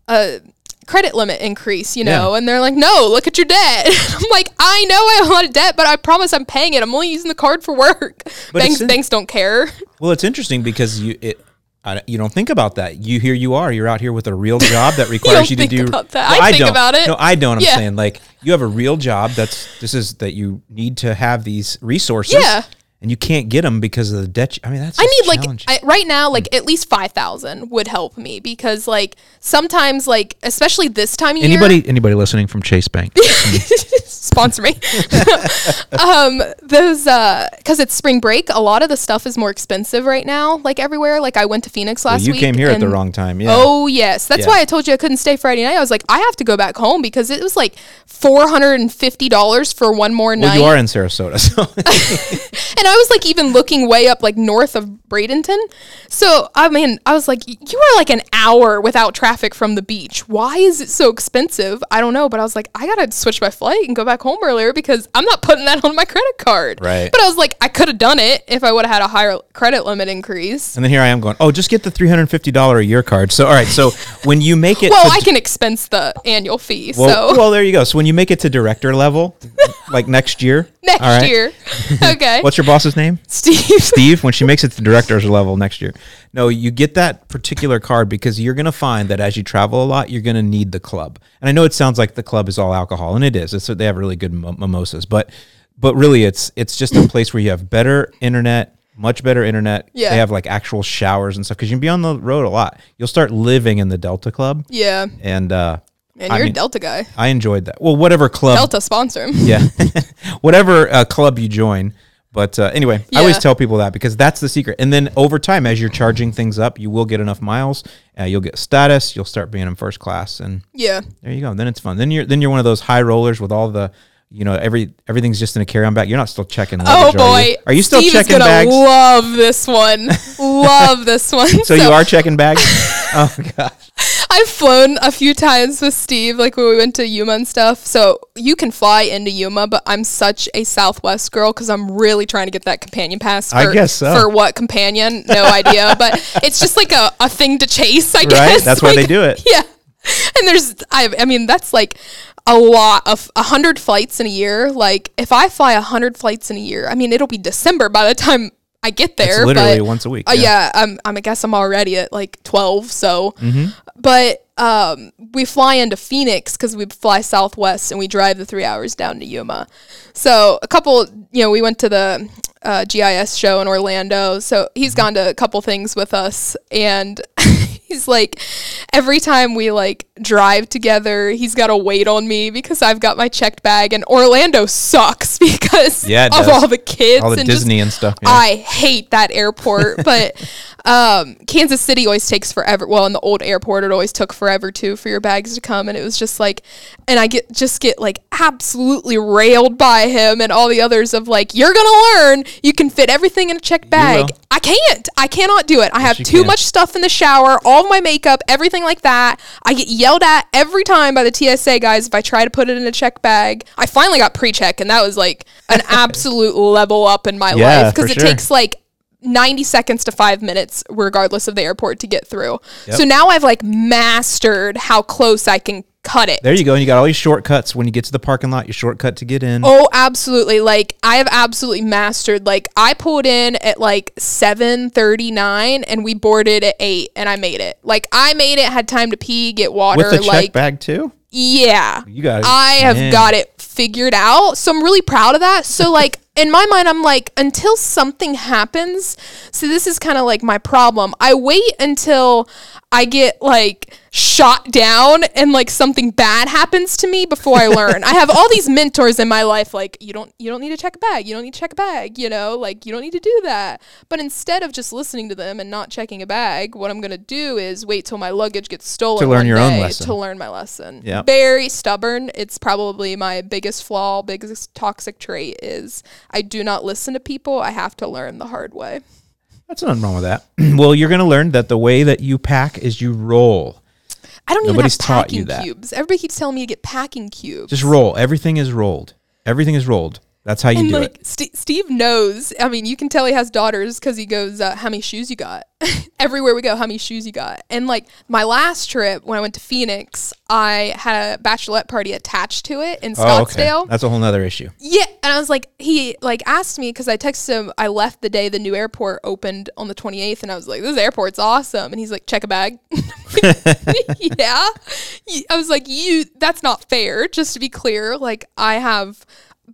a credit limit increase, you know, Yeah. and they're like, No, look at your debt. I'm like, I know I have a lot of debt, but I promise I'm paying it. I'm only using the card for work. But banks in- banks don't care. well, it's interesting because you it. I, you don't think about that. You here you are. You're out here with a real job that requires you, don't to think do. about that. I think don't. about it. No, I don't. I'm Yeah. saying like you have a real job. That's this is that you need to have these resources. Yeah. And you can't get them because of the debt. I mean, that's. I need like. I, right now, like at least five thousand would help me because like sometimes like especially this time of year. anybody anybody listening from Chase Bank. sponsor me. um, those uh, because it's spring break, a lot of the stuff is more expensive right now. Like everywhere. Like I went to Phoenix last you week. came here at the wrong time. Yeah. Oh yes, that's Yeah. why I told you I couldn't stay Friday night. I was like, I have to go back home because it was like four hundred and fifty dollars for one more well, night. you are in Sarasota, so And I was like even looking way up like north of Bradenton. So I mean, I was like, you are like an hour without traffic from the beach. Why is it so expensive? I don't know, but I was like, I gotta switch my flight and go back home earlier because I'm not putting that on my credit card. Right. But I was like, I could have done it if I would have had a higher credit limit increase. and then here I am going. Oh, just get the three hundred fifty dollar a year card. So all right. So when you make it, Well, to I can expense the annual fee. Well, so well, there you go. So when you make it to director level, like next year, next right, year, okay, What's your boss's name? Steve? Steve. When she makes it to director's level next year, no, you get that particular card because you're going to find that as you travel a lot, you're going to need the club. And I know it sounds like the club is all alcohol, and it is. It's they have really good mimosas, but but really, it's it's just a place where you have better internet. Much better internet. Yeah. They have like actual showers and stuff because you can be on the road a lot. You'll start living in the Delta Club, Yeah, and uh, and you're mean- a Delta guy. I enjoyed that. Well, whatever club Delta sponsor yeah whatever uh, club you join but uh, anyway i always tell people that because that's the secret. And then over time as you're charging things up you will get enough miles uh, you'll get status you'll start being in first class and Yeah. there you go. Then it's fun. Then you're then you're one of those high rollers with all the you know every everything's just in a carry-on bag. You're not still checking Oh luggage, are boy, you? are you still Steve checking gonna bags? Love this one. love this one. so, you are checking bags? Oh god I've flown a few times with Steve, like when we went to Yuma and stuff. So you can fly into Yuma, but I'm such a Southwest girl because I'm really trying to get that companion pass. For, I guess so. For what companion? No idea, but it's just like a, a thing to chase. I guess right that's why they do it Yeah, and there's I I mean that's like a lot of a hundred flights in a year. Like if I fly a hundred flights in a year, I mean it'll be December by the time I get there. it's literally but, once a week uh, yeah, I'm, I'm, I guess I'm already at like 12. So, Mm-hmm. but um, we fly into Phoenix because we fly Southwest and we drive the three hours down to Yuma. So, a couple, you know, we went to the uh, GIS show in Orlando. So, he's gone to a couple things with us. And he's like, every time we like drive together, he's got to wait on me because I've got my checked bag. And Orlando sucks because Yeah, of does. all the kids all the and just disney and stuff yeah. I hate that airport, but um, Kansas City always takes forever. Well, in the old airport, it always took forever too for your bags to come, and it was just like, and I get just get like absolutely railed by him and all the others of like, you're gonna learn. You can fit everything in a checked bag. I can't. I cannot do it. I have too can. much stuff in the shower, all my makeup, everything like that. I get yelled at every time by the TSA guys if I try to put it in a check bag. I finally got pre-check, and that was like an absolute level up in my Yeah, life because it sure. takes like 90 seconds to five minutes, regardless of the airport, to get through. Yep. So now I've like mastered how close I can cut it. there you go and you got all these shortcuts when you get to the parking lot your shortcut to get in Oh, absolutely. Like I have absolutely mastered. Like I pulled in at like 7:39 and we boarded at 8 and I made it. Like I made it, had time to pee, get water with the check like bag too Yeah. You got it. I have Man. got it figured out. So I'm really proud of that. So like in my mind I'm like until something happens. So this is kind of like my problem. I wait until I get like shot down and like something bad happens to me before I learn. I have all these mentors in my life like you don't you don't need to check a bag. You don't need to check a bag, you know? Like you don't need to do that. But instead of just listening to them and not checking a bag, what I'm going to do is wait till my luggage gets stolen To learn your own lesson. to learn my lesson. Yep. Very stubborn. It's probably my biggest flaw, biggest toxic trait is I do not listen to people. I have to learn the hard way. That's nothing wrong with that. well, you're going to learn that the way that you pack is you roll. I don't Nobody's even have taught packing you that. cubes. Everybody keeps telling me to get packing cubes. Just roll. Everything is rolled. Everything is rolled. That's how you and do like it. St- Steve knows. I mean, you can tell he has daughters because he goes, uh, "How many shoes you got?" Everywhere we go, how many shoes you got? And like my last trip when I went to Phoenix, I had a bachelorette party attached to it in Oh, okay. Scottsdale. That's a whole other issue. Yeah, and I was like, he like asked me because I texted him. I left the day the new airport opened on the 28th, and I was like, "This airport's awesome." And he's like, "Check a bag." yeah, I was like, "You, that's not fair." Just to be clear, like I have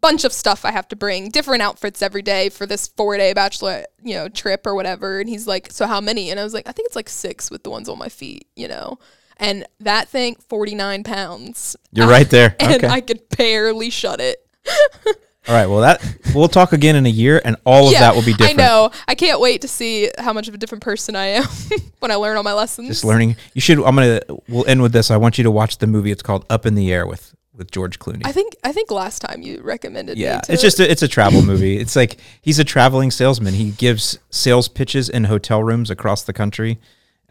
bunch of stuff I have to bring, different outfits every day for this four day bachelor, you know, trip or whatever. And he's like, "So how many?" And I was like, "I think it's like six with the ones on my feet," you know. And that thing, 49 pounds. You're right there. And Okay. I could barely shut it. All right. Well, that we'll talk again in a year, and all of that will be different. I know. I can't wait to see how much of a different person I am when I learn all my lessons. Just learning. You should. I'm gonna. We'll end with this. I want you to watch the movie. It's called Up in the Air with with George Clooney. I think I think last time you recommended yeah, it's just a, it's a travel movie. It's like he's a traveling salesman. He gives sales pitches in hotel rooms across the country.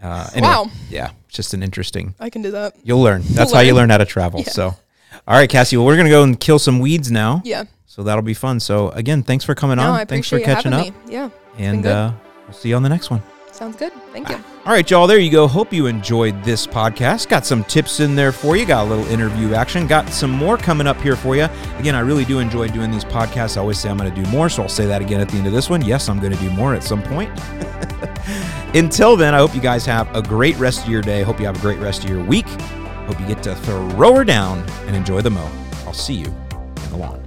Uh, anyway, Wow. Yeah, it's just an interesting. I can do that. You'll learn. That's how you learn. how to travel. So, all right, Cassie. Well, we're gonna go and kill some weeds now. Yeah. So that'll be fun. So again, thanks for coming No, on. I thanks for catching up. me. Yeah. And uh, we'll see you on the next one. Sounds good. Thank you. All right, y'all. There you go. Hope you enjoyed this podcast. Got some tips in there for you. Got a little interview action. Got some more coming up here for you. Again, I really do enjoy doing these podcasts. I always say I'm going to do more, so I'll say that again at the end of this one. Yes, I'm going to do more at some point. Until then, I hope you guys have a great rest of your day. Hope you have a great rest of your week. Hope you get to throw her down and enjoy the mow. I'll see you in the lawn.